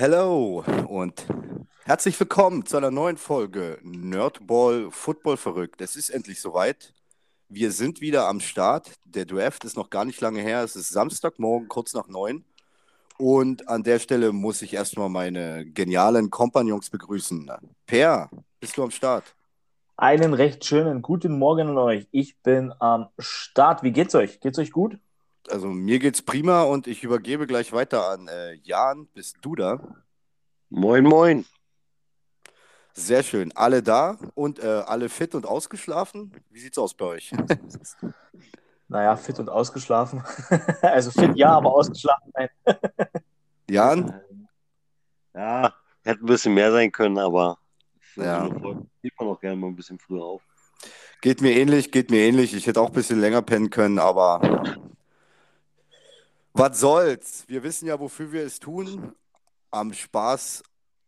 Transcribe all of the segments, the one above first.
Hello und herzlich willkommen zu einer neuen Folge Nerdball Football verrückt. Es ist endlich soweit. Wir sind wieder am Start. Der Draft ist noch gar nicht lange her. Es ist Samstagmorgen, kurz nach neun. Und an der Stelle muss ich erstmal meine genialen Kompagnons begrüßen. Per, bist du am Start? Einen recht schönen guten Morgen an euch. Ich bin am Start. Wie geht's euch? Geht's euch gut? Also mir geht's prima und ich übergebe gleich weiter an äh, Jan. Bist du da? Moin, moin. Sehr schön. Alle da und äh, alle fit und ausgeschlafen? Wie sieht's aus bei euch? naja, fit und ausgeschlafen. also fit ja, aber ausgeschlafen nein. Jan? Ja, hätte ein bisschen mehr sein können, aber ja. geht man auch gerne mal ein bisschen früher auf. Geht mir ähnlich, geht mir ähnlich. Ich hätte auch ein bisschen länger pennen können, aber was soll's? Wir wissen ja, wofür wir es tun. Am Spaß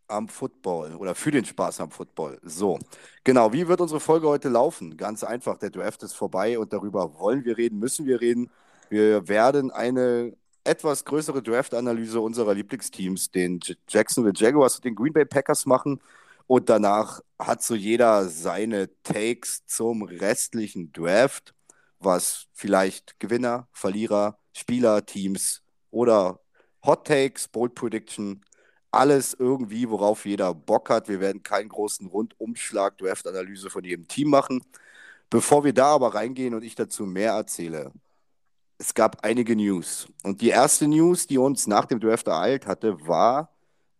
am Football oder für den Spaß am Football. So, genau. Wie wird unsere Folge heute laufen? Ganz einfach. Der Draft ist vorbei und darüber wollen wir reden, müssen wir reden. Wir werden eine etwas größere Draft-Analyse unserer Lieblingsteams, den Jacksonville Jaguars und den Green Bay Packers machen. Und danach hat so jeder seine Takes zum restlichen Draft, was vielleicht Gewinner, Verlierer, Spieler, Teams oder Hot Takes, Bold Prediction, alles irgendwie, worauf jeder Bock hat. Wir werden keinen großen Rundumschlag Draft-Analyse von jedem Team machen. Bevor wir da aber reingehen und ich dazu mehr erzähle, es gab einige News. Und die erste News, die uns nach dem Draft ereilt hatte, war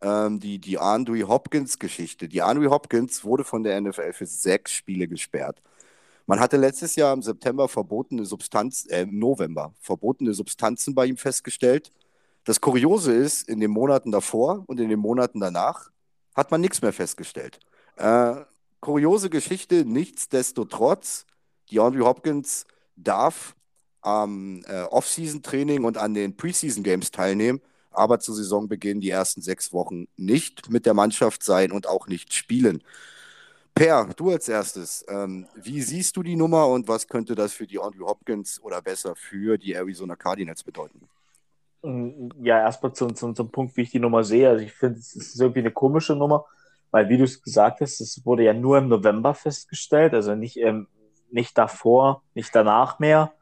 ähm, die, die Andre Hopkins-Geschichte. Die Andre Hopkins wurde von der NFL für sechs Spiele gesperrt. Man hatte letztes Jahr im September verbotene Substanz, äh, im November verbotene Substanzen bei ihm festgestellt. Das Kuriose ist, in den Monaten davor und in den Monaten danach hat man nichts mehr festgestellt. Äh, kuriose Geschichte, nichtsdestotrotz, die Andrew Hopkins darf am äh, Off-Season-Training und an den Preseason-Games teilnehmen, aber zu Saisonbeginn die ersten sechs Wochen nicht mit der Mannschaft sein und auch nicht spielen. Per, du als erstes, ähm, wie siehst du die Nummer und was könnte das für die Andrew Hopkins oder besser für die Arizona Cardinals bedeuten? Mm, ja, erstmal zum, zum, zum Punkt, wie ich die Nummer sehe. Also ich finde, es ist irgendwie eine komische Nummer, weil wie du es gesagt hast, es wurde ja nur im November festgestellt, also nicht, ähm, nicht davor, nicht danach mehr.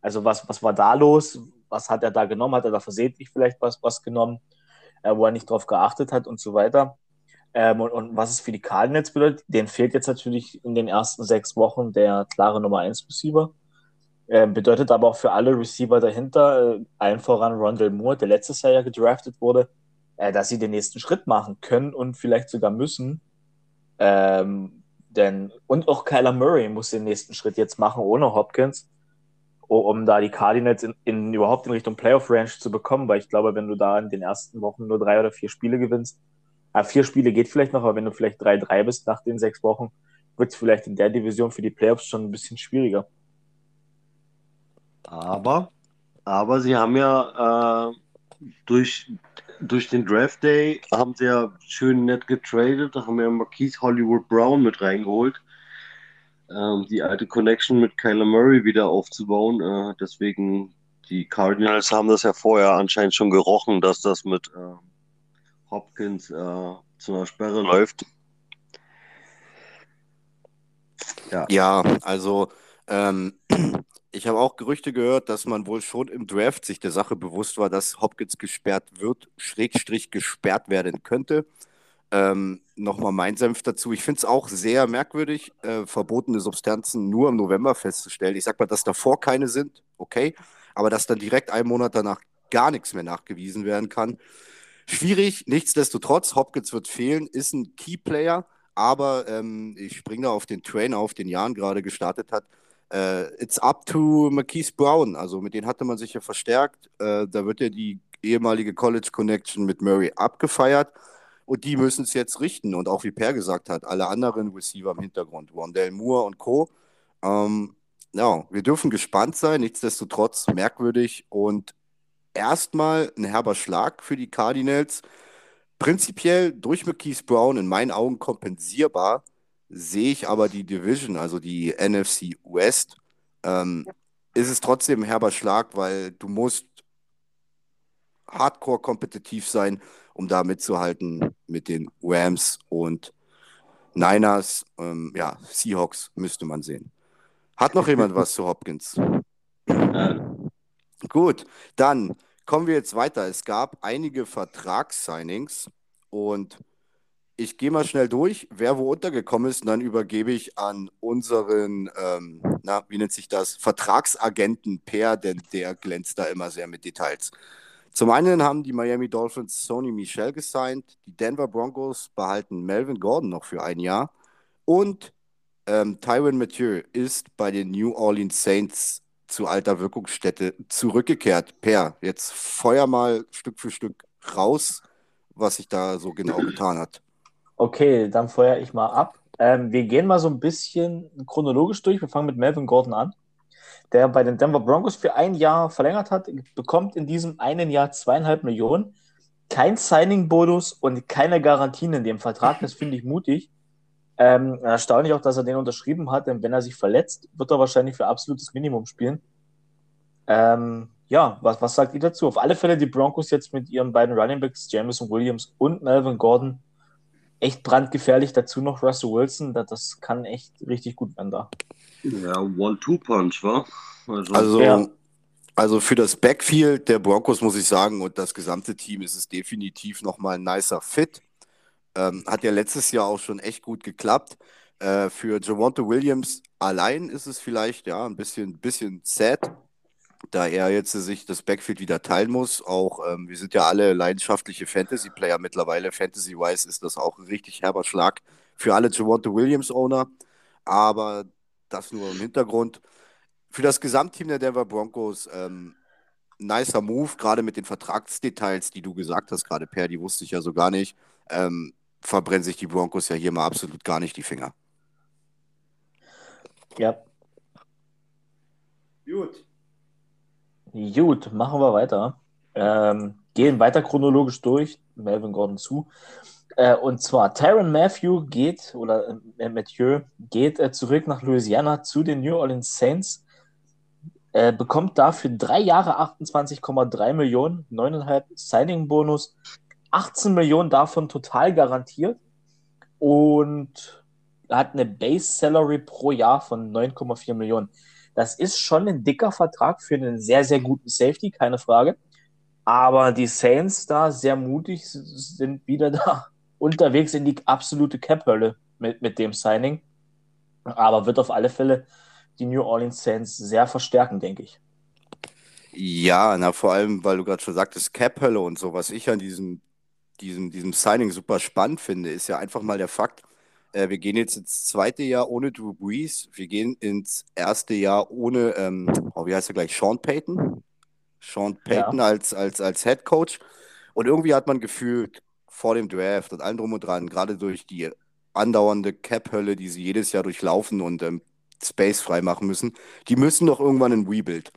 Also was, was war da los? Was hat er da genommen? Hat er da versehentlich vielleicht was, was genommen, äh, wo er nicht drauf geachtet hat und so weiter? Ähm, und, und, was es für die Cardinals bedeutet, denen fehlt jetzt natürlich in den ersten sechs Wochen der klare Nummer 1 Receiver. Ähm, bedeutet aber auch für alle Receiver dahinter, äh, allen voran Rondell Moore, der letztes Jahr ja gedraftet wurde, äh, dass sie den nächsten Schritt machen können und vielleicht sogar müssen. Ähm, denn, und auch Kyler Murray muss den nächsten Schritt jetzt machen, ohne Hopkins, um da die Cardinals in, in überhaupt in Richtung Playoff Range zu bekommen, weil ich glaube, wenn du da in den ersten Wochen nur drei oder vier Spiele gewinnst, ja, vier Spiele geht vielleicht noch, aber wenn du vielleicht 3-3 bist nach den sechs Wochen, wird es vielleicht in der Division für die Playoffs schon ein bisschen schwieriger. Aber, aber sie haben ja äh, durch, durch den Draft Day haben sie ja schön nett getradet, da haben ja Marquise Hollywood Brown mit reingeholt. Ähm, die alte Connection mit Kyler Murray wieder aufzubauen. Äh, deswegen, die Cardinals haben das ja vorher anscheinend schon gerochen, dass das mit äh, Hopkins äh, zu einer Sperre läuft. Ja, ja also ähm, ich habe auch Gerüchte gehört, dass man wohl schon im Draft sich der Sache bewusst war, dass Hopkins gesperrt wird, Schrägstrich gesperrt werden könnte. Ähm, Nochmal mein Senf dazu. Ich finde es auch sehr merkwürdig, äh, verbotene Substanzen nur im November festzustellen. Ich sage mal, dass davor keine sind, okay, aber dass dann direkt einen Monat danach gar nichts mehr nachgewiesen werden kann, Schwierig, nichtsdestotrotz, Hopkins wird fehlen, ist ein Key-Player, aber ähm, ich springe da auf den Train auf, den Jan gerade gestartet hat. Äh, it's up to Marquise Brown, also mit denen hatte man sich ja verstärkt. Äh, da wird ja die ehemalige College Connection mit Murray abgefeiert und die müssen es jetzt richten. Und auch wie Per gesagt hat, alle anderen Receiver im Hintergrund, Wandell Moore und Co. Ähm, ja, wir dürfen gespannt sein, nichtsdestotrotz merkwürdig und erstmal ein herber Schlag für die Cardinals. Prinzipiell durch McKees Brown in meinen Augen kompensierbar, sehe ich aber die Division, also die NFC West, ähm, ist es trotzdem ein herber Schlag, weil du musst hardcore kompetitiv sein, um da mitzuhalten mit den Rams und Niners. Ähm, ja, Seahawks müsste man sehen. Hat noch jemand was zu Hopkins? Gut, dann kommen wir jetzt weiter. Es gab einige Vertragssignings und ich gehe mal schnell durch, wer wo untergekommen ist, und dann übergebe ich an unseren, ähm, na, wie nennt sich das, Vertragsagenten Per, denn der glänzt da immer sehr mit Details. Zum einen haben die Miami Dolphins Sony Michel gesigned, die Denver Broncos behalten Melvin Gordon noch für ein Jahr und ähm, Tyron Mathieu ist bei den New Orleans Saints zu alter Wirkungsstätte zurückgekehrt. Per, jetzt feuer mal Stück für Stück raus, was sich da so genau getan hat. Okay, dann feuere ich mal ab. Ähm, wir gehen mal so ein bisschen chronologisch durch. Wir fangen mit Melvin Gordon an, der bei den Denver Broncos für ein Jahr verlängert hat, bekommt in diesem einen Jahr zweieinhalb Millionen. Kein Signing-Bonus und keine Garantien in dem Vertrag. Das finde ich mutig. Ähm, erstaunlich auch, dass er den unterschrieben hat, denn wenn er sich verletzt, wird er wahrscheinlich für absolutes Minimum spielen. Ähm, ja, was, was sagt ihr dazu? Auf alle Fälle die Broncos jetzt mit ihren beiden Runningbacks, Jameson Williams und Melvin Gordon, echt brandgefährlich. Dazu noch Russell Wilson, das, das kann echt richtig gut werden da. Ja, One-Two-Punch, wa? Also, also, ja. also, für das Backfield der Broncos muss ich sagen und das gesamte Team ist es definitiv nochmal ein nicer Fit. Ähm, hat ja letztes Jahr auch schon echt gut geklappt. Äh, für Javonte Williams allein ist es vielleicht ja ein bisschen, bisschen sad, da er jetzt sich das Backfield wieder teilen muss. Auch ähm, wir sind ja alle leidenschaftliche Fantasy-Player mittlerweile. Fantasy-wise ist das auch ein richtig herber Schlag für alle Javonte Williams-Owner. Aber das nur im Hintergrund. Für das Gesamtteam der Denver Broncos ähm, nicer Move, gerade mit den Vertragsdetails, die du gesagt hast, gerade Per, die wusste ich ja so gar nicht. Ähm, verbrennen sich die Broncos ja hier mal absolut gar nicht die Finger. Ja. Gut. Gut, machen wir weiter. Ähm, gehen weiter chronologisch durch, Melvin Gordon zu. Äh, und zwar Tyron Matthew geht, oder äh, Mathieu geht äh, zurück nach Louisiana zu den New Orleans Saints, äh, bekommt dafür drei Jahre 28,3 Millionen, 9,5 Signing-Bonus 18 Millionen davon total garantiert und hat eine Base Salary pro Jahr von 9,4 Millionen. Das ist schon ein dicker Vertrag für einen sehr, sehr guten Safety, keine Frage. Aber die Saints da sehr mutig sind wieder da unterwegs in die absolute Cap-Hölle mit, mit dem Signing. Aber wird auf alle Fälle die New Orleans Saints sehr verstärken, denke ich. Ja, na vor allem, weil du gerade schon sagtest, Cap-Hölle und so, was ich an diesem diesem, diesem Signing super spannend finde, ist ja einfach mal der Fakt, äh, wir gehen jetzt ins zweite Jahr ohne Drew Brees, wir gehen ins erste Jahr ohne, ähm, oh, wie heißt er gleich, Sean Payton? Sean Payton ja. als, als, als Head Coach. Und irgendwie hat man gefühlt vor dem Draft und allem drum und dran, gerade durch die andauernde Cap-Hölle, die sie jedes Jahr durchlaufen und ähm, Space frei machen müssen, die müssen doch irgendwann ein Rebuild.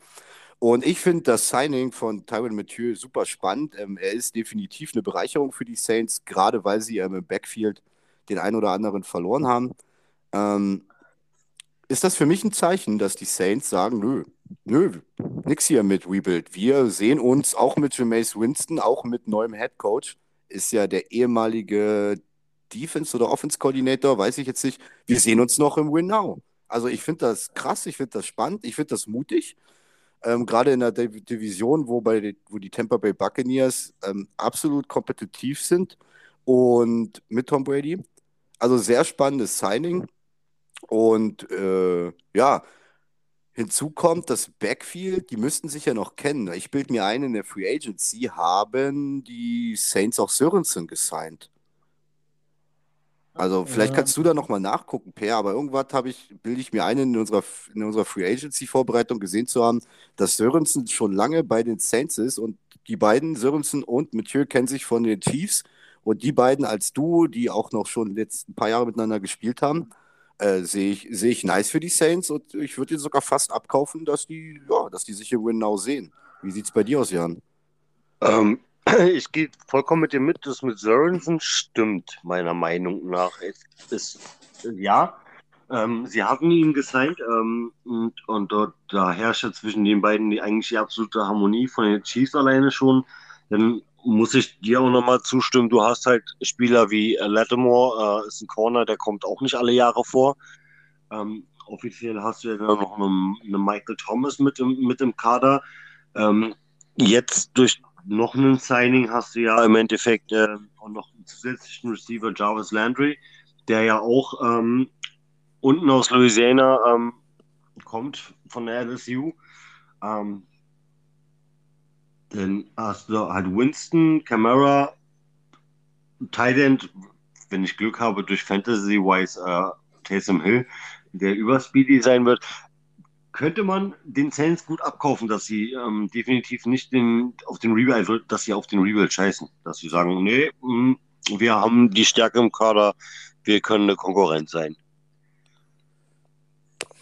Und ich finde das Signing von Tyron Mathieu super spannend. Ähm, er ist definitiv eine Bereicherung für die Saints, gerade weil sie ähm, im Backfield den einen oder anderen verloren haben. Ähm, ist das für mich ein Zeichen, dass die Saints sagen, nö, nö, nix hier mit Rebuild. Wir sehen uns auch mit Jameis Winston, auch mit neuem Head Coach, ist ja der ehemalige Defense- oder Offense-Koordinator, weiß ich jetzt nicht. Wir sehen uns noch im Win Now. Also ich finde das krass, ich finde das spannend, ich finde das mutig ähm, gerade in der Division, wo, bei, wo die Tampa Bay Buccaneers ähm, absolut kompetitiv sind und mit Tom Brady. Also sehr spannendes Signing. Und äh, ja, hinzu kommt das Backfield, die müssten sich ja noch kennen. Ich bilde mir ein, in der Free Agency haben die Saints auch Sörensen gesigned. Also vielleicht ja. kannst du da nochmal nachgucken, Per, aber irgendwas habe ich, bilde ich mir ein, in unserer, in unserer Free Agency-Vorbereitung gesehen zu haben, dass Sörensen schon lange bei den Saints ist und die beiden, Sörensen und Mathieu, kennen sich von den Chiefs und die beiden als Duo, die auch noch schon letzt ein paar Jahre miteinander gespielt haben, äh, sehe ich, seh ich nice für die Saints und ich würde ihnen sogar fast abkaufen, dass die, ja, dass die sich im Win Now sehen. Wie sieht es bei dir aus, Jan? Ähm, ich gehe vollkommen mit dir mit, das mit Sörensen stimmt, meiner Meinung nach. Es ist, ja, ähm, sie hatten ihn gesigned ähm, und, und dort da herrscht zwischen den beiden die eigentlich die absolute Harmonie von den Chiefs alleine schon. dann muss ich dir auch nochmal zustimmen. Du hast halt Spieler wie äh, Lattimore, äh, ist ein Corner, der kommt auch nicht alle Jahre vor. Ähm, offiziell hast du ja noch einen, einen Michael Thomas mit im, mit im Kader. Ähm, jetzt durch noch einen Signing hast du ja im Endeffekt äh, auch noch einen zusätzlichen Receiver, Jarvis Landry, der ja auch ähm, unten aus Louisiana ähm, kommt von der LSU. Ähm, dann hast du halt Winston, Camara, Tight wenn ich Glück habe, durch Fantasy-Wise äh, Taysom Hill, der überspeedy sein wird. Könnte man den Saints gut abkaufen, dass sie ähm, definitiv nicht den, auf den Rebuild, also dass sie auf den Rebuild scheißen. Dass sie sagen, nee, mh, hm, wir haben die Stärke im Kader, wir können eine Konkurrenz sein.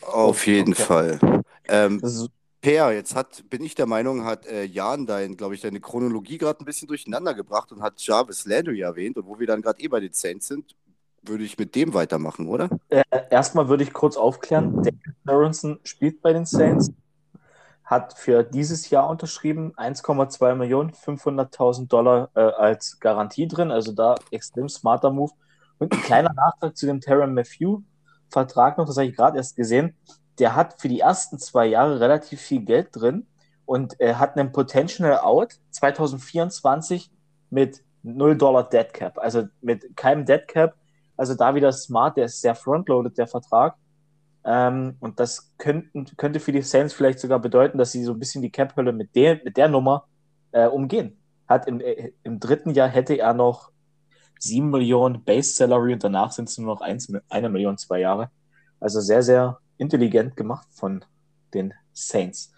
Auf jeden okay. Fall. Ähm, Per, jetzt hat, bin ich der Meinung, hat äh, Jan dein, glaube ich, deine Chronologie gerade ein bisschen durcheinander gebracht und hat Jarvis Landry erwähnt. Und wo wir dann gerade eh bei den Saints sind, würde ich mit dem weitermachen, oder? Äh, erstmal würde ich kurz aufklären: David Aronson spielt bei den Saints, hat für dieses Jahr unterschrieben 1,2 Millionen, 500.000 Dollar äh, als Garantie drin. Also da extrem smarter Move. Und ein kleiner Nachtrag zu dem Terran Matthew Vertrag noch, das habe ich gerade erst gesehen der hat für die ersten zwei Jahre relativ viel Geld drin und äh, hat einen Potential Out 2024 mit 0 Dollar Dead Cap, also mit keinem Dead Cap. Also da wieder smart, der ist sehr frontloaded, der Vertrag. Ähm, und das könnten, könnte für die Saints vielleicht sogar bedeuten, dass sie so ein bisschen die Cap-Hölle mit der, mit der Nummer äh, umgehen. Hat im, äh, Im dritten Jahr hätte er noch 7 Millionen Base Salary und danach sind es nur noch 1, eine Million zwei Jahre. Also sehr, sehr intelligent gemacht von den Saints.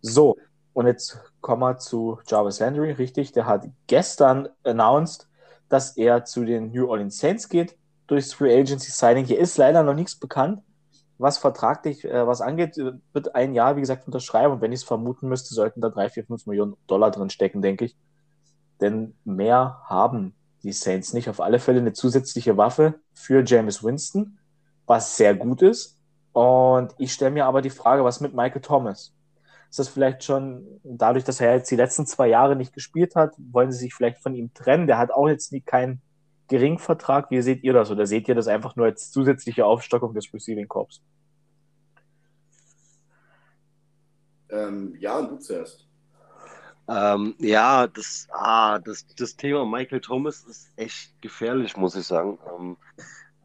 So, und jetzt kommen wir zu Jarvis Landry, richtig. Der hat gestern announced, dass er zu den New Orleans Saints geht durchs Free Agency Signing. Hier ist leider noch nichts bekannt, was vertraglich äh, was angeht. Wird ein Jahr, wie gesagt, unterschreiben. Und wenn ich es vermuten müsste, sollten da 3, 4, 5 Millionen Dollar drin stecken, denke ich. Denn mehr haben die Saints nicht. Auf alle Fälle eine zusätzliche Waffe für James Winston, was sehr gut ist. Und ich stelle mir aber die Frage, was mit Michael Thomas? Ist das vielleicht schon dadurch, dass er jetzt die letzten zwei Jahre nicht gespielt hat, wollen sie sich vielleicht von ihm trennen? Der hat auch jetzt nie keinen Geringvertrag. Wie seht ihr das? Oder seht ihr das einfach nur als zusätzliche Aufstockung des Receiving Corps? Ähm, ja, und du zuerst. Ähm, ja, das, ah, das, das Thema Michael Thomas ist echt gefährlich, muss ich sagen. Ähm,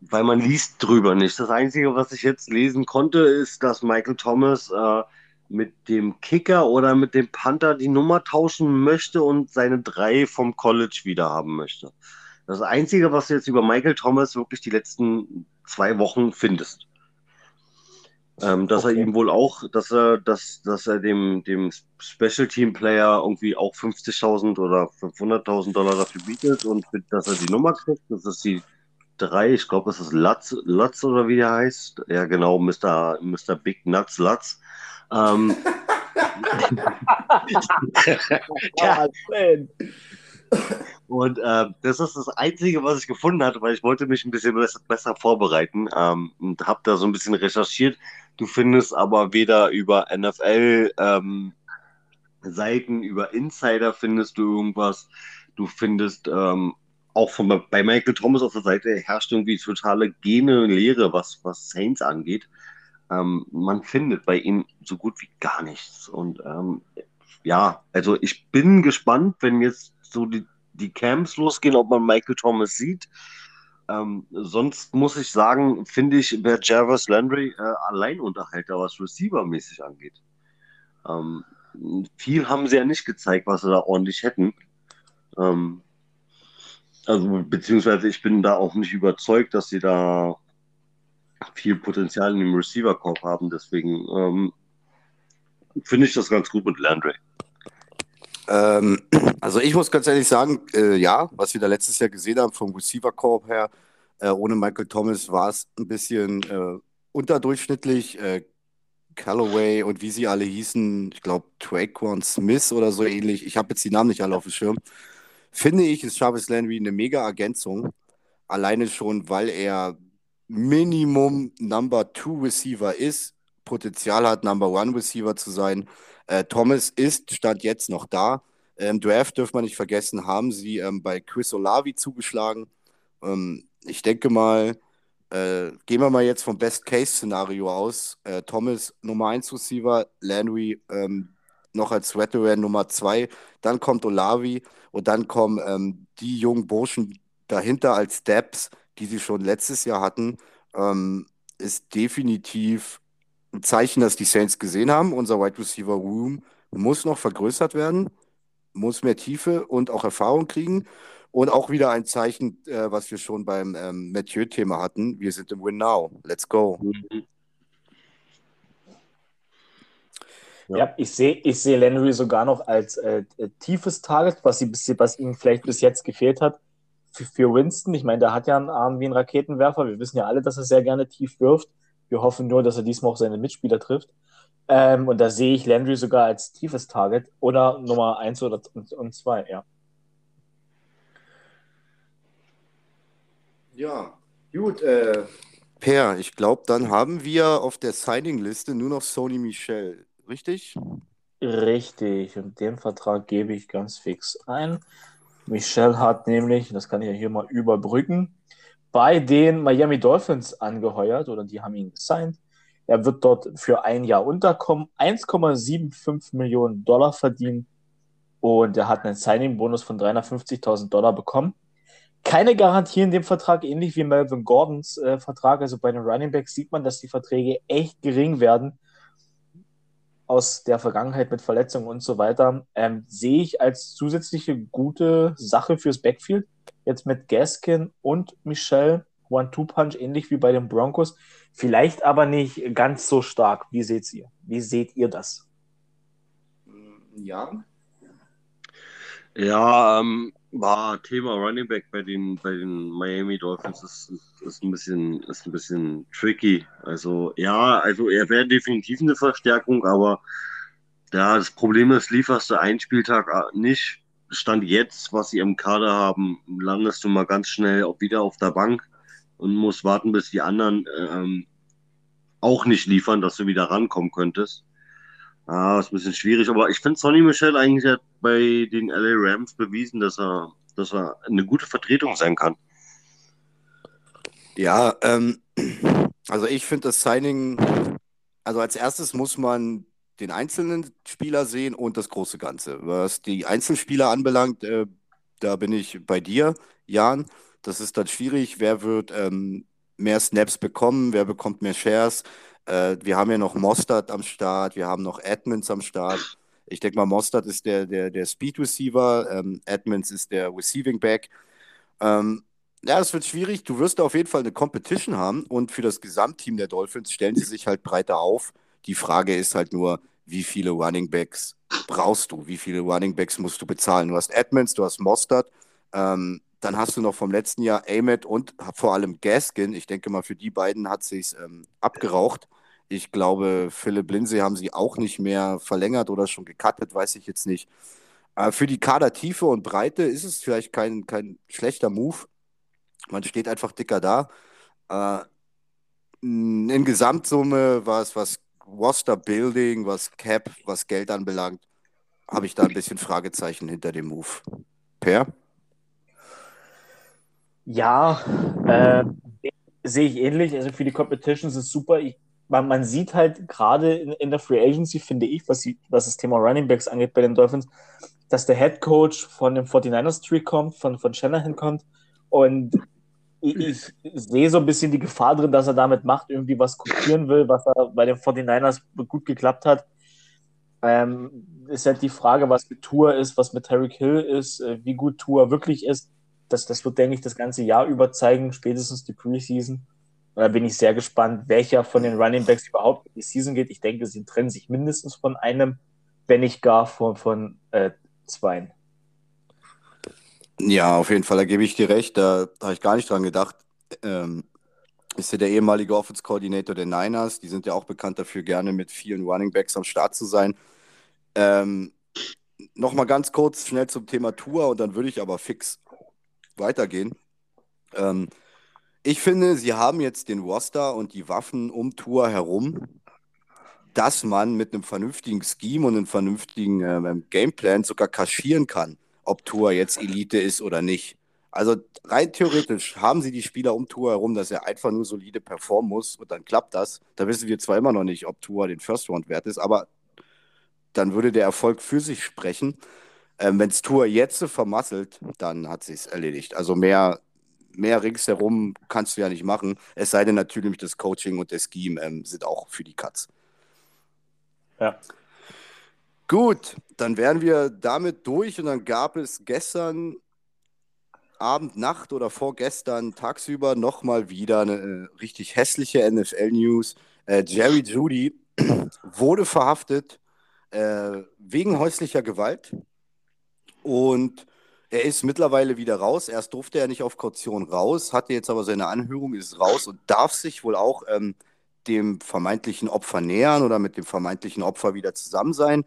weil man liest drüber nicht. Das Einzige, was ich jetzt lesen konnte, ist, dass Michael Thomas äh, mit dem Kicker oder mit dem Panther die Nummer tauschen möchte und seine drei vom College wieder haben möchte. Das Einzige, was du jetzt über Michael Thomas wirklich die letzten zwei Wochen findest. Ähm, dass okay. er ihm wohl auch, dass er, dass, dass er dem, dem Special Team Player irgendwie auch 50.000 oder 500.000 Dollar dafür bietet und dass er die Nummer kriegt, dass es die drei, ich glaube, es ist Latz, Latz oder wie der heißt. Ja, genau, Mr. Mr. Big Nuts Latz. Ähm, ja. Und äh, das ist das Einzige, was ich gefunden hatte, weil ich wollte mich ein bisschen besser, besser vorbereiten ähm, und habe da so ein bisschen recherchiert. Du findest aber weder über NFL ähm, Seiten, über Insider findest du irgendwas. Du findest ähm, auch von, bei Michael Thomas auf der Seite herrscht irgendwie totale Gene Lehre, was, was Saints angeht. Ähm, man findet bei ihm so gut wie gar nichts. Und ähm, ja, also ich bin gespannt, wenn jetzt so die, die Camps losgehen, ob man Michael Thomas sieht. Ähm, sonst muss ich sagen, finde ich, wäre Jarvis Landry äh, Alleinunterhalter, was Receiver-mäßig angeht. Ähm, viel haben sie ja nicht gezeigt, was sie da ordentlich hätten. Ähm, also, beziehungsweise ich bin da auch nicht überzeugt, dass sie da viel Potenzial in dem Receiver-Korb haben. Deswegen ähm, finde ich das ganz gut mit Landry. Ähm, also ich muss ganz ehrlich sagen, äh, ja, was wir da letztes Jahr gesehen haben vom Receiver-Korb her, äh, ohne Michael Thomas war es ein bisschen äh, unterdurchschnittlich. Äh, Callaway und wie sie alle hießen, ich glaube Traquan Smith oder so ähnlich. Ich habe jetzt die Namen nicht alle auf dem Schirm finde ich, ist Jarvis Landry eine mega Ergänzung. Alleine schon, weil er Minimum Number Two Receiver ist, Potenzial hat, Number One Receiver zu sein. Äh, Thomas ist, stand jetzt noch da. Im Draft dürfen wir nicht vergessen, haben sie ähm, bei Chris Olavi zugeschlagen. Ähm, ich denke mal, äh, gehen wir mal jetzt vom Best-Case-Szenario aus. Äh, Thomas Nummer 1 Receiver, Landry ähm, noch als Veteran Nummer 2, dann kommt Olavi und dann kommen ähm, die jungen Burschen dahinter als Steps, die sie schon letztes Jahr hatten, ähm, ist definitiv ein Zeichen, dass die Saints gesehen haben. Unser Wide Receiver Room muss noch vergrößert werden, muss mehr Tiefe und auch Erfahrung kriegen. Und auch wieder ein Zeichen, äh, was wir schon beim ähm, Mathieu-Thema hatten. Wir sind im Win Now. Let's go. Ja, ja ich sehe ich seh Landry sogar noch als äh, äh tiefes Target, was, sie, was ihm vielleicht bis jetzt gefehlt hat für, für Winston. Ich meine, der hat ja einen Arm wie ein Raketenwerfer. Wir wissen ja alle, dass er sehr gerne tief wirft. Wir hoffen nur, dass er diesmal auch seine Mitspieler trifft. Ähm, und da sehe ich Landry sogar als tiefes Target oder Nummer 1 oder und 2, ja. Ja, gut. Äh, per, ich glaube, dann haben wir auf der Signing-Liste nur noch Sony Michel, richtig? Richtig, und den Vertrag gebe ich ganz fix ein. Michel hat nämlich, das kann ich ja hier mal überbrücken, bei den Miami Dolphins angeheuert oder die haben ihn gesigned. Er wird dort für ein Jahr unterkommen, 1,75 Millionen Dollar verdienen und er hat einen Signing-Bonus von 350.000 Dollar bekommen. Keine Garantie in dem Vertrag, ähnlich wie Melvin Gordons äh, Vertrag. Also bei den Running Backs sieht man, dass die Verträge echt gering werden aus der Vergangenheit mit Verletzungen und so weiter, ähm, sehe ich als zusätzliche gute Sache fürs Backfield. Jetzt mit Gaskin und Michelle, One-Two-Punch, ähnlich wie bei den Broncos. Vielleicht aber nicht ganz so stark. Wie seht ihr? Wie seht ihr das? Ja. Ja, ähm, war Thema Running Back bei den, bei den Miami Dolphins ist, ist, ist, ein bisschen, ist ein bisschen tricky. Also, ja, also er wäre definitiv eine Verstärkung, aber ja, das Problem ist, lieferst du einen Spieltag äh, nicht, Stand jetzt, was sie im Kader haben, landest du mal ganz schnell auch wieder auf der Bank und musst warten, bis die anderen ähm, auch nicht liefern, dass du wieder rankommen könntest. Ah, ist ein bisschen schwierig, aber ich finde Sonny Michel eigentlich hat bei den LA Rams bewiesen, dass er, dass er eine gute Vertretung sein kann. Ja, ähm, also ich finde das Signing, also als erstes muss man den einzelnen Spieler sehen und das große Ganze. Was die Einzelspieler anbelangt, äh, da bin ich bei dir, Jan. Das ist dann schwierig. Wer wird ähm, mehr Snaps bekommen? Wer bekommt mehr Shares? Äh, wir haben ja noch Mostert am Start, wir haben noch Edmonds am Start. Ich denke mal, Mostert ist der, der, der Speed Receiver, ähm, Edmonds ist der Receiving Back. Ähm, ja, es wird schwierig. Du wirst auf jeden Fall eine Competition haben und für das Gesamtteam der Dolphins stellen sie sich halt breiter auf. Die Frage ist halt nur, wie viele Running Backs brauchst du? Wie viele Running Backs musst du bezahlen? Du hast Edmonds, du hast Mostert. Ähm, dann hast du noch vom letzten Jahr Ahmed und vor allem Gaskin. Ich denke mal, für die beiden hat sich ähm, abgeraucht. Ich glaube, Philipp Lindsay haben sie auch nicht mehr verlängert oder schon gecuttet, weiß ich jetzt nicht. Äh, für die Kadertiefe und Breite ist es vielleicht kein, kein schlechter Move. Man steht einfach dicker da. Äh, in Gesamtsumme, was, was Roster Building, was Cap, was Geld anbelangt, habe ich da ein bisschen Fragezeichen hinter dem Move. Per? Ja, äh, sehe ich ähnlich. Also für die Competitions ist super. Ich, man, man, sieht halt gerade in, in, der Free Agency, finde ich, was, die, was das Thema Running Backs angeht bei den Dolphins, dass der Head Coach von dem 49ers Tree kommt, von, von Shanahan kommt. Und ich, ich, sehe so ein bisschen die Gefahr drin, dass er damit macht, irgendwie was kopieren will, was er bei den 49ers gut geklappt hat. Ähm, ist halt die Frage, was mit Tour ist, was mit Terry Hill ist, äh, wie gut Tour wirklich ist das, das wird, denke ich, das ganze Jahr über zeigen, spätestens die Preseason. Und da bin ich sehr gespannt, welcher von den Running Backs überhaupt in die Season geht. Ich denke, sie trennen sich mindestens von einem, wenn nicht gar von, von äh, zweien. Ja, auf jeden Fall, da gebe ich dir recht. Da, habe ich gar nicht dran gedacht. Ähm, ist ja der ehemalige Offense Coordinator der Niners. Die sind ja auch bekannt dafür, gerne mit vielen Running Backs am Start zu sein. Ähm, Nochmal ganz kurz schnell zum Thema Tour und dann würde ich aber fix weitergehen. Ähm, ich finde, sie haben jetzt den Roster und die Waffen um Tour herum. dass man mit einem vernünftigen Scheme und einem vernünftigen ähm, Gameplan sogar kaschieren kann, ob Tour jetzt Elite ist oder nicht. Also rein theoretisch haben sie die Spieler um Tour herum, dass er einfach nur solide performen muss und dann klappt das. Da wissen wir zwar immer noch nicht, ob Tour den First Round wert ist, aber dann würde der Erfolg für sich sprechen. Ähm, Wenn es Tour jetzt vermasselt, dann hat sie es erledigt. Also mehr, mehr ringsherum kannst du ja nicht machen. Es sei denn natürlich, das Coaching und der Scheme ähm, sind auch für die Cuts. Ja. Gut, dann wären wir damit durch und dann gab es gestern Abend, Nacht oder vorgestern tagsüber nochmal wieder eine äh, richtig hässliche NFL-News. Äh, Jerry Judy wurde verhaftet äh, wegen häuslicher Gewalt und er ist mittlerweile wieder raus. Erst durfte er nicht auf Kaution raus, hatte jetzt aber seine Anhörung, ist raus und darf sich wohl auch ähm, dem vermeintlichen Opfer nähern oder mit dem vermeintlichen Opfer wieder zusammen sein.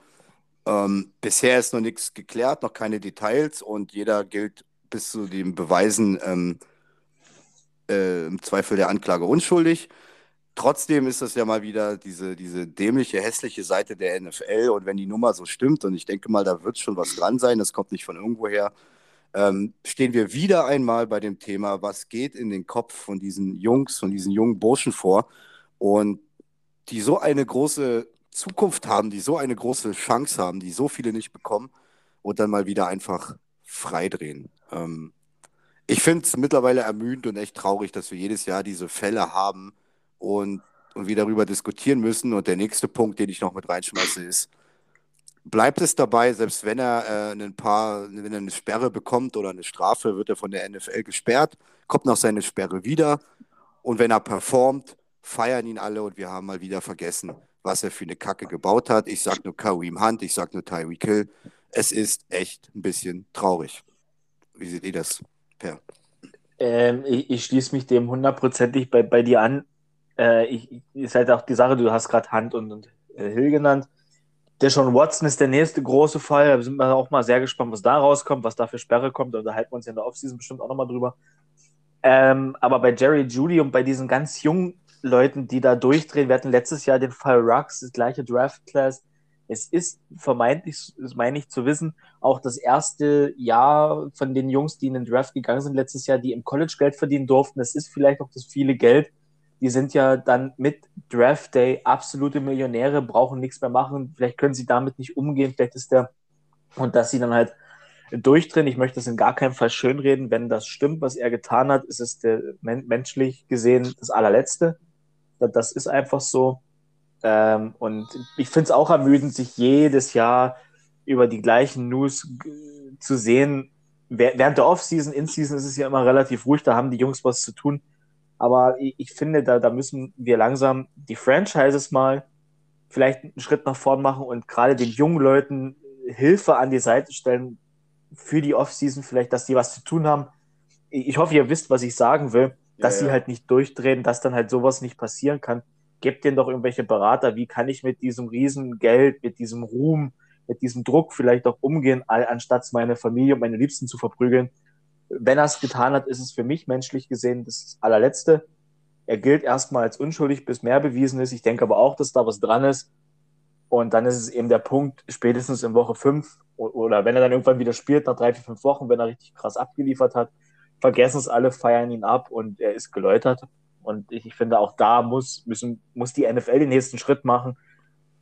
Ähm, bisher ist noch nichts geklärt, noch keine Details und jeder gilt bis zu den Beweisen ähm, äh, im Zweifel der Anklage unschuldig. Trotzdem ist das ja mal wieder diese, diese dämliche, hässliche Seite der NFL. Und wenn die Nummer so stimmt, und ich denke mal, da wird schon was dran sein, das kommt nicht von irgendwoher, ähm, stehen wir wieder einmal bei dem Thema, was geht in den Kopf von diesen Jungs, von diesen jungen Burschen vor und die so eine große Zukunft haben, die so eine große Chance haben, die so viele nicht bekommen und dann mal wieder einfach freidrehen. Ähm, ich finde es mittlerweile ermüdend und echt traurig, dass wir jedes Jahr diese Fälle haben und, und wir darüber diskutieren müssen. Und der nächste Punkt, den ich noch mit reinschmeiße, ist, bleibt es dabei, selbst wenn er äh, ein paar, wenn er eine Sperre bekommt oder eine Strafe, wird er von der NFL gesperrt, kommt noch seine Sperre wieder und wenn er performt, feiern ihn alle und wir haben mal wieder vergessen, was er für eine Kacke gebaut hat. Ich sag nur Kareem Hunt, ich sag nur Tyreek Hill. Es ist echt ein bisschen traurig. Wie seht ihr das, Per? Ähm, ich, ich schließe mich dem hundertprozentig bei, bei dir an. Äh, ich, ist halt auch die Sache, du hast gerade Hunt und, und äh, Hill genannt. Der Sean Watson ist der nächste große Fall. Da sind wir auch mal sehr gespannt, was da rauskommt, was da für Sperre kommt. Da unterhalten wir uns ja in der Offseason bestimmt auch nochmal drüber. Ähm, aber bei Jerry Judy und bei diesen ganz jungen Leuten, die da durchdrehen, wir hatten letztes Jahr den Fall Rux, das gleiche Draft Class. Es ist vermeintlich, das meine ich zu wissen, auch das erste Jahr von den Jungs, die in den Draft gegangen sind letztes Jahr, die im College Geld verdienen durften. Es ist vielleicht auch das viele Geld. Die sind ja dann mit Draft Day absolute Millionäre, brauchen nichts mehr machen. Vielleicht können sie damit nicht umgehen. Vielleicht ist der, und dass sie dann halt durchdrehen. Ich möchte das in gar keinem Fall schönreden. Wenn das stimmt, was er getan hat, ist es der, menschlich gesehen das allerletzte. Das ist einfach so. Ähm, und ich finde es auch ermüdend, sich jedes Jahr über die gleichen News zu sehen. Während der Offseason, In-Season ist es ja immer relativ ruhig, da haben die Jungs was zu tun. Aber ich, ich finde, da, da müssen wir langsam die Franchises mal vielleicht einen Schritt nach vorn machen und gerade den jungen Leuten Hilfe an die Seite stellen für die Offseason, vielleicht, dass die was zu tun haben. Ich hoffe, ihr wisst, was ich sagen will, dass ja, sie halt nicht durchdrehen, dass dann halt sowas nicht passieren kann gebt denen doch irgendwelche Berater, wie kann ich mit diesem Riesengeld, mit diesem Ruhm, mit diesem Druck vielleicht auch umgehen, anstatt meine Familie und meine Liebsten zu verprügeln. Wenn er es getan hat, ist es für mich menschlich gesehen das allerletzte. Er gilt erstmal als unschuldig, bis mehr bewiesen ist. Ich denke aber auch, dass da was dran ist. Und dann ist es eben der Punkt, spätestens in Woche 5 oder wenn er dann irgendwann wieder spielt, nach drei, vier, fünf Wochen, wenn er richtig krass abgeliefert hat, vergessen es alle, feiern ihn ab und er ist geläutert. Und ich, ich finde, auch da muss, müssen, muss die NFL den nächsten Schritt machen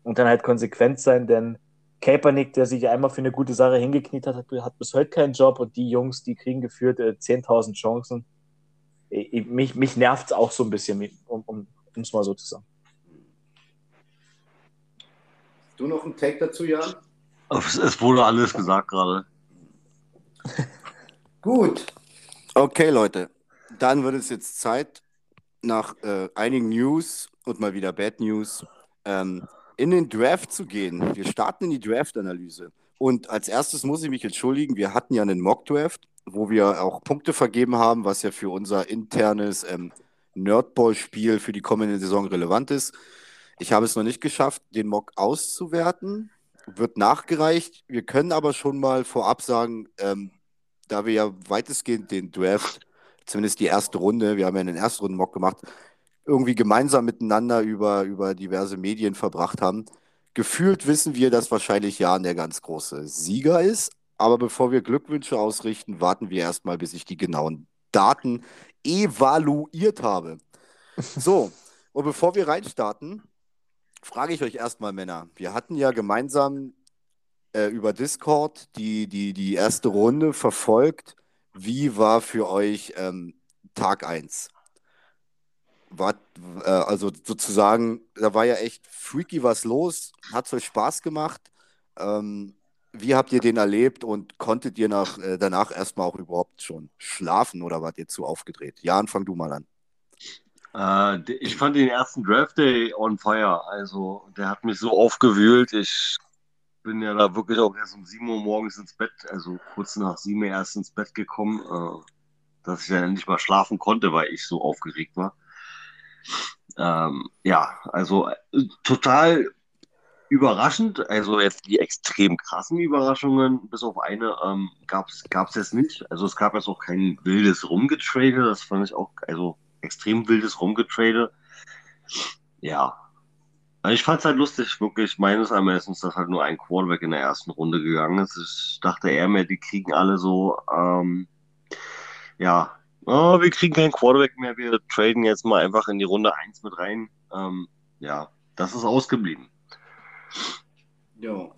und dann halt konsequent sein, denn Kaepernick, der sich einmal für eine gute Sache hingekniet hat, hat, hat bis heute keinen Job und die Jungs, die kriegen geführt äh, 10.000 Chancen. Ich, mich mich nervt es auch so ein bisschen, um es um, mal so zu sagen. Du noch einen Take dazu, Jan? Es wurde alles gesagt gerade. Gut. Okay, Leute. Dann wird es jetzt Zeit, nach äh, einigen News und mal wieder Bad News ähm, in den Draft zu gehen. Wir starten in die Draft-Analyse. Und als erstes muss ich mich entschuldigen, wir hatten ja einen Mock-Draft, wo wir auch Punkte vergeben haben, was ja für unser internes ähm, Nerdball-Spiel für die kommende Saison relevant ist. Ich habe es noch nicht geschafft, den Mock auszuwerten. Wird nachgereicht. Wir können aber schon mal vorab sagen, ähm, da wir ja weitestgehend den Draft zumindest die erste Runde, wir haben ja in den ersten Runden Mock gemacht, irgendwie gemeinsam miteinander über, über diverse Medien verbracht haben. Gefühlt wissen wir, dass wahrscheinlich Jan der ganz große Sieger ist. Aber bevor wir Glückwünsche ausrichten, warten wir erstmal, bis ich die genauen Daten evaluiert habe. So, und bevor wir reinstarten, frage ich euch erstmal, Männer. Wir hatten ja gemeinsam äh, über Discord die, die, die erste Runde verfolgt. Wie war für euch ähm, Tag 1? War, äh, also sozusagen, da war ja echt freaky was los. Hat es euch Spaß gemacht? Ähm, wie habt ihr den erlebt und konntet ihr nach, äh, danach erstmal auch überhaupt schon schlafen oder wart ihr zu aufgedreht? Jan, fang du mal an. Äh, ich fand den ersten Draft Day on fire. Also, der hat mich so aufgewühlt. Ich bin ja da wirklich auch erst um 7 Uhr morgens ins Bett, also kurz nach 7 Uhr erst ins Bett gekommen, äh, dass ich dann nicht mal schlafen konnte, weil ich so aufgeregt war. Ähm, ja, also äh, total überraschend. Also jetzt die extrem krassen Überraschungen, bis auf eine, ähm, gab es jetzt nicht. Also es gab jetzt auch kein wildes Rumgetrade. Das fand ich auch, also extrem wildes Rumgetrade. Ja. Also ich fand es halt lustig, wirklich meines Ermessens, dass halt nur ein Quarterback in der ersten Runde gegangen ist. Ich dachte eher mehr, die kriegen alle so, ähm, ja, oh, wir kriegen keinen Quarterback mehr, wir traden jetzt mal einfach in die Runde 1 mit rein. Ähm, ja, das ist ausgeblieben. Ja.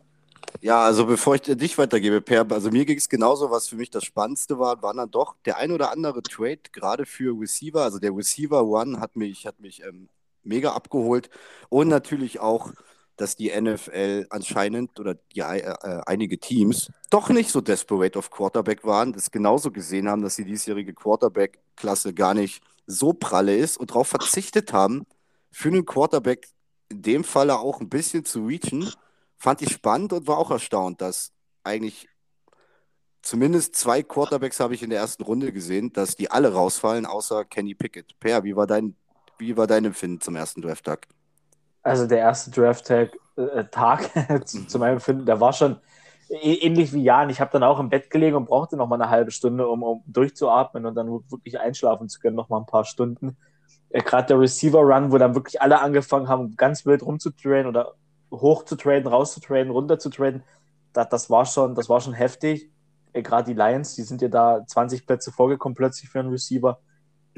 Ja, also bevor ich dich weitergebe, Per, also mir ging es genauso, was für mich das Spannendste war, war dann doch der ein oder andere Trade, gerade für Receiver. Also der Receiver One hat mich, hat mich ähm, mega abgeholt. Und natürlich auch, dass die NFL anscheinend oder die, äh, äh, einige Teams doch nicht so desperate auf Quarterback waren, das genauso gesehen haben, dass die diesjährige Quarterback-Klasse gar nicht so pralle ist und darauf verzichtet haben, für einen Quarterback in dem Falle auch ein bisschen zu reachen, fand ich spannend und war auch erstaunt, dass eigentlich zumindest zwei Quarterbacks habe ich in der ersten Runde gesehen, dass die alle rausfallen, außer Kenny Pickett. Per, wie war dein, wie war dein Empfinden zum ersten Draft-Tag? Also der erste Draft-Tag äh, Tag, zu meinem Empfinden, der war schon ähnlich wie Jan. Ich habe dann auch im Bett gelegen und brauchte noch mal eine halbe Stunde, um, um durchzuatmen und dann wirklich einschlafen zu können, noch mal ein paar Stunden äh, gerade der Receiver-Run, wo dann wirklich alle angefangen haben, ganz wild rumzutraden oder hoch zu traden, raus zu traden, runter zu traden, das, das, war, schon, das war schon heftig. Äh, gerade die Lions, die sind ja da 20 Plätze vorgekommen plötzlich für einen Receiver.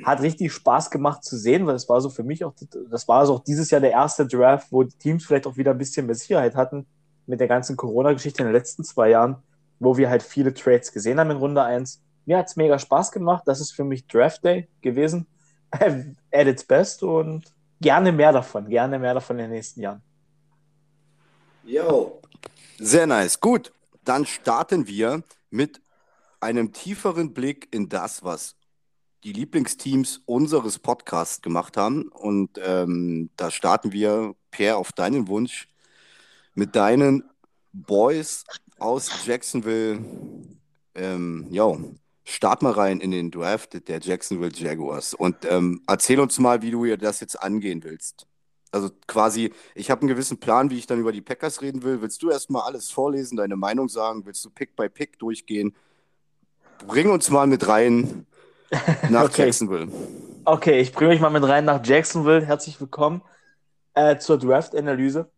Hat richtig Spaß gemacht zu sehen, weil das war so für mich auch, das war so auch dieses Jahr der erste Draft, wo die Teams vielleicht auch wieder ein bisschen mehr Sicherheit hatten mit der ganzen Corona-Geschichte in den letzten zwei Jahren, wo wir halt viele Trades gesehen haben in Runde 1. Mir hat es mega Spaß gemacht. Das ist für mich Draft Day gewesen. at its best und gerne mehr davon, gerne mehr davon in den nächsten Jahren. Jo, sehr nice. Gut, dann starten wir mit einem tieferen Blick in das, was die Lieblingsteams unseres Podcasts gemacht haben. Und ähm, da starten wir, Per, auf deinen Wunsch mit deinen Boys aus Jacksonville. Ähm, jo, Start mal rein in den Draft der Jacksonville Jaguars und ähm, erzähl uns mal, wie du das jetzt angehen willst. Also quasi, ich habe einen gewissen Plan, wie ich dann über die Packers reden will. Willst du erstmal alles vorlesen, deine Meinung sagen? Willst du Pick by Pick durchgehen? Bring uns mal mit rein nach okay. Jacksonville. Okay, ich bringe euch mal mit rein nach Jacksonville. Herzlich willkommen äh, zur Draft-Analyse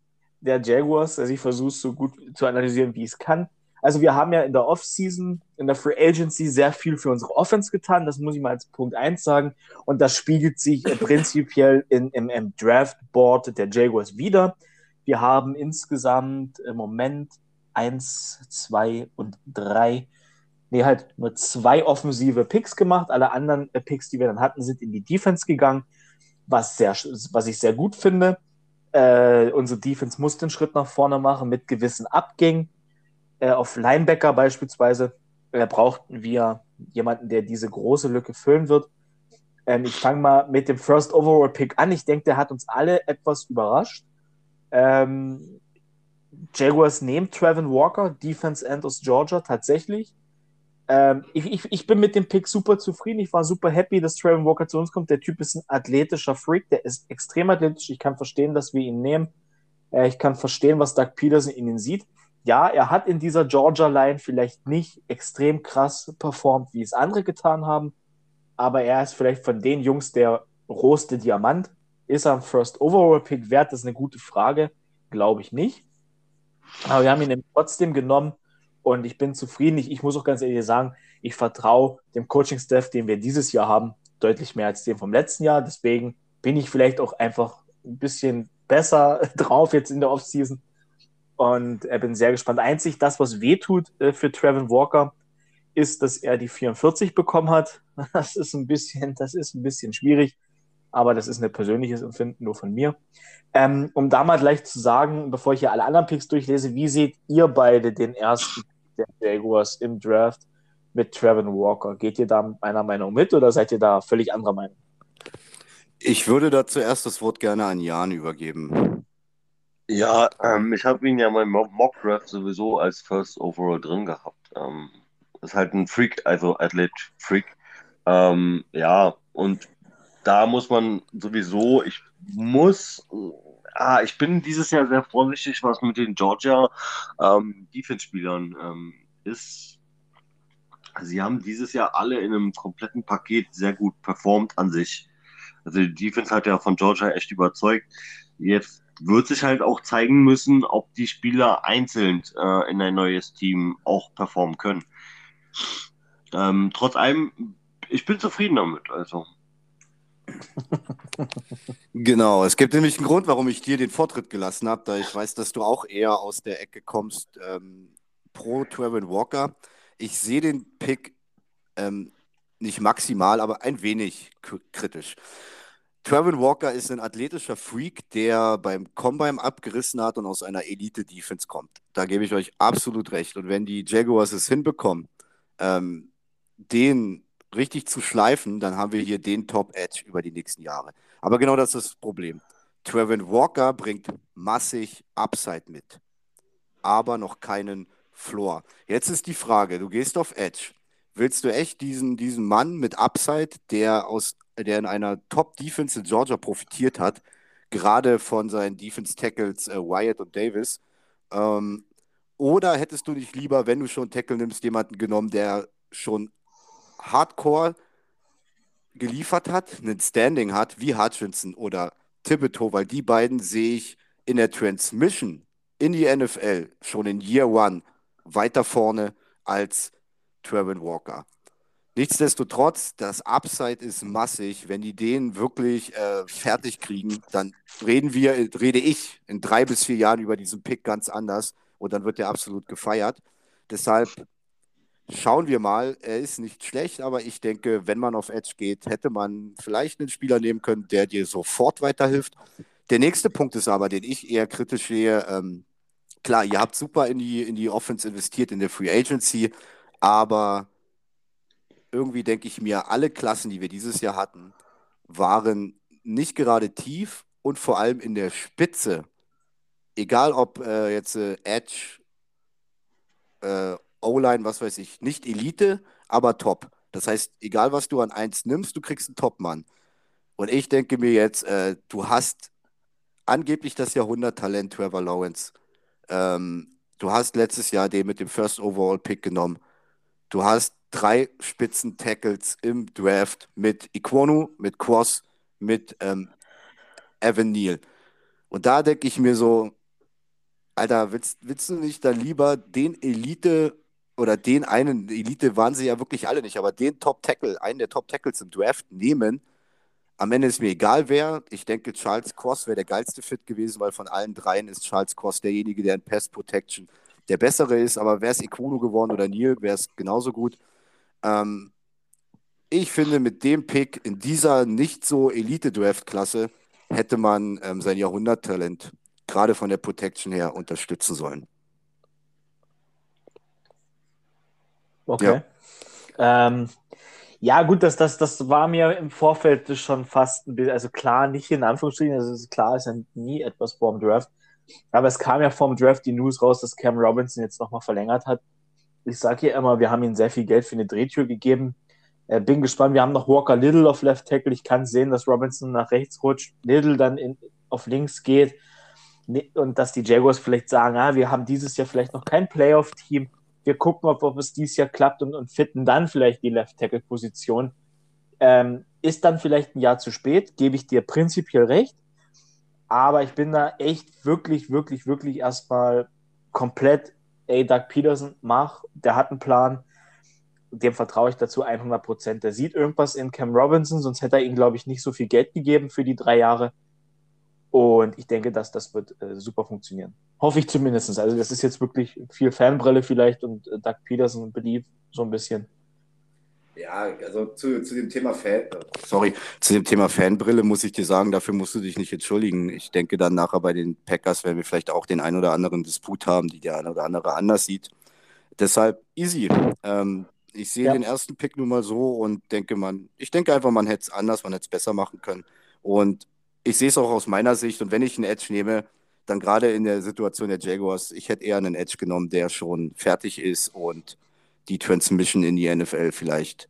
der Jaguars. Also ich versuche es so gut zu analysieren, wie ich es kann. Also wir haben ja in der Offseason, in der Free Agency sehr viel für unsere Offense getan. Das muss ich mal als Punkt eins sagen. Und das spiegelt sich prinzipiell in, im, im Draftboard der Jaguars wieder. Wir haben insgesamt im Moment eins, zwei und drei, nee, halt nur zwei offensive Picks gemacht. Alle anderen Picks, die wir dann hatten, sind in die Defense gegangen, was, sehr, was ich sehr gut finde. Äh, unsere Defense muss den Schritt nach vorne machen mit gewissen Abgängen äh, auf Linebacker beispielsweise äh, brauchten wir jemanden, der diese große Lücke füllen wird. Ähm, ich fange mal mit dem First Overall Pick an. Ich denke, der hat uns alle etwas überrascht. Ähm, Jaguars nehmen Trevin Walker, Defense End aus Georgia, tatsächlich. Ähm, ich, ich, ich, bin mit dem Pick super zufrieden. Ich war super happy, dass Trevin Walker zu uns kommt. Der Typ ist ein athletischer Freak, der ist extrem athletisch. Ich kann verstehen, dass wir ihn nehmen. Äh, ich kann verstehen, was Doug Peterson in ihn sieht ja, er hat in dieser Georgia-Line vielleicht nicht extrem krass performt, wie es andere getan haben, aber er ist vielleicht von den Jungs der rohste Diamant, Ist er ein First Overall Pick wert? Das ist eine gute Frage. Glaube ich nicht. Aber wir haben ihn trotzdem genommen und ich bin zufrieden. Ich, ich muss auch ganz ehrlich sagen, ich vertraue dem Coaching-Staff, den wir dieses Jahr haben, deutlich mehr als dem vom letzten Jahr. Deswegen bin ich vielleicht auch einfach ein bisschen besser drauf jetzt in der Offseason und äh, bin sehr gespannt. Einzig das, was wehtut äh, für Trevin Walker, ist, dass er die 44 bekommen hat. Das ist ein bisschen, das ist ein bisschen schwierig, aber das ist ein persönliches Empfinden nur von mir. Ähm, um da mal gleich zu sagen, bevor ich hier alle anderen Picks durchlese, wie seht ihr beide den ersten der Jaguars im Draft mit Trevin Walker? Geht ihr da meiner Meinung mit oder seid ihr da völlig anderer Meinung? Ich würde da zuerst das Wort gerne an Jan übergeben. Ja, ähm, ich habe ihn ja mein Mock Draft sowieso als First Overall drin gehabt. Ähm, ist halt ein Freak, also Athlet Freak. Ähm, ja, und da muss man sowieso, ich muss, ah, ich bin dieses Jahr sehr vorsichtig, was mit den Georgia ähm, Defense-Spielern ähm, ist. Sie haben dieses Jahr alle in einem kompletten Paket sehr gut performt an sich. Also die Defense hat ja von Georgia echt überzeugt. Jetzt wird sich halt auch zeigen müssen, ob die Spieler einzeln äh, in ein neues Team auch performen können. Ähm, trotz allem, ich bin zufrieden damit. Also. Genau, es gibt nämlich einen Grund, warum ich dir den Vortritt gelassen habe, da ich weiß, dass du auch eher aus der Ecke kommst ähm, pro Trevin Walker. Ich sehe den Pick ähm, nicht maximal, aber ein wenig kritisch. Trevin Walker ist ein athletischer Freak, der beim Combine abgerissen hat und aus einer Elite-Defense kommt. Da gebe ich euch absolut recht. Und wenn die Jaguars es hinbekommen, ähm, den richtig zu schleifen, dann haben wir hier den Top-Edge über die nächsten Jahre. Aber genau das ist das Problem. Trevin Walker bringt massig Upside mit, aber noch keinen Floor. Jetzt ist die Frage, du gehst auf Edge. Willst du echt diesen, diesen Mann mit Upside, der, aus, der in einer Top-Defense in Georgia profitiert hat, gerade von seinen Defense-Tackles äh, Wyatt und Davis, ähm, oder hättest du dich lieber, wenn du schon Tackle nimmst, jemanden genommen, der schon Hardcore geliefert hat, einen Standing hat, wie Hutchinson oder Thibodeau, weil die beiden sehe ich in der Transmission in die NFL schon in Year One weiter vorne als Trevin Walker. Nichtsdestotrotz, das Upside ist massig. Wenn die den wirklich äh, fertig kriegen, dann reden wir, rede ich in drei bis vier Jahren über diesen Pick ganz anders und dann wird er absolut gefeiert. Deshalb schauen wir mal. Er ist nicht schlecht, aber ich denke, wenn man auf Edge geht, hätte man vielleicht einen Spieler nehmen können, der dir sofort weiterhilft. Der nächste Punkt ist aber, den ich eher kritisch sehe. Ähm, klar, ihr habt super in die, in die Offense investiert, in der Free Agency, aber irgendwie denke ich mir, alle Klassen, die wir dieses Jahr hatten, waren nicht gerade tief und vor allem in der Spitze egal ob äh, jetzt äh, Edge, äh, O-Line, was weiß ich, nicht Elite, aber top. Das heißt, egal was du an eins nimmst, du kriegst einen Top-Mann. Und ich denke mir jetzt, äh, du hast angeblich das Jahrhundert-Talent Trevor Lawrence. Ähm, du hast letztes Jahr den mit dem First Overall Pick genommen. Du hast drei Spitzen-Tackles im Draft mit Iquonu, mit Cross, mit ähm, Evan Neal. Und da denke ich mir so, Alter, willst, willst du nicht dann lieber den Elite oder den einen, Elite waren sie ja wirklich alle nicht, aber den Top-Tackle, einen der Top-Tackles im Draft nehmen? Am Ende ist mir egal wer. Ich denke, Charles Cross wäre der geilste Fit gewesen, weil von allen dreien ist Charles Cross derjenige, der in Pass Protection der bessere ist. Aber wäre es Ikuno geworden oder Neil, wäre es genauso gut. Ähm, ich finde, mit dem Pick in dieser nicht so Elite-Draft-Klasse hätte man ähm, sein Jahrhunderttalent gerade von der Protection her unterstützen sollen. Okay. Ja, ähm, ja gut, das, das, das war mir im Vorfeld schon fast ein bisschen, also klar, nicht in Anführungsstrichen, also ist klar ist ja nie etwas vorm Draft, aber es kam ja vorm Draft die News raus, dass Cam Robinson jetzt nochmal verlängert hat. Ich sage ja immer, wir haben ihm sehr viel Geld für eine Drehtür gegeben. Äh, bin gespannt, wir haben noch Walker Little auf Left Tackle. Ich kann sehen, dass Robinson nach rechts rutscht, Little dann in, auf links geht und dass die Jaguars vielleicht sagen, ah, wir haben dieses Jahr vielleicht noch kein Playoff-Team, wir gucken, ob, ob es dieses Jahr klappt und, und fitten dann vielleicht die Left-Tackle-Position. Ähm, ist dann vielleicht ein Jahr zu spät, gebe ich dir prinzipiell recht. Aber ich bin da echt wirklich, wirklich, wirklich erstmal komplett, ey, Doug Peterson, mach, der hat einen Plan, dem vertraue ich dazu 100 Prozent. Der sieht irgendwas in Cam Robinson, sonst hätte er ihm, glaube ich, nicht so viel Geld gegeben für die drei Jahre. Und ich denke, dass das wird äh, super funktionieren. Hoffe ich zumindest. Also das ist jetzt wirklich viel Fanbrille vielleicht und äh, Doug Peterson beliebt so ein bisschen. Ja, also zu, zu dem Thema Fan, sorry, zu dem Thema Fanbrille muss ich dir sagen, dafür musst du dich nicht entschuldigen. Ich denke dann nachher bei den Packers werden wir vielleicht auch den ein oder anderen Disput haben, die der eine oder andere anders sieht. Deshalb easy. Ähm, ich sehe ja. den ersten Pick nun mal so und denke man, ich denke einfach, man hätte es anders, man hätte es besser machen können. Und ich sehe es auch aus meiner Sicht. Und wenn ich einen Edge nehme, dann gerade in der Situation der Jaguars, ich hätte eher einen Edge genommen, der schon fertig ist und die Transmission in die NFL vielleicht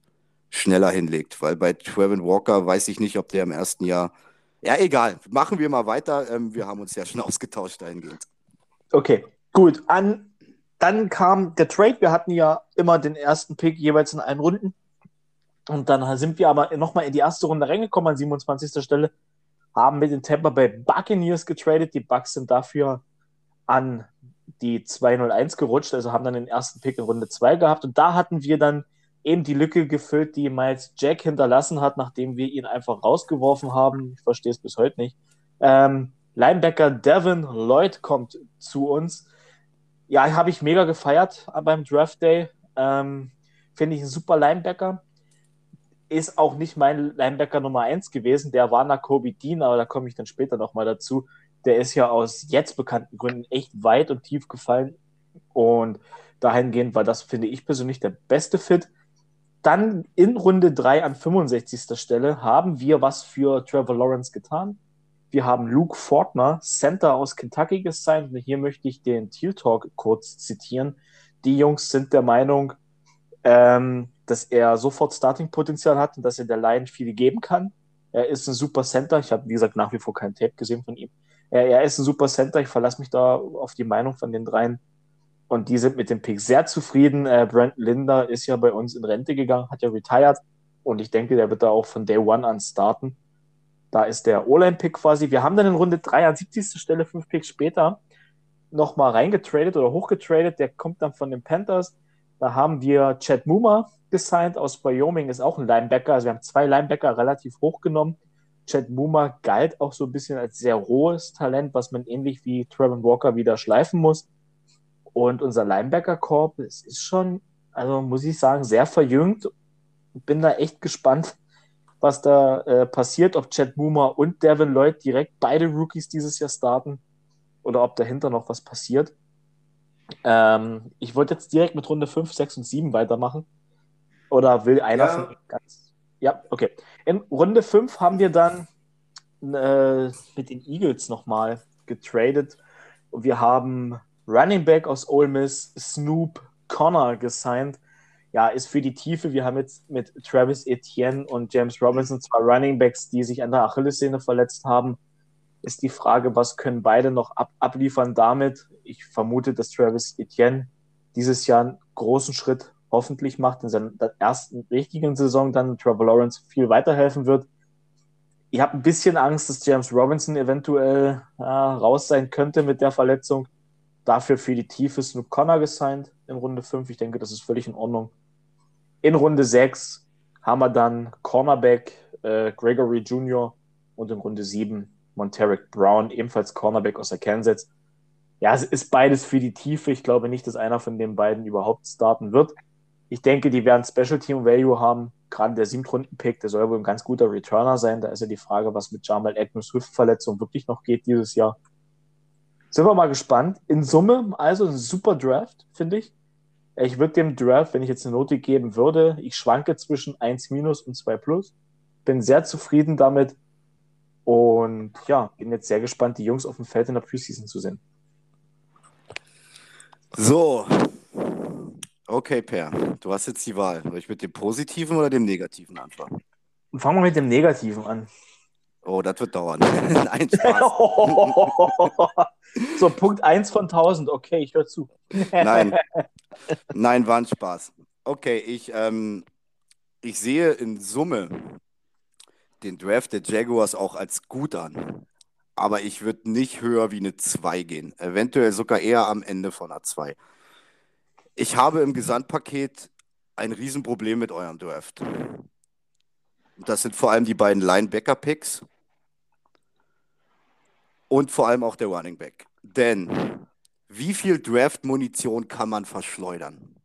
schneller hinlegt. Weil bei Trevin Walker weiß ich nicht, ob der im ersten Jahr. Ja, egal. Machen wir mal weiter. Ähm, wir haben uns ja schon ausgetauscht dahingehend. Okay, gut. An, dann kam der Trade. Wir hatten ja immer den ersten Pick jeweils in allen Runden. Und dann sind wir aber nochmal in die erste Runde reingekommen an 27. Stelle. Haben mit den Tampa Bay Buccaneers getradet. Die Bucks sind dafür an die 201 gerutscht, also haben dann den ersten Pick in Runde 2 gehabt. Und da hatten wir dann eben die Lücke gefüllt, die Miles Jack hinterlassen hat, nachdem wir ihn einfach rausgeworfen haben. Ich verstehe es bis heute nicht. Ähm, Linebacker Devin Lloyd kommt zu uns. Ja, habe ich mega gefeiert beim Draft Day. Ähm, Finde ich ein super Linebacker. Ist auch nicht mein Linebacker Nummer 1 gewesen. Der war nach Kobe Dean, aber da komme ich dann später nochmal dazu der ist ja aus jetzt bekannten Gründen echt weit und tief gefallen. Und dahingehend war das, finde ich persönlich, der beste Fit. Dann in Runde 3 an 65. Stelle haben wir was für Trevor Lawrence getan. Wir haben Luke Fortner, Center aus Kentucky, gesigned. Und hier möchte ich den Teal Talk kurz zitieren. Die Jungs sind der Meinung, ähm, dass er sofort Starting-Potenzial hat und dass er der Line viel geben kann. Er ist ein super Center. Ich habe, wie gesagt, nach wie vor kein Tape gesehen von ihm. Er, er ist ein super Center. Ich verlasse mich da auf die Meinung von den dreien. Und die sind mit dem Pick sehr zufrieden. Äh, Brandon Linder ist ja bei uns in Rente gegangen, hat ja retired. Und ich denke, der wird da auch von Day One an starten. Da ist der O-Line-Pick quasi. Wir haben dann in Runde 3 an 70. Stelle, fünf Picks später, nochmal reingetradet oder hochgetradet. Der kommt dann von den Panthers. Da haben wir Chad Muma gesigned aus Wyoming, ist auch ein Linebacker. Also wir haben zwei Linebacker relativ hoch genommen. Chad Boomer galt auch so ein bisschen als sehr rohes Talent, was man ähnlich wie Trevor Walker wieder schleifen muss. Und unser Linebacker-Korb, ist schon, also muss ich sagen, sehr verjüngt. Bin da echt gespannt, was da äh, passiert, ob Chad Boomer und Devin Lloyd direkt beide Rookies dieses Jahr starten oder ob dahinter noch was passiert. Ähm, ich wollte jetzt direkt mit Runde 5, 6 und 7 weitermachen. Oder will einer ja. von ganz. Ja, okay. In Runde 5 haben wir dann äh, mit den Eagles nochmal getradet. Wir haben Running Back aus Ole Miss, Snoop Connor gesigned. Ja, ist für die Tiefe. Wir haben jetzt mit Travis Etienne und James Robinson zwei Running Backs, die sich an der Achillessehne verletzt haben. Ist die Frage, was können beide noch ab abliefern damit? Ich vermute, dass Travis Etienne dieses Jahr einen großen Schritt hoffentlich macht, in seiner ersten richtigen Saison dann Trevor Lawrence viel weiterhelfen wird. Ich habe ein bisschen Angst, dass James Robinson eventuell äh, raus sein könnte mit der Verletzung. Dafür für die Tiefe Snoop Connor gesigned in Runde 5. Ich denke, das ist völlig in Ordnung. In Runde 6 haben wir dann Cornerback äh, Gregory Jr. und in Runde 7 Monteric Brown, ebenfalls Cornerback aus Kansas. Ja, es ist beides für die Tiefe. Ich glaube nicht, dass einer von den beiden überhaupt starten wird. Ich denke, die werden Special Team Value haben. Gerade der Siebtrunden-Pick, der soll wohl ein ganz guter Returner sein. Da ist ja die Frage, was mit Jamal Agnews Hüftverletzung wirklich noch geht dieses Jahr. Sind wir mal gespannt. In Summe, also ein super Draft, finde ich. Ich würde dem Draft, wenn ich jetzt eine Note geben würde, ich schwanke zwischen 1 minus und 2 plus. Bin sehr zufrieden damit. Und ja, bin jetzt sehr gespannt, die Jungs auf dem Feld in der Preseason zu sehen. So, Okay, Per, du hast jetzt die Wahl. Soll ich mit dem Positiven oder dem Negativen anfangen? Fangen wir mit dem Negativen an. Oh, das wird dauern. Nein, Spaß. so, Punkt 1 von 1000. Okay, ich höre zu. Nein. Nein, war ein Spaß. Okay, ich, ähm, ich sehe in Summe den Draft der Jaguars auch als gut an. aber ich würde nicht höher wie eine 2 gehen. Eventuell sogar eher am Ende von einer 2. Ich habe im Gesamtpaket ein Riesenproblem mit eurem Draft. Das sind vor allem die beiden Linebacker-Picks und vor allem auch der Running Back. Denn wie viel Draft-Munition kann man verschleudern?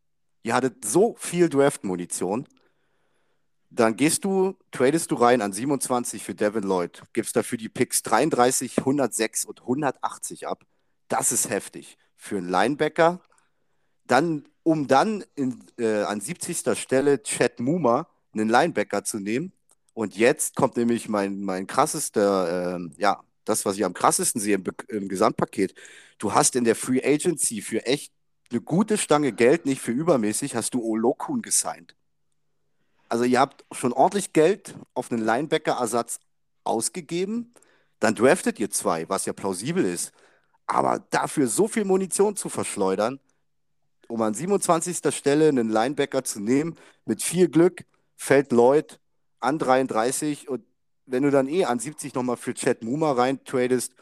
Ihr hattet so viel Draft-Munition, dann gehst du, tradest du rein an 27 für Devin Lloyd, gibst dafür die Picks 33, 106 und 180 ab. Das ist heftig. Für einen Linebacker, dann, um dann in, äh, an 70. Stelle Chad Muma, einen Linebacker zu nehmen. Und jetzt kommt nämlich mein, mein krassester, äh, ja, das, was ich am krassesten sehe im, im Gesamtpaket. Du hast in der Free Agency für echt eine gute Stange Geld, nicht für übermäßig, hast du Olokun gesigned. Also ihr habt schon ordentlich Geld auf einen Linebacker-Ersatz ausgegeben, dann draftet ihr zwei, was ja plausibel ist. Aber dafür so viel Munition zu verschleudern, um an 27. Stelle einen Linebacker zu nehmen, mit viel Glück fällt Lloyd an 33 und wenn du dann eh an 70 nochmal für Chad Muma rein tradest,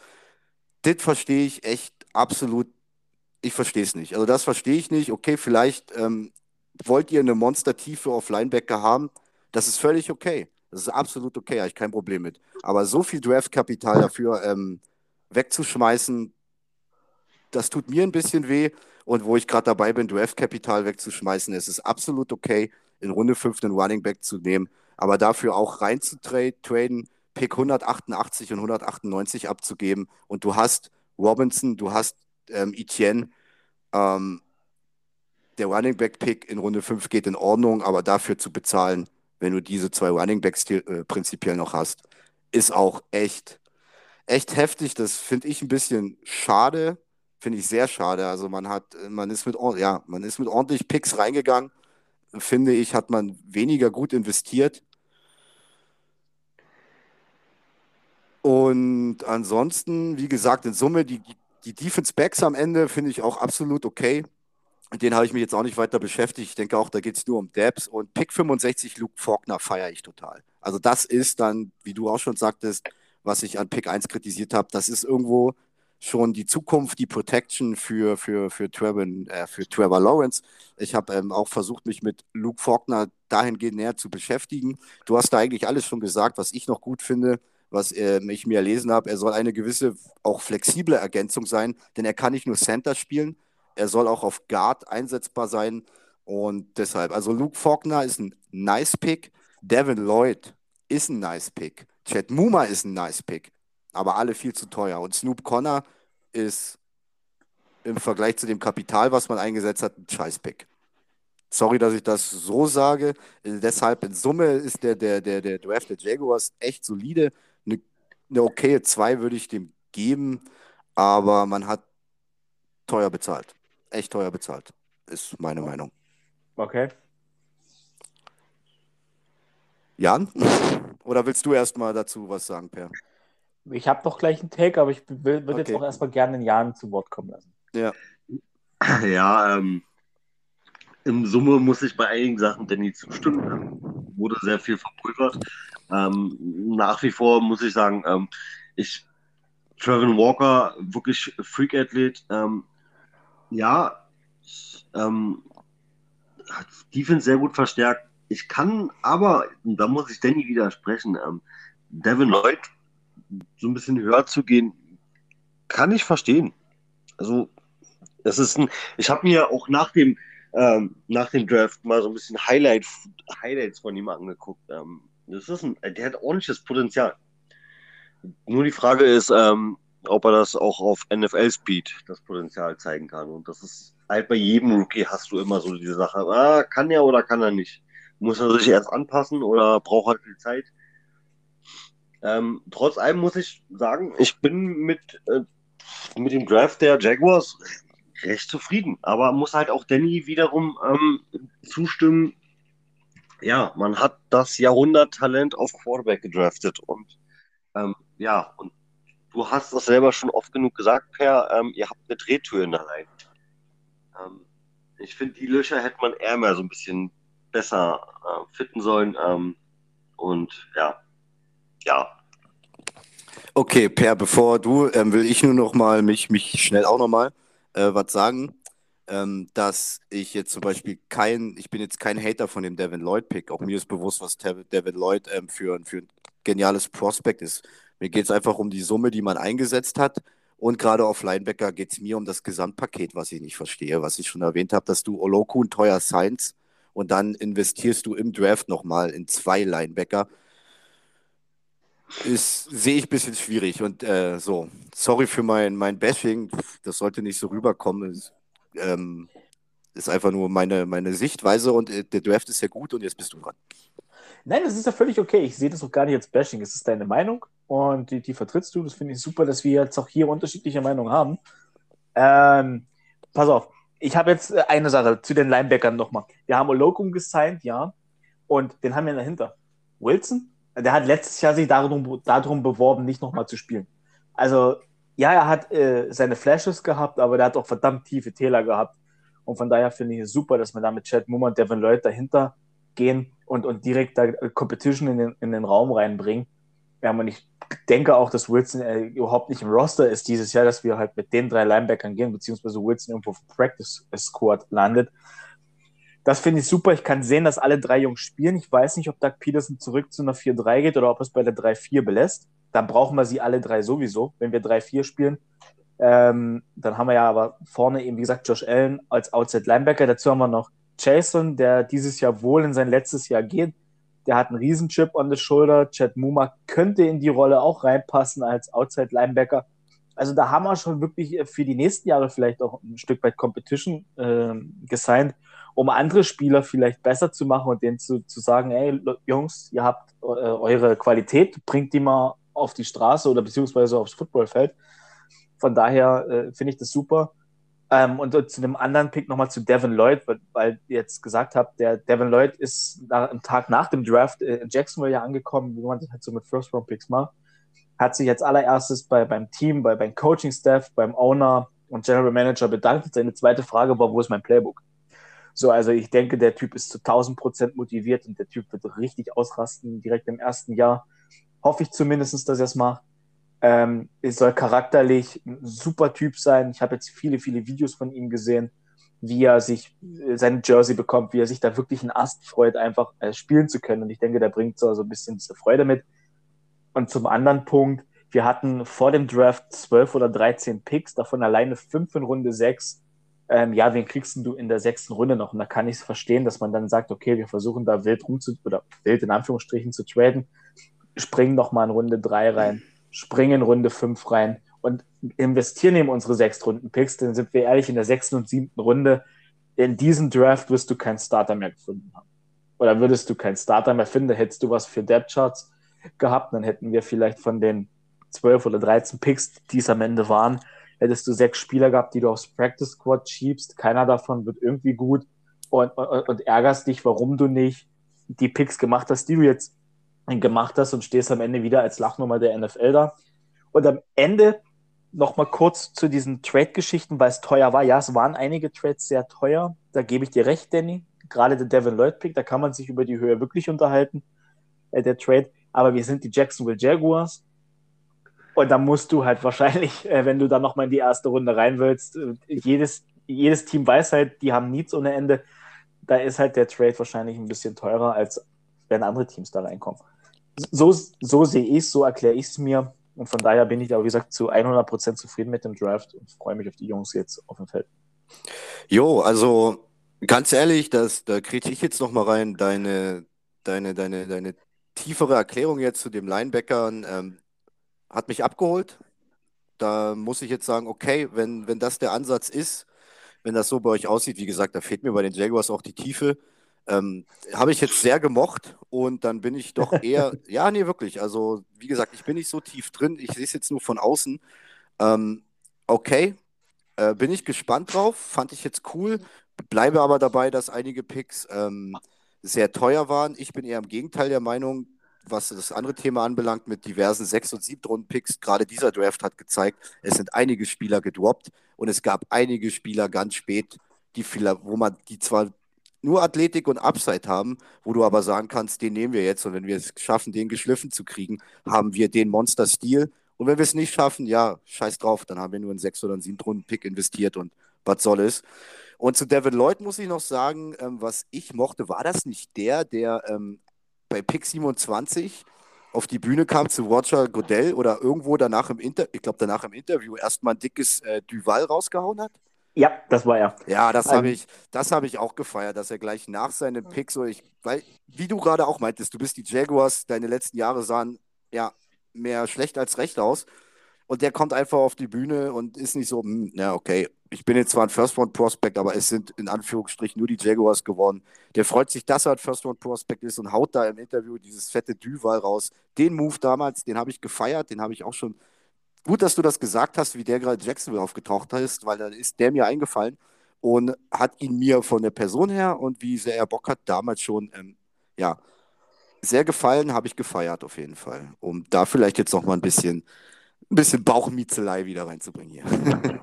das verstehe ich echt absolut. Ich verstehe es nicht. Also das verstehe ich nicht. Okay, vielleicht ähm, wollt ihr eine Monstertiefe auf Linebacker haben. Das ist völlig okay. Das ist absolut okay, habe ich kein Problem mit. Aber so viel Draftkapital dafür ähm, wegzuschmeißen, das tut mir ein bisschen weh. Und wo ich gerade dabei bin, Draftkapital wegzuschmeißen, ist es absolut okay, in Runde 5 einen Running Back zu nehmen aber dafür auch reinzutraden, Pick 188 und 198 abzugeben und du hast Robinson, du hast ähm, Etienne, ähm, der Running Back Pick in Runde 5 geht in Ordnung, aber dafür zu bezahlen, wenn du diese zwei Running Backs äh, prinzipiell noch hast, ist auch echt, echt heftig. Das finde ich ein bisschen schade, finde ich sehr schade. Also man hat, man ist mit, ja, man ist mit ordentlich Picks reingegangen. Finde ich, hat man weniger gut investiert. Und ansonsten, wie gesagt, in Summe, die, die Defense Backs am Ende finde ich auch absolut okay. Den habe ich mich jetzt auch nicht weiter beschäftigt. Ich denke auch, da geht es nur um Debs. Und Pick 65 Luke Faulkner feiere ich total. Also das ist dann, wie du auch schon sagtest, was ich an Pick 1 kritisiert habe, das ist irgendwo schon die Zukunft, die Protection für, für, für, Trevor, äh, für Trevor Lawrence. Ich habe ähm, auch versucht, mich mit Luke Faulkner dahingehend näher zu beschäftigen. Du hast da eigentlich alles schon gesagt, was ich noch gut finde was äh, ich mir erlesen habe. Er soll eine gewisse, auch flexible Ergänzung sein, denn er kann nicht nur Center spielen, er soll auch auf Guard einsetzbar sein. Und deshalb, also Luke Faulkner ist ein nice Pick, Devin Lloyd ist ein nice Pick, Chad Muma ist ein nice Pick, aber alle viel zu teuer. Und Snoop Connor ist im Vergleich zu dem Kapital, was man eingesetzt hat, ein Scheiß-Pick. Sorry, dass ich das so sage. Deshalb in Summe ist der, der, der, der Draft der Jaguars echt solide eine okaye 2 würde ich dem geben, aber man hat teuer bezahlt. Echt teuer bezahlt, ist meine Meinung. Okay. Jan? Oder willst du erstmal dazu was sagen, Per? Ich habe noch gleich einen Take, aber ich würde okay. jetzt auch erstmal gerne den Jan zu Wort kommen lassen. Ja. Ja, ähm, im Summe muss ich bei einigen Sachen Danny zustimmen. Wurde sehr viel verpulvert. Ähm, nach wie vor muss ich sagen, ähm, ich Trevin Walker, wirklich Freak-Athlet. Ähm, ja, ähm, hat Defense sehr gut verstärkt. Ich kann aber, da muss ich Danny widersprechen, ähm, Devin Lloyd so ein bisschen höher zu gehen, kann ich verstehen. Also, es ist ein, ich habe mir auch nach dem, ähm, nach dem Draft mal so ein bisschen Highlight, Highlights von ihm angeguckt. Ähm, das ist ein, der hat ordentliches Potenzial. Nur die Frage ist, ähm, ob er das auch auf NFL-Speed, das Potenzial zeigen kann. Und das ist halt bei jedem Rookie hast du immer so diese Sache, ah, kann er oder kann er nicht? Muss er sich erst anpassen oder braucht er viel Zeit? Ähm, trotz allem muss ich sagen, ich bin mit, äh, mit dem Draft der Jaguars recht zufrieden. Aber muss halt auch Danny wiederum ähm, zustimmen, ja, man hat das Jahrhunderttalent auf Quarterback gedraftet und ähm, ja, und du hast das selber schon oft genug gesagt, Per, ähm, ihr habt eine Drehtür in der Reihe. Ähm, ich finde, die Löcher hätte man eher mal so ein bisschen besser äh, fitten sollen. Ähm, und ja, ja. Okay, Per, bevor du, ähm, will ich nur noch mal mich, mich schnell auch noch mal äh, was sagen, ähm, dass ich jetzt zum Beispiel kein, ich bin jetzt kein Hater von dem Devin Lloyd-Pick. Auch mir ist bewusst, was Devin Lloyd ähm, für, für ein geniales Prospect ist. Mir geht es einfach um die Summe, die man eingesetzt hat. Und gerade auf Linebacker geht es mir um das Gesamtpaket, was ich nicht verstehe, was ich schon erwähnt habe, dass du Oloku und teuer Science und dann investierst du im Draft nochmal in zwei Linebacker ist, sehe ich ein bisschen schwierig. Und äh, so, sorry für mein, mein Bashing, das sollte nicht so rüberkommen. Ist, ähm, ist einfach nur meine, meine Sichtweise und äh, der Draft ist ja gut und jetzt bist du dran. Nein, das ist ja völlig okay. Ich sehe das auch gar nicht als Bashing. Es ist deine Meinung und die, die vertrittst du. Das finde ich super, dass wir jetzt auch hier unterschiedliche Meinungen haben. Ähm, pass auf, ich habe jetzt äh, eine Sache zu den Linebackern nochmal. Wir haben Olokum gesigned, ja, und den haben wir dahinter. Wilson der hat letztes Jahr sich darum, darum beworben, nicht nochmal zu spielen. Also, ja, er hat äh, seine Flashes gehabt, aber der hat auch verdammt tiefe Täler gehabt. Und von daher finde ich es super, dass wir da mit Chad Mummer und Devin Lloyd dahinter gehen und, und direkt da Competition in den, in den Raum reinbringen. Ja, und ich denke auch, dass Wilson äh, überhaupt nicht im Roster ist dieses Jahr, dass wir halt mit den drei Linebackern gehen, beziehungsweise Wilson irgendwo auf Practice Squad landet. Das finde ich super. Ich kann sehen, dass alle drei Jungs spielen. Ich weiß nicht, ob Doug Peterson zurück zu einer 4-3 geht oder ob es bei der 3-4 belässt. Dann brauchen wir sie alle drei sowieso. Wenn wir 3-4 spielen, ähm, dann haben wir ja aber vorne eben, wie gesagt, Josh Allen als Outside Linebacker. Dazu haben wir noch Jason, der dieses Jahr wohl in sein letztes Jahr geht. Der hat einen Riesenchip on the shoulder. Chad Muma könnte in die Rolle auch reinpassen als Outside Linebacker. Also da haben wir schon wirklich für die nächsten Jahre vielleicht auch ein Stück weit Competition äh, gesigned um andere Spieler vielleicht besser zu machen und denen zu, zu sagen, ey, Jungs, ihr habt äh, eure Qualität, bringt die mal auf die Straße oder beziehungsweise aufs Footballfeld. Von daher äh, finde ich das super. Ähm, und, zu dem anderen Pick nochmal zu Devin Lloyd, weil, weil ihr jetzt gesagt habt, der Devin Lloyd ist nach, am Tag nach dem Draft in Jacksonville ja angekommen, wie man das halt so mit First-Round-Picks macht. Hat sich als allererstes bei, beim Team, bei, beim Coaching-Staff, beim Owner und General Manager bedankt. Seine zweite Frage war, wo ist mein Playbook? So, also ich denke, der Typ ist zu 1000 Prozent motiviert und der Typ wird richtig ausrasten direkt im ersten Jahr. Hoffe ich zumindest, dass er es macht. Ähm, es soll charakterlich ein super Typ sein. Ich habe jetzt viele, viele Videos von ihm gesehen, wie er sich äh, seine Jersey bekommt, wie er sich da wirklich einen Ast freut, einfach äh, spielen zu können. Und ich denke, der bringt so, so ein bisschen diese Freude mit. Und zum anderen Punkt, wir hatten vor dem Draft 12 oder 13 Picks, davon alleine fünf in Runde 6 ähm, ja, wen kriegst du in der sechsten Runde noch? Und da kann ich es verstehen, dass man dann sagt, okay, wir versuchen da wild rum zu, oder wild in Anführungsstrichen zu traden, springen noch mal in Runde drei rein, springen in Runde fünf rein und investieren eben unsere sechs Runden Picks, dann sind wir ehrlich, in der sechsten und siebten Runde, in diesem Draft wirst du keinen Starter mehr gefunden haben. Oder würdest du keinen Starter mehr finden, hättest du was für Depth Charts gehabt, dann hätten wir vielleicht von den zwölf oder dreizehn Picks, die es am Ende waren, hättest du sechs Spieler gehabt, die du aufs Practice Squad schiebst. Keiner davon wird irgendwie gut und, und, und ärgerst dich, warum du nicht die Picks gemacht hast, die du jetzt gemacht hast und stehst am Ende wieder als Lachnummer der NFL da. Und am Ende noch mal kurz zu diesen Trade-Geschichten, weil es teuer war. Ja, es waren einige Trades sehr teuer. Da gebe ich dir recht, Danny. Gerade der Devin Lloyd-Pick, da kann man sich über die Höhe wirklich unterhalten, äh, der Trade. Aber wir sind die Jacksonville Jaguars. Und dann musst du halt wahrscheinlich, äh, wenn du dann nochmal in die erste Runde rein willst, äh, jedes, jedes Team weiß halt, die haben Needs ohne Ende. Da ist halt der Trade wahrscheinlich ein bisschen teurer, als wenn andere Teams da reinkommen. So, so sehe ich es, so erkläre ich es mir. Und von daher bin ich da, wie gesagt, zu 100% zufrieden mit dem Draft und freue mich auf die Jungs jetzt auf dem Feld. Jo, also ganz ehrlich, das, da kriege ich jetzt nochmal rein, deine, deine, deine, deine tiefere Erklärung jetzt zu dem Linebackern. Ähm, hat mich abgeholt. Da muss ich jetzt sagen, okay, wenn, wenn das der Ansatz ist, wenn das so bei euch aussieht, wie gesagt, da fehlt mir bei den Jaguars auch die Tiefe. Ähm, habe ich jetzt sehr gemocht und dann bin ich doch eher, ja, nee, wirklich. Also, wie gesagt, ich bin nicht so tief drin. Ich sehe es jetzt nur von außen. Ähm, okay, äh, bin ich gespannt drauf. Fand ich jetzt cool. Bleibe aber dabei, dass einige Picks ähm, sehr teuer waren. Ich bin eher im Gegenteil der Meinung, was das andere Thema anbelangt, mit diversen Sechs- und Siebtrunden-Picks, gerade dieser Draft hat gezeigt, es sind einige Spieler gedroppt und es gab einige Spieler ganz spät, die wo man die zwar nur Athletik und Upside haben, wo du aber sagen kannst, den nehmen wir jetzt und wenn wir es schaffen, den geschliffen zu kriegen, haben wir den Monster-Stil Und wenn wir es nicht schaffen, ja, scheiß drauf, dann haben wir nur einen 6- oder einen 7-Runden-Pick investiert und was soll es. Und zu Devin Lloyd muss ich noch sagen, ähm, was ich mochte, war das nicht der, der ähm, bei Pick 27 auf die Bühne kam zu Roger Godell oder irgendwo danach im Inter ich glaube danach im Interview erstmal ein dickes äh, Duval rausgehauen hat? Ja, das war er. Ja, das habe ich, das ich auch gefeiert, dass er gleich nach seinem Pick so, ich, weil, wie du gerade auch meintest, du bist die Jaguars, deine letzten Jahre sahen ja mehr schlecht als recht aus. Und der kommt einfach auf die Bühne und ist nicht so, hm, ja, okay, ich bin jetzt zwar ein First-Round-Prospect, aber es sind in Anführungsstrichen nur die Jaguars geworden. Der freut sich, dass er ein First-Round-Prospect ist und haut da im Interview dieses fette Duval raus. Den Move damals, den habe ich gefeiert, den habe ich auch schon. Gut, dass du das gesagt hast, wie der gerade Jacksonville aufgetaucht ist, weil dann ist der mir eingefallen und hat ihn mir von der Person her und wie sehr er Bock hat, damals schon, ähm, ja, sehr gefallen, habe ich gefeiert auf jeden Fall. Um da vielleicht jetzt noch mal ein bisschen, ein bisschen Bauchmiezelei wieder reinzubringen hier.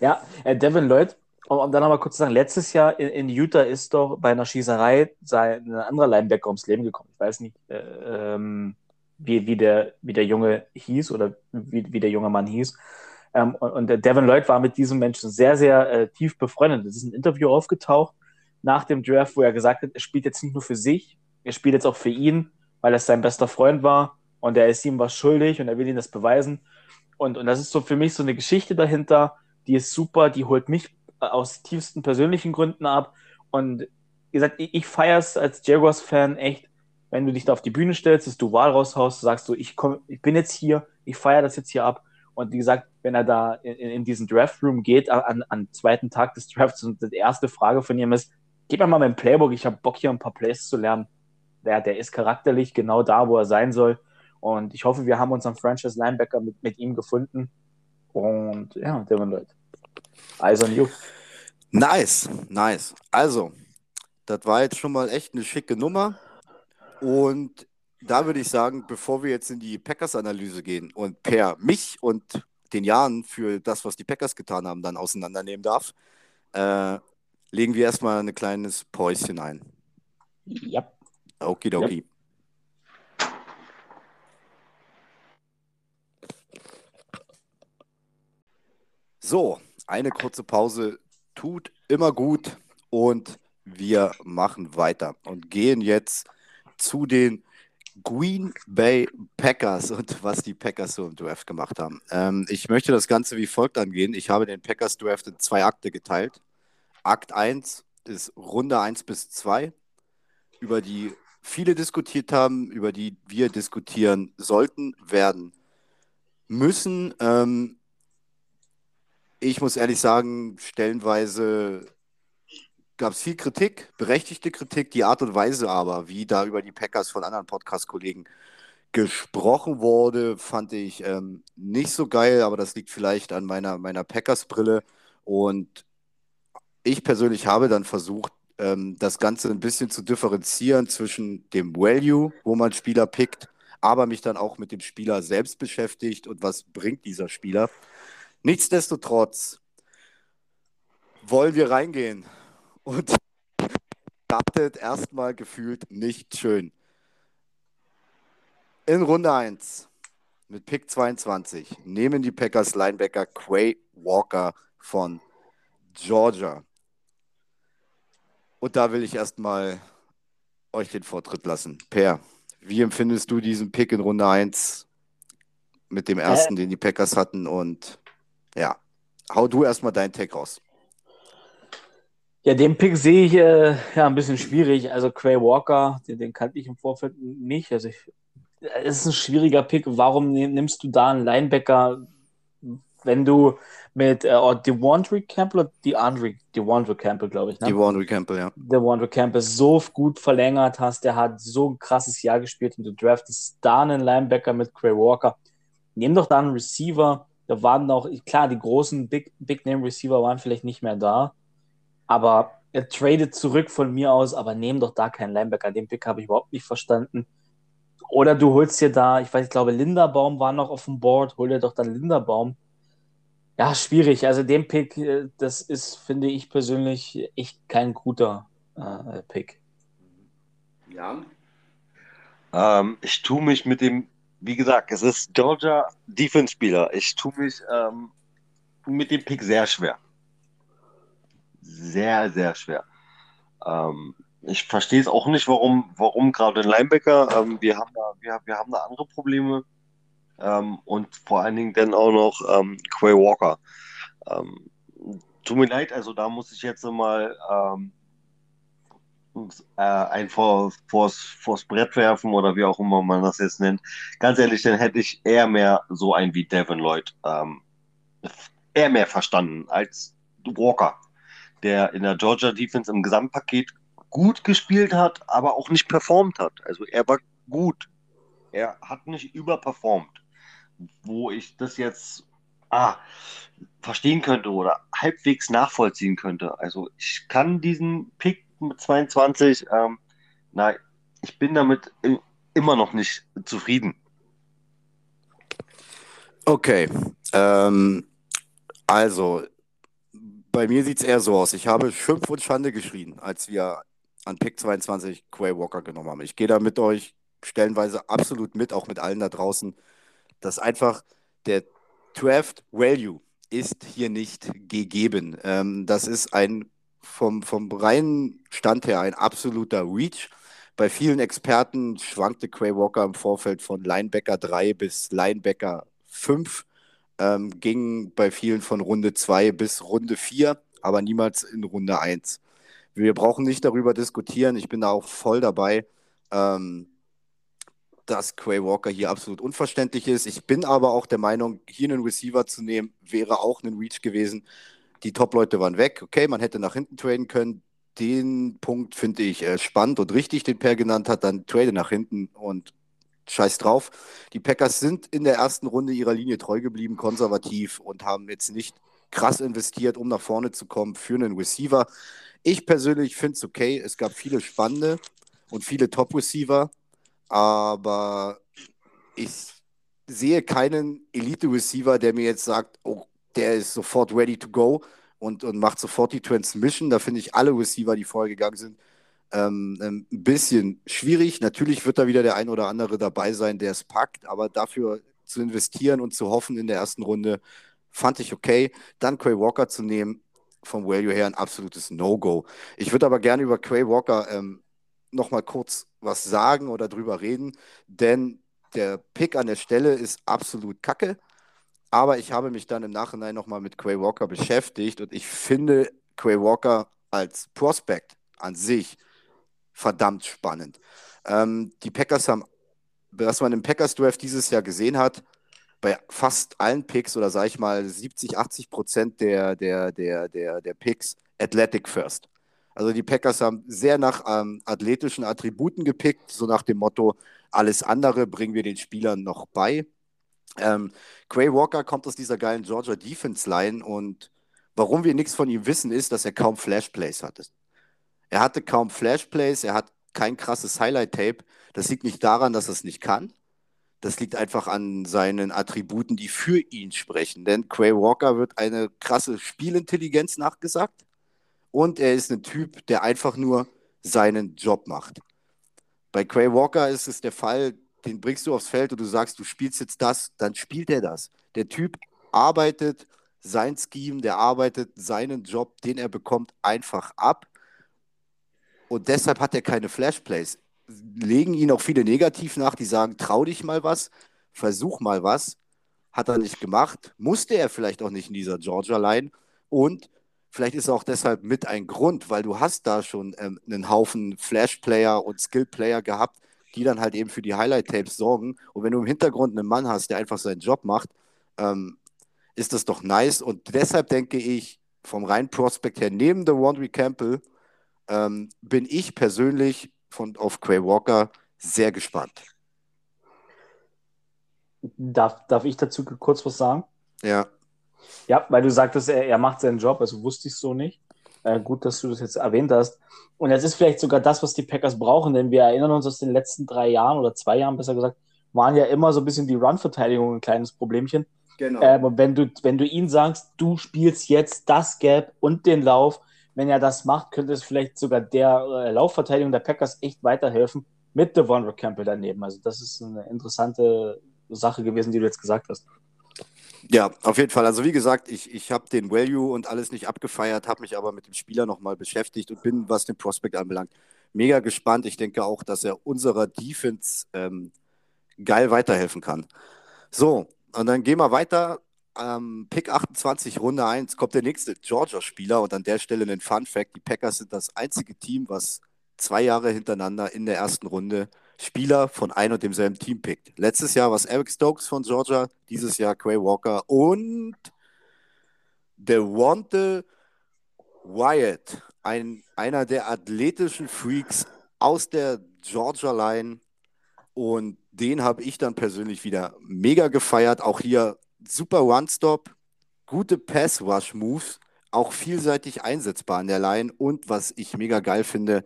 Ja, äh, Devin Lloyd, um, um dann nochmal kurz zu sagen, letztes Jahr in, in, Utah ist doch bei einer Schießerei ein anderer Linebacker ums Leben gekommen. Ich weiß nicht, äh, ähm, wie, wie, der, wie der Junge hieß oder wie, wie der junge Mann hieß. Ähm, und, und der Devin Lloyd war mit diesem Menschen sehr, sehr äh, tief befreundet. Es ist ein Interview aufgetaucht nach dem Draft, wo er gesagt hat, er spielt jetzt nicht nur für sich, er spielt jetzt auch für ihn, weil er sein bester Freund war und er ist ihm was schuldig und er will ihm das beweisen. Und, und das ist so für mich so eine Geschichte dahinter, die ist super, die holt mich aus tiefsten persönlichen Gründen ab. Und wie gesagt, ich, ich feiere es als Jaguars-Fan echt, wenn du dich da auf die Bühne stellst, das Duval raushaust, sagst du, ich, komm, ich bin jetzt hier, ich feiere das jetzt hier ab. Und wie gesagt, wenn er da in, in diesen Draft-Room geht, an, an zweiten Tag des Drafts, und die erste Frage von ihm ist, gib mir mal mein Playbook, ich habe Bock hier ein paar Plays zu lernen. Der, der ist charakterlich genau da, wo er sein soll. Und ich hoffe, wir haben unseren Franchise-Linebacker mit, mit ihm gefunden. Und ja, Devin Lloyd. Eyes on you. Nice, nice. Also, das war jetzt schon mal echt eine schicke Nummer. Und da würde ich sagen, bevor wir jetzt in die Packers-Analyse gehen und per mich und den Jahren für das, was die Packers getan haben, dann auseinandernehmen darf, äh, legen wir erstmal ein kleines Päuschen ein. Ja. Okidoki. Yep. So, eine kurze Pause tut immer gut und wir machen weiter und gehen jetzt zu den Green Bay Packers und was die Packers so im Draft gemacht haben. Ähm, ich möchte das Ganze wie folgt angehen. Ich habe den Packers Draft in zwei Akte geteilt. Akt 1 ist Runde 1 bis 2, über die viele diskutiert haben, über die wir diskutieren sollten, werden müssen. Ähm, ich muss ehrlich sagen, stellenweise gab es viel Kritik, berechtigte Kritik, die Art und Weise aber, wie da über die Packers von anderen Podcast-Kollegen gesprochen wurde, fand ich ähm, nicht so geil, aber das liegt vielleicht an meiner, meiner Packers-Brille. Und ich persönlich habe dann versucht, ähm, das Ganze ein bisschen zu differenzieren zwischen dem Value, wo man Spieler pickt, aber mich dann auch mit dem Spieler selbst beschäftigt und was bringt dieser Spieler. Nichtsdestotrotz wollen wir reingehen und startet erstmal gefühlt nicht schön. In Runde 1 mit Pick 22 nehmen die Packers Linebacker Quay Walker von Georgia. Und da will ich erstmal euch den Vortritt lassen. Per, wie empfindest du diesen Pick in Runde 1 mit dem ersten, äh, den die Packers hatten und ja, hau du erstmal deinen Tag raus. Ja, den Pick sehe ich äh, ja ein bisschen schwierig. Also Quay Walker, den, den kannte ich im Vorfeld nicht. Also ich, es ist ein schwieriger Pick. Warum nimmst du da einen Linebacker, wenn du mit äh, oh, DeWandre Campbell oder DeAndre, DeWandre Campbell, glaube ich. Ne? DeWandre Campbell, ja. DeWandre Campbell so gut verlängert hast, der hat so ein krasses Jahr gespielt und du draftest da einen Linebacker mit Quay Walker. Nimm doch da einen Receiver, da waren noch, klar, die großen Big, Big Name Receiver waren vielleicht nicht mehr da, aber er tradet zurück von mir aus, aber nehm doch da keinen Linebacker. Den Pick habe ich überhaupt nicht verstanden. Oder du holst dir da, ich weiß, ich glaube, Linderbaum war noch auf dem Board, hol dir doch dann Linderbaum. Ja, schwierig. Also den Pick, äh, das ist, finde ich persönlich, echt kein guter äh, Pick. Ja. Ähm, ich tue mich mit dem wie gesagt, es ist Georgia Defense-Spieler. Ich tue mich ähm, mit dem Pick sehr schwer. Sehr, sehr schwer. Ähm, ich verstehe es auch nicht, warum, warum gerade ein Linebacker. Ähm, wir, haben da, wir, wir haben da andere Probleme. Ähm, und vor allen Dingen dann auch noch ähm, Quay Walker. Ähm, tut mir leid, also da muss ich jetzt mal ähm, äh, ein vor, vors, vors Brett werfen oder wie auch immer man das jetzt nennt. Ganz ehrlich, dann hätte ich eher mehr so einen wie Devin Lloyd ähm, eher mehr verstanden als Walker, der in der Georgia Defense im Gesamtpaket gut gespielt hat, aber auch nicht performt hat. Also er war gut. Er hat nicht überperformt. Wo ich das jetzt ah, verstehen könnte oder halbwegs nachvollziehen könnte. Also ich kann diesen Pick mit 22, ähm, na, ich bin damit immer noch nicht zufrieden. Okay. Ähm, also, bei mir sieht es eher so aus. Ich habe Schimpf und Schande geschrien, als wir an Pick 22 Quay Walker genommen haben. Ich gehe da mit euch stellenweise absolut mit, auch mit allen da draußen, dass einfach der Draft Value ist hier nicht gegeben. Ähm, das ist ein vom, vom reinen Stand her ein absoluter Reach. Bei vielen Experten schwankte Quay Walker im Vorfeld von Linebacker 3 bis Linebacker 5 ähm, ging bei vielen von Runde 2 bis Runde 4, aber niemals in Runde 1. Wir brauchen nicht darüber diskutieren, ich bin da auch voll dabei, ähm, dass Quay Walker hier absolut unverständlich ist. Ich bin aber auch der Meinung, hier einen Receiver zu nehmen, wäre auch ein Reach gewesen. Die Top-Leute waren weg, okay, man hätte nach hinten traden können. Den Punkt finde ich äh, spannend und richtig, den Per genannt hat, dann trade nach hinten und scheiß drauf. Die Packers sind in der ersten Runde ihrer Linie treu geblieben, konservativ und haben jetzt nicht krass investiert, um nach vorne zu kommen für einen Receiver. Ich persönlich finde es okay. Es gab viele spannende und viele Top-Receiver, aber ich sehe keinen Elite-Receiver, der mir jetzt sagt, oh, der ist sofort ready to go und, und macht sofort die Transmission. Da finde ich alle Receiver, die vorher gegangen sind, ähm, ein bisschen schwierig. Natürlich wird da wieder der ein oder andere dabei sein, der es packt, aber dafür zu investieren und zu hoffen in der ersten Runde, fand ich okay. Dann Quay Walker zu nehmen, vom Value her ein absolutes No-Go. Ich würde aber gerne über Quay Walker ähm, nochmal kurz was sagen oder drüber reden, denn der Pick an der Stelle ist absolut kacke. Aber ich habe mich dann im Nachhinein nochmal mit Quay Walker beschäftigt und ich finde Quay Walker als Prospect an sich verdammt spannend. Ähm, die Packers haben, was man im Packers Draft dieses Jahr gesehen hat, bei fast allen Picks oder sage ich mal 70, 80 Prozent der, der, der, der, der Picks Athletic First. Also die Packers haben sehr nach ähm, athletischen Attributen gepickt, so nach dem Motto, alles andere bringen wir den Spielern noch bei. Ähm, Quay Walker kommt aus dieser geilen Georgia Defense Line und warum wir nichts von ihm wissen, ist, dass er kaum Flashplays hatte. Er hatte kaum Flashplays, er hat kein krasses Highlight-Tape. Das liegt nicht daran, dass er es nicht kann. Das liegt einfach an seinen Attributen, die für ihn sprechen. Denn Quay Walker wird eine krasse Spielintelligenz nachgesagt und er ist ein Typ, der einfach nur seinen Job macht. Bei Quay Walker ist es der Fall, den bringst du aufs Feld und du sagst, du spielst jetzt das, dann spielt er das. Der Typ arbeitet sein Scheme, der arbeitet seinen Job, den er bekommt, einfach ab und deshalb hat er keine Flashplays. Legen ihn auch viele negativ nach, die sagen, trau dich mal was, versuch mal was. Hat er nicht gemacht, musste er vielleicht auch nicht in dieser Georgia-Line. Und vielleicht ist auch deshalb mit ein Grund, weil du hast da schon ähm, einen Haufen Flash-Player und Skill-Player gehabt, die dann halt eben für die Highlight-Tapes sorgen. Und wenn du im Hintergrund einen Mann hast, der einfach seinen Job macht, ähm, ist das doch nice. Und deshalb denke ich, vom reinen Prospekt her, neben der Wandry Campbell, ähm, bin ich persönlich von, auf Quay Walker sehr gespannt. Darf, darf ich dazu kurz was sagen? Ja. Ja, weil du sagtest, er, er macht seinen Job, also wusste ich so nicht. Äh, gut, dass du das jetzt erwähnt hast. Und es ist vielleicht sogar das, was die Packers brauchen, denn wir erinnern uns aus den letzten drei Jahren oder zwei Jahren besser gesagt, waren ja immer so ein bisschen die Run-Verteidigung ein kleines Problemchen. Genau. Äh, wenn du, wenn du ihn sagst, du spielst jetzt das Gap und den Lauf, wenn er das macht, könnte es vielleicht sogar der äh, Laufverteidigung der Packers echt weiterhelfen. mit Devon Campbell daneben. Also das ist eine interessante Sache gewesen, die du jetzt gesagt hast. Ja, auf jeden Fall. Also wie gesagt, ich, ich habe den Value und alles nicht abgefeiert, habe mich aber mit dem Spieler nochmal beschäftigt und bin, was den Prospect anbelangt, mega gespannt. Ich denke auch, dass er unserer Defense ähm, geil weiterhelfen kann. So, und dann gehen wir weiter. Ähm, Pick 28, Runde 1, kommt der nächste Georgia-Spieler und an der Stelle ein Fun Fact: Die Packers sind das einzige Team, was zwei Jahre hintereinander in der ersten Runde Spieler von ein und demselben Team pickt. Letztes Jahr war es Eric Stokes von Georgia, dieses Jahr Quay Walker und der Wante Wyatt, ein, einer der athletischen Freaks aus der Georgia Line. Und den habe ich dann persönlich wieder mega gefeiert. Auch hier super One-Stop, gute Pass-Rush-Moves, auch vielseitig einsetzbar an der Line. Und was ich mega geil finde,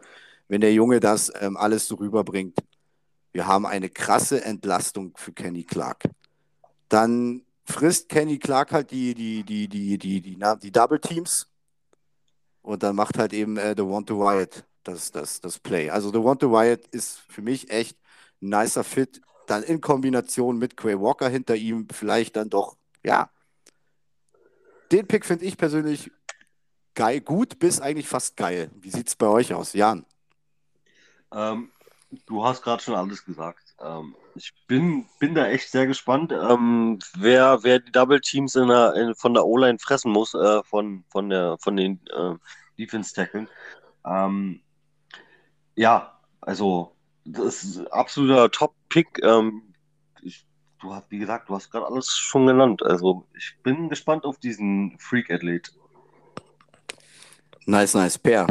wenn der Junge das ähm, alles so rüberbringt. Wir haben eine krasse Entlastung für Kenny Clark. Dann frisst Kenny Clark halt die, die, die, die, die, die, die, die Double Teams und dann macht halt eben äh, The Want to Wyatt das, das, das Play. Also The Want to Wyatt ist für mich echt ein nicer Fit. Dann in Kombination mit Quay Walker hinter ihm vielleicht dann doch, ja. Den Pick finde ich persönlich geil, gut bis eigentlich fast geil. Wie sieht es bei euch aus, Jan? Ähm, du hast gerade schon alles gesagt. Ähm, ich bin, bin da echt sehr gespannt, ähm, wer, wer die Double Teams in der, in, von der O-Line fressen muss, äh, von, von, der, von den äh, Defense Tackeln. Ähm, ja, also das ist absoluter Top-Pick. Ähm, du hast, wie gesagt, du hast gerade alles schon genannt. Also ich bin gespannt auf diesen Freak-Athlet. Nice, nice. Per.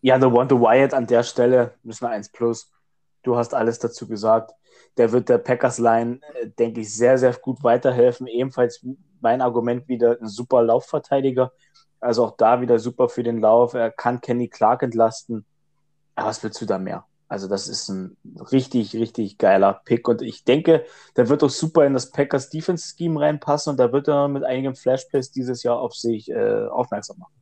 Ja, The One to Wyatt an der Stelle müssen wir 1 plus. Du hast alles dazu gesagt. Der wird der Packers-Line, äh, denke ich, sehr, sehr gut weiterhelfen. Ebenfalls mein Argument wieder ein super Laufverteidiger. Also auch da wieder super für den Lauf. Er kann Kenny Clark entlasten. Aber was willst du da mehr? Also das ist ein richtig, richtig geiler Pick. Und ich denke, der wird auch super in das Packers Defense Scheme reinpassen. Und da wird er mit einigen Flashplays dieses Jahr auf sich äh, aufmerksam machen.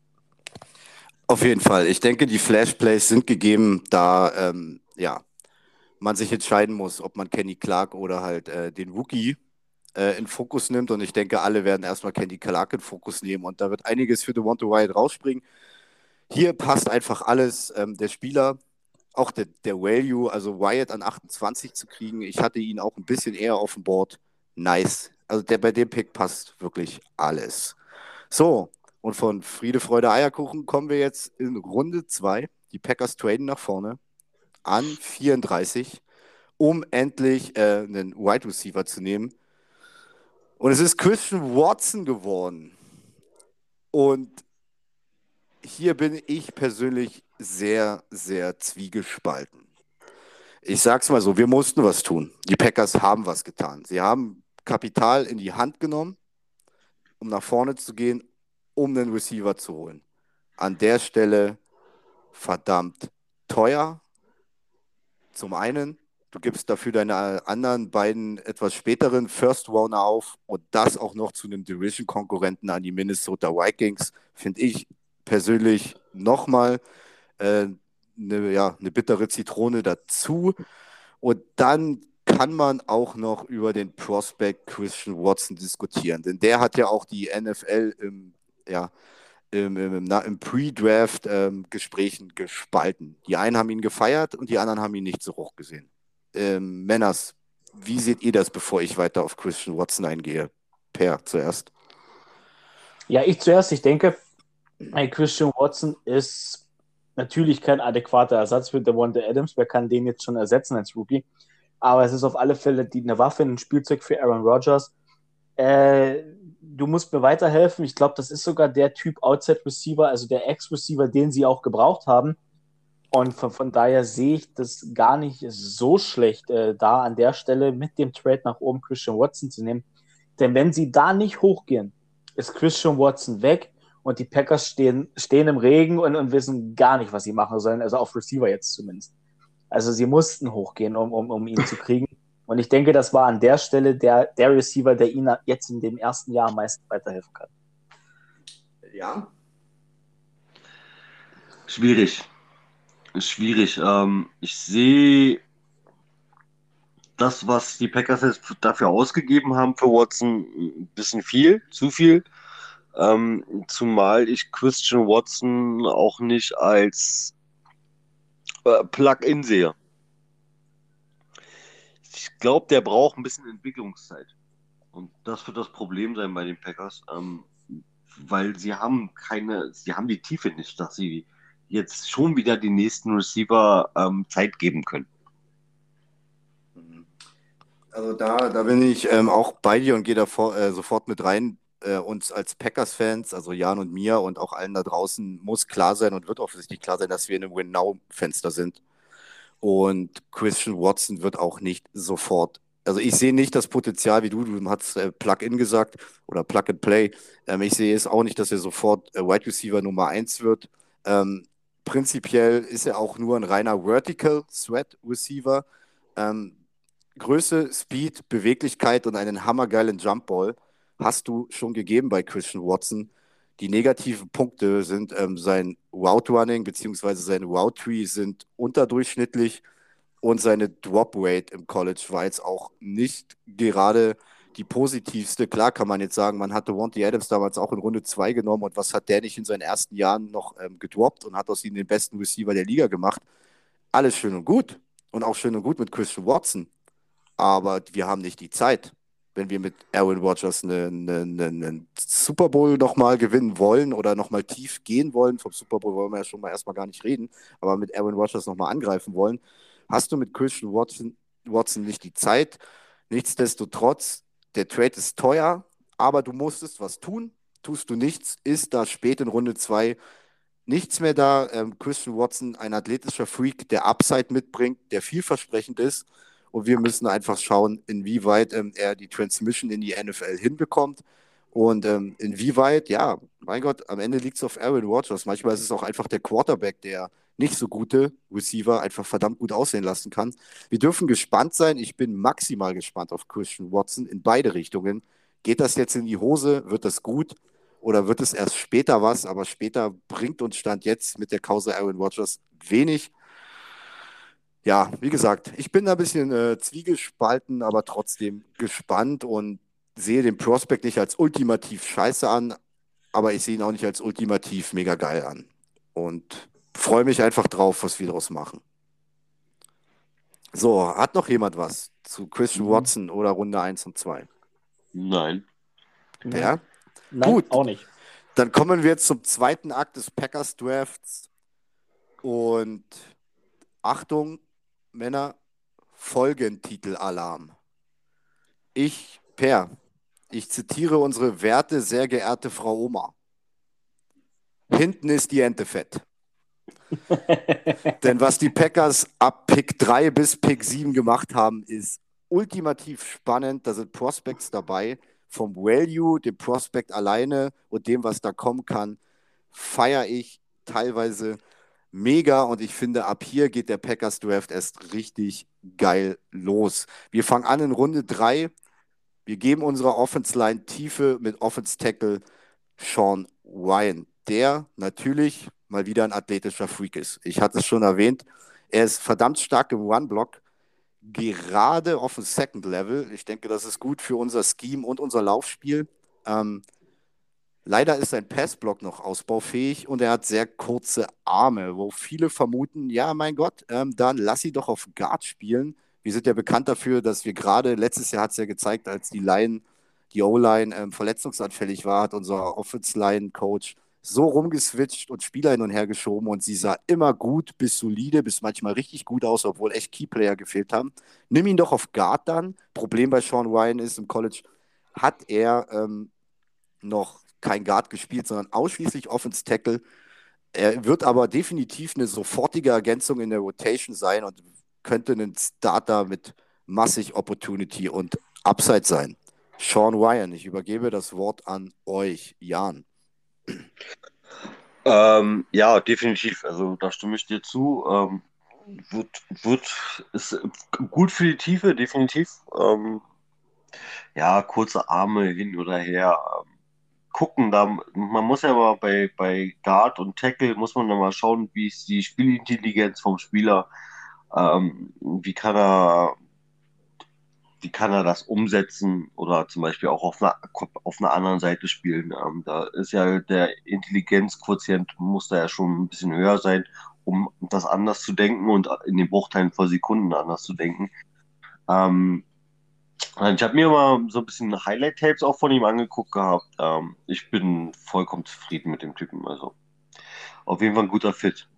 Auf jeden Fall. Ich denke, die Flashplays sind gegeben, da ähm, ja, man sich entscheiden muss, ob man Kenny Clark oder halt äh, den Wookie äh, in Fokus nimmt. Und ich denke, alle werden erstmal Kenny Clark in Fokus nehmen. Und da wird einiges für The Want to Wyatt rausspringen. Hier passt einfach alles. Ähm, der Spieler, auch der, der Value, also Wyatt an 28 zu kriegen. Ich hatte ihn auch ein bisschen eher auf dem Board. Nice. Also der, bei dem Pick passt wirklich alles. So, und von Friede, Freude, Eierkuchen kommen wir jetzt in Runde 2. Die Packers traden nach vorne an 34, um endlich äh, einen Wide Receiver zu nehmen. Und es ist Christian Watson geworden. Und hier bin ich persönlich sehr, sehr zwiegespalten. Ich sag's mal so, wir mussten was tun. Die Packers haben was getan. Sie haben Kapital in die Hand genommen, um nach vorne zu gehen um einen Receiver zu holen. An der Stelle verdammt teuer. Zum einen, du gibst dafür deine anderen beiden etwas späteren First Runner auf und das auch noch zu einem Division-Konkurrenten an die Minnesota Vikings, finde ich persönlich nochmal äh, eine, ja, eine bittere Zitrone dazu. Und dann kann man auch noch über den Prospect Christian Watson diskutieren, denn der hat ja auch die NFL im ja, im, im, im Pre-Draft-Gesprächen ähm, gespalten. Die einen haben ihn gefeiert und die anderen haben ihn nicht so hoch gesehen. Ähm, Männers, wie seht ihr das, bevor ich weiter auf Christian Watson eingehe? Per zuerst. Ja, ich zuerst. Ich denke, Christian Watson ist natürlich kein adäquater Ersatz für Devonta Adams. Wer kann den jetzt schon ersetzen als Rookie? Aber es ist auf alle Fälle die, eine Waffe, ein Spielzeug für Aaron Rodgers. Äh, du musst mir weiterhelfen. Ich glaube, das ist sogar der Typ Outside Receiver, also der Ex-Receiver, den sie auch gebraucht haben. Und von, von daher sehe ich das gar nicht so schlecht, äh, da an der Stelle mit dem Trade nach oben Christian Watson zu nehmen. Denn wenn sie da nicht hochgehen, ist Christian Watson weg und die Packers stehen, stehen im Regen und, und wissen gar nicht, was sie machen sollen, also auf Receiver jetzt zumindest. Also sie mussten hochgehen, um, um, um ihn zu kriegen. Und ich denke, das war an der Stelle der, der Receiver, der Ihnen jetzt in dem ersten Jahr am meisten weiterhelfen kann. Ja. Schwierig. schwierig. Ähm, ich sehe das, was die Packers jetzt dafür ausgegeben haben für Watson, ein bisschen viel, zu viel. Ähm, zumal ich Christian Watson auch nicht als äh, Plug-in sehe. Ich glaube, der braucht ein bisschen Entwicklungszeit. Und das wird das Problem sein bei den Packers, ähm, weil sie haben keine, sie haben die Tiefe nicht, dass sie jetzt schon wieder den nächsten Receiver ähm, Zeit geben können. Also da, da bin ich ähm, auch bei dir und gehe da vor, äh, sofort mit rein. Äh, uns als Packers-Fans, also Jan und mir und auch allen da draußen, muss klar sein und wird offensichtlich klar sein, dass wir in einem Win-Now-Fenster sind. Und Christian Watson wird auch nicht sofort. Also ich sehe nicht das Potenzial wie du, du hast äh, Plug-in gesagt oder Plug-and-Play. Ähm, ich sehe es auch nicht, dass er sofort äh, Wide Receiver Nummer 1 wird. Ähm, prinzipiell ist er auch nur ein reiner Vertical Threat Receiver. Ähm, Größe, Speed, Beweglichkeit und einen hammergeilen Jumpball hast du schon gegeben bei Christian Watson. Die negativen Punkte sind ähm, sein Route Running bzw. sein Route Tree sind unterdurchschnittlich und seine Drop Rate im College war jetzt auch nicht gerade die positivste. Klar kann man jetzt sagen, man hatte Wanty Adams damals auch in Runde 2 genommen und was hat der nicht in seinen ersten Jahren noch ähm, gedroppt und hat aus ihm den besten Receiver der Liga gemacht. Alles schön und gut und auch schön und gut mit Christian Watson. Aber wir haben nicht die Zeit wenn wir mit Aaron Rodgers einen eine, eine, eine Super Bowl nochmal gewinnen wollen oder nochmal tief gehen wollen, vom Super Bowl wollen wir ja schon mal erstmal gar nicht reden, aber mit Aaron Rodgers nochmal angreifen wollen, hast du mit Christian Watson, Watson nicht die Zeit. Nichtsdestotrotz, der Trade ist teuer, aber du musstest was tun. Tust du nichts, ist da spät in Runde 2 nichts mehr da. Ähm, Christian Watson, ein athletischer Freak, der Upside mitbringt, der vielversprechend ist und wir müssen einfach schauen, inwieweit ähm, er die Transmission in die NFL hinbekommt. Und ähm, inwieweit, ja, mein Gott, am Ende liegt es auf Aaron Rodgers. Manchmal ist es auch einfach der Quarterback, der nicht so gute Receiver einfach verdammt gut aussehen lassen kann. Wir dürfen gespannt sein. Ich bin maximal gespannt auf Christian Watson in beide Richtungen. Geht das jetzt in die Hose? Wird das gut? Oder wird es erst später was? Aber später bringt uns Stand jetzt mit der Causa Aaron Rodgers wenig ja, wie gesagt, ich bin da ein bisschen äh, zwiegespalten, aber trotzdem gespannt und sehe den Prospect nicht als ultimativ scheiße an, aber ich sehe ihn auch nicht als ultimativ mega geil an. Und freue mich einfach drauf, was wir daraus machen. So, hat noch jemand was zu Christian mhm. Watson oder Runde 1 und 2? Nein. Ja? Nein, Gut. auch nicht. Dann kommen wir jetzt zum zweiten Akt des Packers Drafts. Und Achtung, Männer, Folgentitel-Alarm. Ich, Per, ich zitiere unsere werte, sehr geehrte Frau Oma. Hinten ist die Ente fett. Denn was die Packers ab Pick 3 bis Pick 7 gemacht haben, ist ultimativ spannend. Da sind Prospects dabei. Vom Value, dem Prospect alleine und dem, was da kommen kann, feiere ich teilweise mega und ich finde, ab hier geht der Packers Draft erst richtig geil los. Wir fangen an in Runde 3. Wir geben unserer Offense Line Tiefe mit Offense Tackle Sean Ryan, der natürlich mal wieder ein athletischer Freak ist. Ich hatte es schon erwähnt. Er ist verdammt stark im One-Block, gerade auf dem Second Level. Ich denke, das ist gut für unser Scheme und unser Laufspiel. Ähm, Leider ist sein Passblock noch ausbaufähig und er hat sehr kurze Arme, wo viele vermuten, ja, mein Gott, ähm, dann lass sie doch auf Guard spielen. Wir sind ja bekannt dafür, dass wir gerade, letztes Jahr hat es ja gezeigt, als die Line, die O-Line ähm, verletzungsanfällig war, hat unser Offense-Line-Coach so rumgeswitcht und Spieler hin und her geschoben und sie sah immer gut bis solide, bis manchmal richtig gut aus, obwohl echt Keyplayer gefehlt haben. Nimm ihn doch auf Guard dann. Problem bei Sean Ryan ist, im College hat er ähm, noch kein Guard gespielt, sondern ausschließlich Offense Tackle. Er wird aber definitiv eine sofortige Ergänzung in der Rotation sein und könnte ein Starter mit massig Opportunity und Upside sein. Sean Ryan, ich übergebe das Wort an euch, Jan. Ähm, ja, definitiv. Also da stimme ich dir zu. Ähm, wird, wird ist gut für die Tiefe, definitiv. Ähm, ja, kurze Arme hin oder her. Gucken. Da, man muss ja aber bei, bei Guard und Tackle muss man dann mal schauen, wie ist die Spielintelligenz vom Spieler, ähm, wie kann er wie kann er das umsetzen oder zum Beispiel auch auf einer, auf einer anderen Seite spielen. Ähm, da ist ja der Intelligenzquotient muss da ja schon ein bisschen höher sein, um das anders zu denken und in den Bruchteilen vor Sekunden anders zu denken. Ähm, ich habe mir mal so ein bisschen Highlight-Tapes auch von ihm angeguckt gehabt. Ähm, ich bin vollkommen zufrieden mit dem Typen. Also auf jeden Fall ein guter Fit.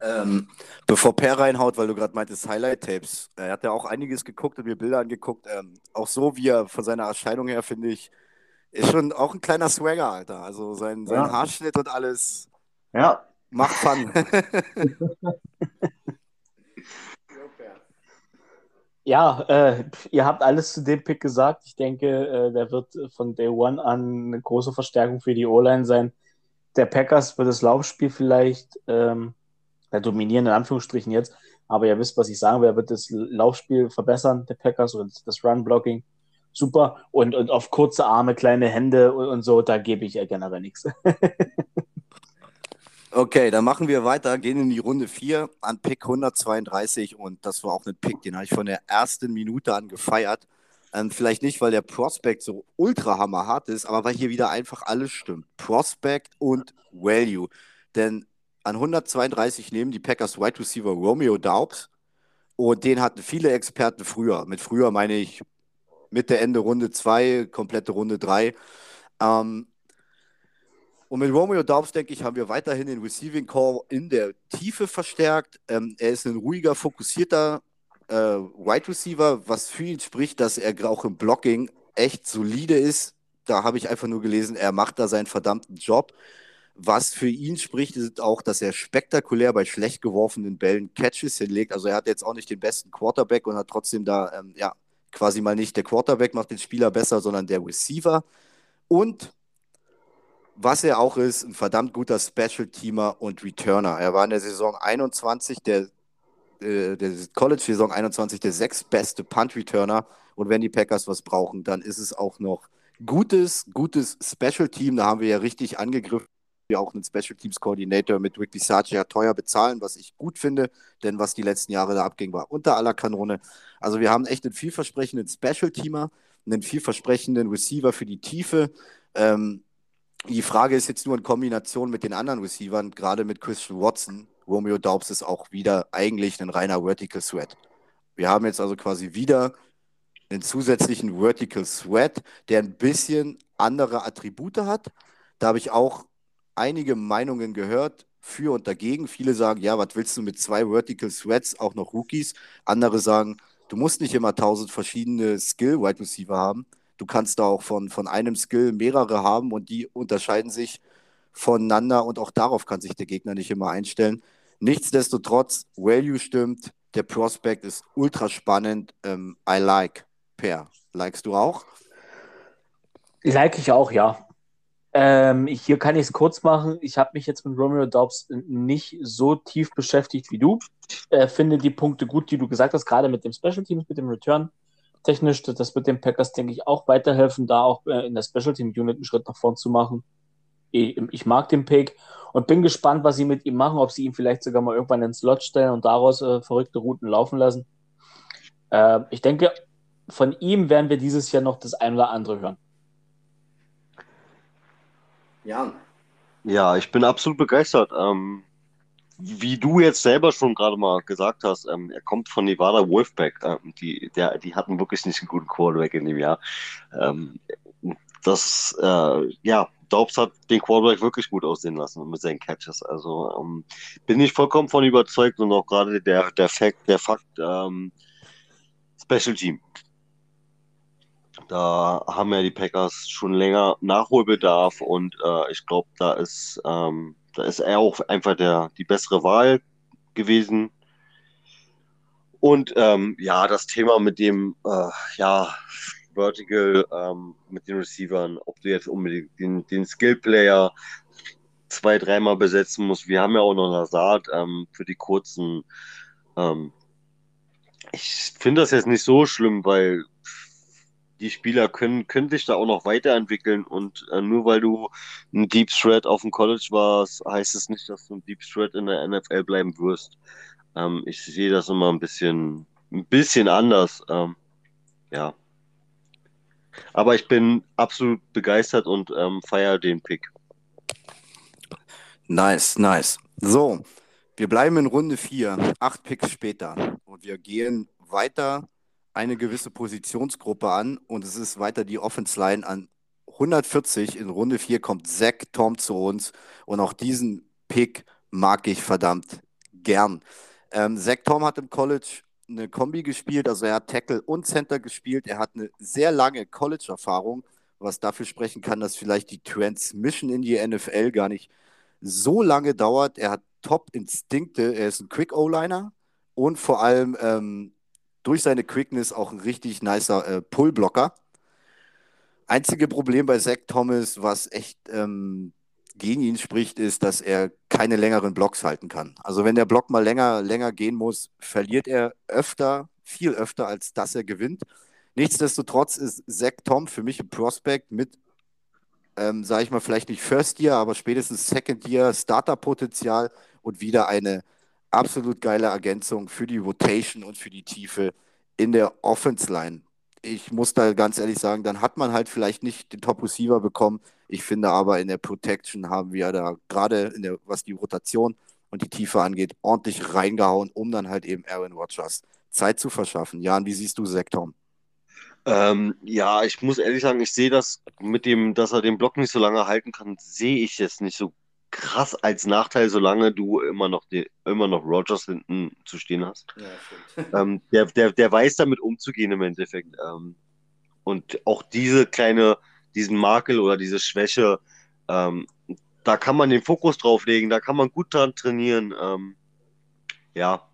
Ähm, bevor Per reinhaut, weil du gerade meintest Highlight-Tapes, er hat ja auch einiges geguckt und mir Bilder angeguckt. Ähm, auch so, wie er von seiner Erscheinung her, finde ich, ist schon auch ein kleiner Swagger, Alter. Also sein, sein ja. Haarschnitt und alles ja. macht Fun. Ja, äh, ihr habt alles zu dem Pick gesagt. Ich denke, äh, der wird von Day One an eine große Verstärkung für die O-Line sein. Der Packers wird das Laufspiel vielleicht ähm, dominieren, in Anführungsstrichen jetzt. Aber ihr wisst, was ich sagen will. Er wird das Laufspiel verbessern, der Packers, und das Run-Blocking. Super. Und, und auf kurze Arme, kleine Hände und, und so, da gebe ich ja generell nichts. Okay, dann machen wir weiter, gehen in die Runde 4 an Pick 132 und das war auch ein Pick, den habe ich von der ersten Minute an gefeiert. Ähm, vielleicht nicht, weil der Prospect so ultra hammerhart ist, aber weil hier wieder einfach alles stimmt. Prospect und Value. Denn an 132 nehmen die Packers Wide Receiver Romeo Daubs und den hatten viele Experten früher. Mit früher meine ich Mitte, Ende Runde 2, komplette Runde 3. Ähm, und mit Romeo Daubs, denke ich, haben wir weiterhin den Receiving Call in der Tiefe verstärkt. Ähm, er ist ein ruhiger, fokussierter äh, Wide Receiver, was für ihn spricht, dass er auch im Blocking echt solide ist. Da habe ich einfach nur gelesen, er macht da seinen verdammten Job. Was für ihn spricht, ist auch, dass er spektakulär bei schlecht geworfenen Bällen Catches hinlegt. Also er hat jetzt auch nicht den besten Quarterback und hat trotzdem da, ähm, ja, quasi mal nicht der Quarterback macht den Spieler besser, sondern der Receiver. Und was er auch ist, ein verdammt guter Special-Teamer und Returner. Er war in der Saison 21, der, äh, der College-Saison 21, der sechstbeste Punt-Returner. Und wenn die Packers was brauchen, dann ist es auch noch gutes, gutes Special-Team. Da haben wir ja richtig angegriffen. Wir auch einen Special Teams Coordinator mit Rick Bisaccia teuer bezahlen, was ich gut finde, denn was die letzten Jahre da abging, war unter aller Kanone. Also wir haben echt einen vielversprechenden Special Teamer, einen vielversprechenden Receiver für die Tiefe. Ähm, die Frage ist jetzt nur in Kombination mit den anderen Receivern, gerade mit Christian Watson. Romeo Daubs ist auch wieder eigentlich ein reiner Vertical Threat. Wir haben jetzt also quasi wieder einen zusätzlichen Vertical Threat, der ein bisschen andere Attribute hat. Da habe ich auch einige Meinungen gehört für und dagegen. Viele sagen, ja, was willst du mit zwei Vertical Threats, auch noch Rookies? Andere sagen, du musst nicht immer tausend verschiedene Skill-Wide Receiver haben. Du kannst da auch von, von einem Skill mehrere haben und die unterscheiden sich voneinander und auch darauf kann sich der Gegner nicht immer einstellen. Nichtsdestotrotz, Value stimmt, der Prospect ist ultra spannend. Ähm, I like. Per, likest du auch? Like ich auch, ja. Ähm, hier kann ich es kurz machen. Ich habe mich jetzt mit Romeo Dobbs nicht so tief beschäftigt wie du. Äh, finde die Punkte gut, die du gesagt hast, gerade mit dem Special Teams, mit dem Return technisch. Das wird den Packers, denke ich, auch weiterhelfen, da auch äh, in der Special Team Unit einen Schritt nach vorn zu machen. Ich, ich, mag den Pick und bin gespannt, was sie mit ihm machen, ob sie ihn vielleicht sogar mal irgendwann ins Slot stellen und daraus äh, verrückte Routen laufen lassen. Äh, ich denke, von ihm werden wir dieses Jahr noch das ein oder andere hören. Ja. Ja, ich bin absolut begeistert. Ähm, wie du jetzt selber schon gerade mal gesagt hast, ähm, er kommt von Nevada Wolfpack. Ähm, die, der, die hatten wirklich nicht einen guten Quarterback in dem Jahr. Ähm, das, äh, ja, Daubs hat den Quarterback wirklich gut aussehen lassen mit seinen Catches. Also ähm, bin ich vollkommen von überzeugt und auch gerade der, der Fakt, der Fakt, ähm, Special Team. Da haben ja die Packers schon länger Nachholbedarf und äh, ich glaube, da ist ähm, da ist er auch einfach der, die bessere Wahl gewesen. Und ähm, ja, das Thema mit dem, äh, ja, Vertical, ähm, mit den Receivern, ob du jetzt unbedingt den, den Skill-Player zwei, dreimal besetzen musst. Wir haben ja auch noch Lazard ähm, für die kurzen. Ähm, ich finde das jetzt nicht so schlimm, weil die Spieler können, können sich da auch noch weiterentwickeln und äh, nur weil du ein Deep Threat auf dem College warst, heißt es nicht, dass du ein Deep Threat in der NFL bleiben wirst. Ähm, ich sehe das immer ein bisschen, ein bisschen anders. Ähm, ja. Aber ich bin absolut begeistert und ähm, feiere den Pick. Nice, nice. So, wir bleiben in Runde 4, acht Picks später. Und wir gehen weiter eine gewisse Positionsgruppe an und es ist weiter die Offense Line an 140. In Runde 4 kommt Zach Tom zu uns und auch diesen Pick mag ich verdammt gern. Ähm, Zach Tom hat im College eine Kombi gespielt, also er hat Tackle und Center gespielt. Er hat eine sehr lange College-Erfahrung, was dafür sprechen kann, dass vielleicht die Transmission in die NFL gar nicht so lange dauert. Er hat Top-Instinkte, er ist ein Quick-O-Liner und vor allem ähm, durch seine Quickness auch ein richtig nicer äh, Pullblocker. Einzige Problem bei Zach Thomas, was echt ähm, gegen ihn spricht, ist, dass er keine längeren Blocks halten kann. Also wenn der Block mal länger, länger gehen muss, verliert er öfter, viel öfter, als dass er gewinnt. Nichtsdestotrotz ist Zach Tom für mich ein Prospect mit, ähm, sage ich mal, vielleicht nicht First Year, aber spätestens Second Year Starter-Potenzial und wieder eine absolut geile Ergänzung für die Rotation und für die Tiefe in der Offense Line. Ich muss da ganz ehrlich sagen, dann hat man halt vielleicht nicht den Top Receiver bekommen. Ich finde aber in der Protection haben wir da gerade in der, was die Rotation und die Tiefe angeht, ordentlich reingehauen, um dann halt eben Aaron Rodgers Zeit zu verschaffen. Jan, wie siehst du Sektor? Ähm, ja, ich muss ehrlich sagen, ich sehe das mit dem, dass er den Block nicht so lange halten kann, sehe ich jetzt nicht so krass als Nachteil, solange du immer noch, die, immer noch Rogers hinten zu stehen hast. Ja, ähm, der, der, der weiß damit umzugehen im Endeffekt. Ähm, und auch diese kleine, diesen Makel oder diese Schwäche, ähm, da kann man den Fokus drauf legen, da kann man gut dran trainieren. Ähm, ja,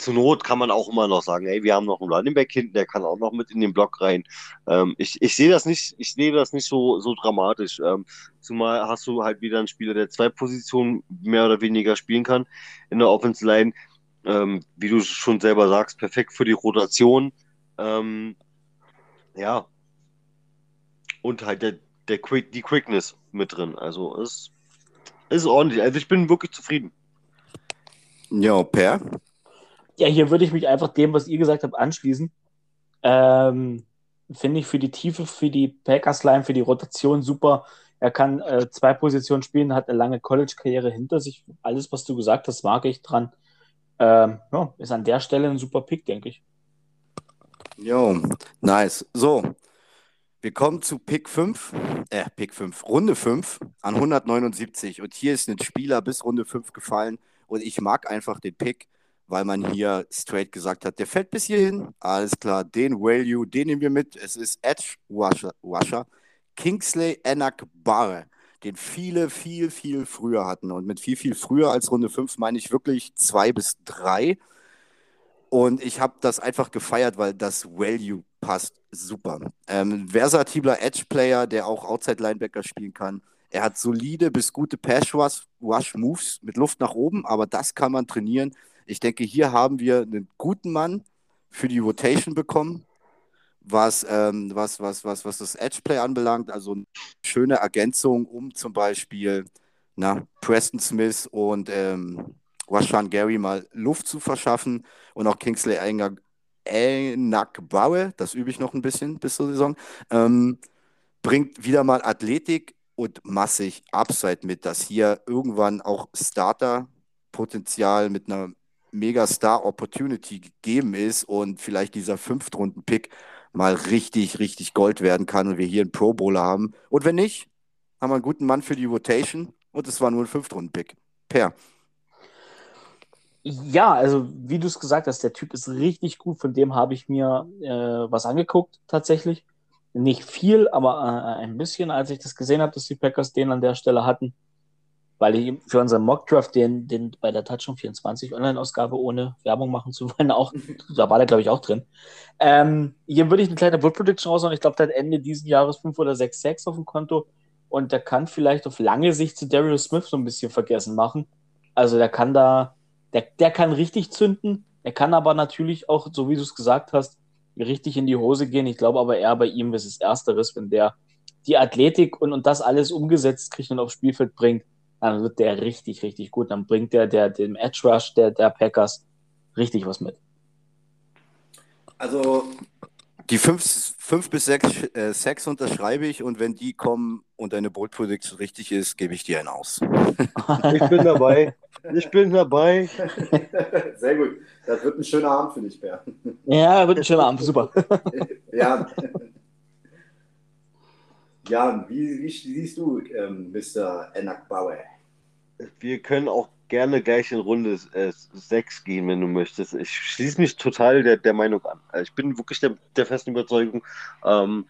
zur Not kann man auch immer noch sagen, ey, wir haben noch einen Running Back hinten, der kann auch noch mit in den Block rein. Ähm, ich ich sehe das nicht, ich sehe das nicht so, so dramatisch. Ähm, zumal hast du halt wieder einen Spieler, der zwei Positionen mehr oder weniger spielen kann in der Offense Line. Ähm, wie du schon selber sagst, perfekt für die Rotation. Ähm, ja. Und halt der, der Quick, die Quickness mit drin. Also es ist ordentlich. Also ich bin wirklich zufrieden. Ja, Per? Ja, hier würde ich mich einfach dem, was ihr gesagt habt, anschließen. Ähm, Finde ich für die Tiefe, für die Packers-Line, für die Rotation super. Er kann äh, zwei Positionen spielen, hat eine lange College-Karriere hinter sich. Alles, was du gesagt hast, mag ich dran. Ähm, ja, ist an der Stelle ein super Pick, denke ich. Jo, nice. So, wir kommen zu Pick 5, äh, Pick 5, Runde 5 an 179. Und hier ist ein Spieler bis Runde 5 gefallen. Und ich mag einfach den Pick weil man hier straight gesagt hat, der fällt bis hierhin. Alles klar, den Value, den nehmen wir mit. Es ist Edge Washer, Washer Kingsley Enak Barre, den viele, viel, viel früher hatten. Und mit viel, viel früher als Runde 5 meine ich wirklich zwei bis drei. Und ich habe das einfach gefeiert, weil das Value passt super. Ähm, versatibler Edge-Player, der auch Outside-Linebacker spielen kann. Er hat solide bis gute Pass-Rush-Moves mit Luft nach oben, aber das kann man trainieren. Ich denke, hier haben wir einen guten Mann für die Rotation bekommen, was, ähm, was, was, was, was das Edgeplay anbelangt. Also eine schöne Ergänzung, um zum Beispiel na, Preston Smith und ähm, Rashan Gary mal Luft zu verschaffen und auch Kingsley Enakbaue, das übe ich noch ein bisschen bis zur Saison, ähm, bringt wieder mal Athletik und massig Upside mit, dass hier irgendwann auch Starter-Potenzial mit einer Megastar-Opportunity gegeben ist und vielleicht dieser Fünftrunden-Pick mal richtig, richtig Gold werden kann und wir hier einen Pro Bowler haben. Und wenn nicht, haben wir einen guten Mann für die Rotation und es war nur ein Fünftrunden-Pick. Per. Ja, also wie du es gesagt hast, der Typ ist richtig gut. Von dem habe ich mir äh, was angeguckt, tatsächlich. Nicht viel, aber äh, ein bisschen, als ich das gesehen habe, dass die Packers den an der Stelle hatten weil ich für unseren Mockdraft, den, den bei der Touchdown 24 Online-Ausgabe, ohne Werbung machen zu wollen, auch, da war der, glaube ich, auch drin. Ähm, hier würde ich eine kleine Wood Prediction raushauen. Ich glaube, der hat Ende diesen Jahres 5 oder 6 Sacks auf dem Konto und der kann vielleicht auf lange Sicht zu Darius Smith so ein bisschen vergessen machen. Also der kann da, der, der kann richtig zünden, er kann aber natürlich auch, so wie du es gesagt hast, richtig in die Hose gehen. Ich glaube aber eher bei ihm ist es Ersteres, wenn der die Athletik und, und das alles umgesetzt kriegt und aufs Spielfeld bringt, dann wird der richtig, richtig gut. Dann bringt der, der dem Edge Rush der, der Packers richtig was mit. Also die fünf, fünf bis sechs äh, Sacks unterschreibe ich und wenn die kommen und deine Bold Prediction richtig ist, gebe ich dir einen aus. Ich bin dabei. Ich bin dabei. Sehr gut. Das wird ein schöner Abend für dich, Bär. Ja, wird ein schöner Abend. Super. ja. Jan, wie, wie siehst du ähm, Mr. Enak Bauer? Wir können auch gerne gleich in Runde äh, 6 gehen, wenn du möchtest. Ich schließe mich total der, der Meinung an. Also ich bin wirklich der, der festen Überzeugung, ähm,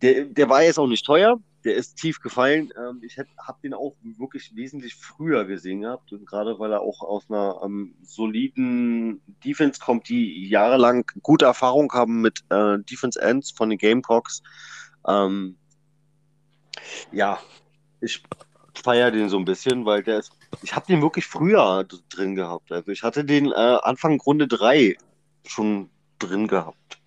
der, der war jetzt auch nicht teuer, der ist tief gefallen. Ähm, ich habe den auch wirklich wesentlich früher gesehen gehabt, gerade weil er auch aus einer ähm, soliden Defense kommt, die jahrelang gute Erfahrung haben mit äh, Defense Ends von den Gamecocks. Ähm, ja, ich feiere den so ein bisschen, weil der ist. Ich habe den wirklich früher drin gehabt. Also ich hatte den äh, Anfang Runde 3 schon drin gehabt.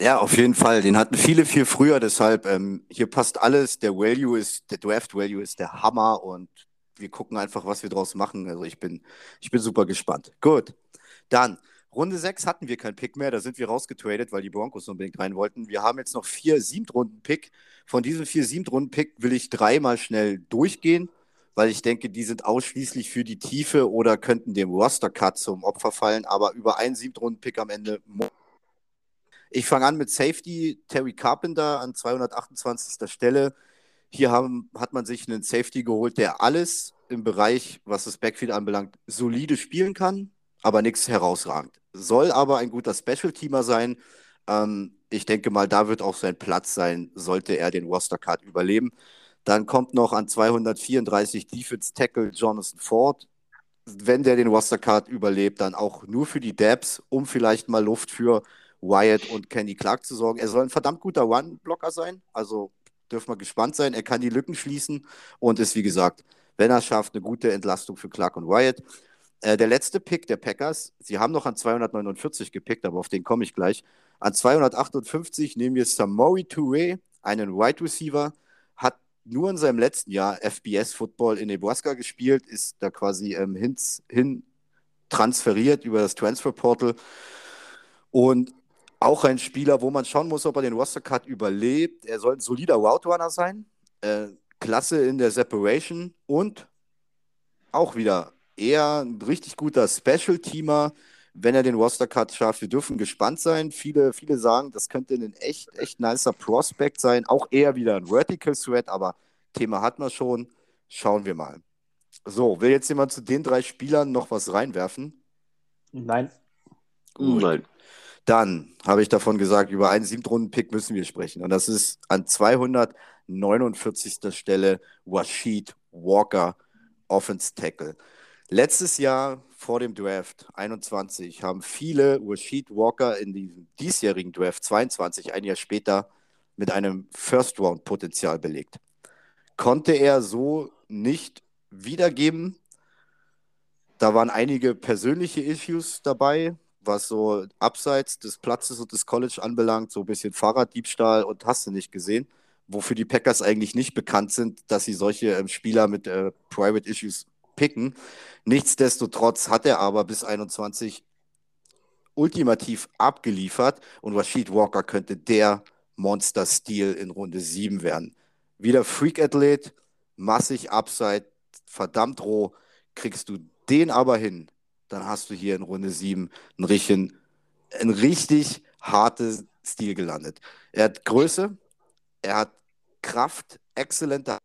Ja, auf jeden Fall. Den hatten viele viel früher, deshalb ähm, hier passt alles. Der Value ist, der Draft Value ist der Hammer und wir gucken einfach, was wir draus machen. Also ich bin, ich bin super gespannt. Gut. Dann, Runde 6 hatten wir keinen Pick mehr, da sind wir rausgetradet, weil die Broncos unbedingt rein wollten. Wir haben jetzt noch vier Siebtrunden-Pick. Von diesen vier Siebtrunden-Pick will ich dreimal schnell durchgehen, weil ich denke, die sind ausschließlich für die Tiefe oder könnten dem Roster-Cut zum Opfer fallen, aber über einen Siebtrunden-Pick am Ende ich fange an mit Safety Terry Carpenter an 228. Stelle. Hier haben, hat man sich einen Safety geholt, der alles im Bereich, was das Backfield anbelangt, solide spielen kann, aber nichts herausragend. Soll aber ein guter Special-Teamer sein. Ähm, ich denke mal, da wird auch sein Platz sein, sollte er den Roster-Card überleben. Dann kommt noch an 234 Defense Tackle Jonathan Ford. Wenn der den Roster-Card überlebt, dann auch nur für die Dabs, um vielleicht mal Luft für Wyatt und Kenny Clark zu sorgen. Er soll ein verdammt guter Run-Blocker sein, also dürfen wir gespannt sein. Er kann die Lücken schließen und ist, wie gesagt, wenn er schafft, eine gute Entlastung für Clark und Wyatt. Äh, der letzte Pick der Packers, sie haben noch an 249 gepickt, aber auf den komme ich gleich. An 258 nehmen wir Samori Touré, einen Wide Receiver, hat nur in seinem letzten Jahr FBS-Football in Nebraska gespielt, ist da quasi ähm, hin, hin transferiert über das Transfer Portal und auch ein Spieler, wo man schauen muss, ob er den Roster-Cut überlebt. Er soll ein solider Route-Runner sein, äh, klasse in der Separation und auch wieder eher ein richtig guter Special-Teamer, wenn er den Roster-Cut schafft. Wir dürfen gespannt sein. Viele, viele sagen, das könnte ein echt, echt nicer Prospect sein. Auch eher wieder ein Vertical Threat, aber Thema hat man schon. Schauen wir mal. So, will jetzt jemand zu den drei Spielern noch was reinwerfen? Nein. Gut. Nein. Dann habe ich davon gesagt, über einen Siebtrunden-Pick müssen wir sprechen. Und das ist an 249. Stelle Washid Walker, Offense Tackle. Letztes Jahr vor dem Draft 21 haben viele Washid Walker in diesem diesjährigen Draft 22, ein Jahr später, mit einem First-Round-Potenzial belegt. Konnte er so nicht wiedergeben. Da waren einige persönliche Issues dabei, was so abseits des Platzes und des College anbelangt, so ein bisschen Fahrraddiebstahl und hast du nicht gesehen, wofür die Packers eigentlich nicht bekannt sind, dass sie solche ähm, Spieler mit äh, Private Issues picken. Nichtsdestotrotz hat er aber bis 21 ultimativ abgeliefert und Rashid Walker könnte der Monster-Stil in Runde 7 werden. Wieder Freak-Athlet, massig Upside, verdammt roh, kriegst du den aber hin, dann hast du hier in Runde 7 einen richtigen, ein richtig hartes Stil gelandet. Er hat Größe, er hat Kraft, exzellente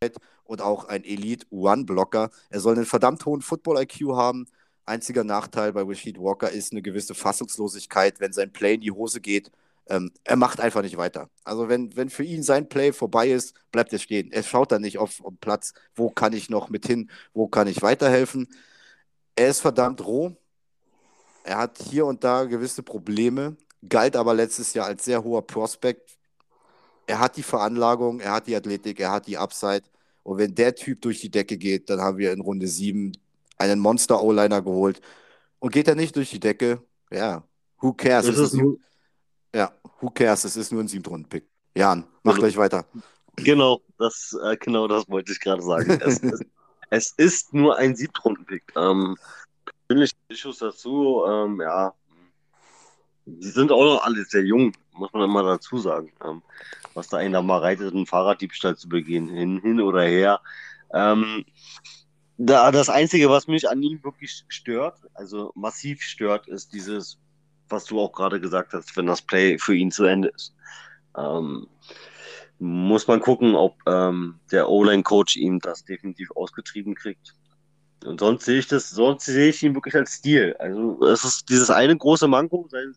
Arbeit und auch ein Elite One-Blocker. Er soll einen verdammt hohen Football-IQ haben. Einziger Nachteil bei Rashid Walker ist eine gewisse Fassungslosigkeit, wenn sein Play in die Hose geht. Ähm, er macht einfach nicht weiter. Also wenn, wenn für ihn sein Play vorbei ist, bleibt er stehen. Er schaut dann nicht auf, auf Platz, wo kann ich noch mit hin, wo kann ich weiterhelfen. Er ist verdammt roh. Er hat hier und da gewisse Probleme, galt aber letztes Jahr als sehr hoher Prospekt. Er hat die Veranlagung, er hat die Athletik, er hat die Upside. Und wenn der Typ durch die Decke geht, dann haben wir in Runde 7 einen Monster-O-Liner geholt. Und geht er nicht durch die Decke, Ja, who cares? Das Es ist nur, ja, who cares? Es ist nur ein Siebtrunden-Pick. Jan, mach Genau. gleich weiter. genau, das, äh, genau das wollte ich gerade sagen. Es, es ist nur ein Siebtrunden-Pick. Ähm, persönliche Issues dazu, ähm, ja, die sind auch noch alle sehr jung, muss man immer dazu sagen. Ähm, was da einer mal reitet, einen Fahrraddiebstahl zu begehen, hin, hin oder her. Ähm, da, das Einzige, was mich an ihm wirklich stört, also massiv stört, ist dieses, was du auch gerade gesagt hast, wenn das Play für ihn zu Ende ist. Ähm, muss man gucken, ob ähm, der O-Line-Coach ihm das definitiv ausgetrieben kriegt. Und sonst sehe ich das, sonst sehe ich ihn wirklich als Stil. Also es ist dieses eine große Manko, seine,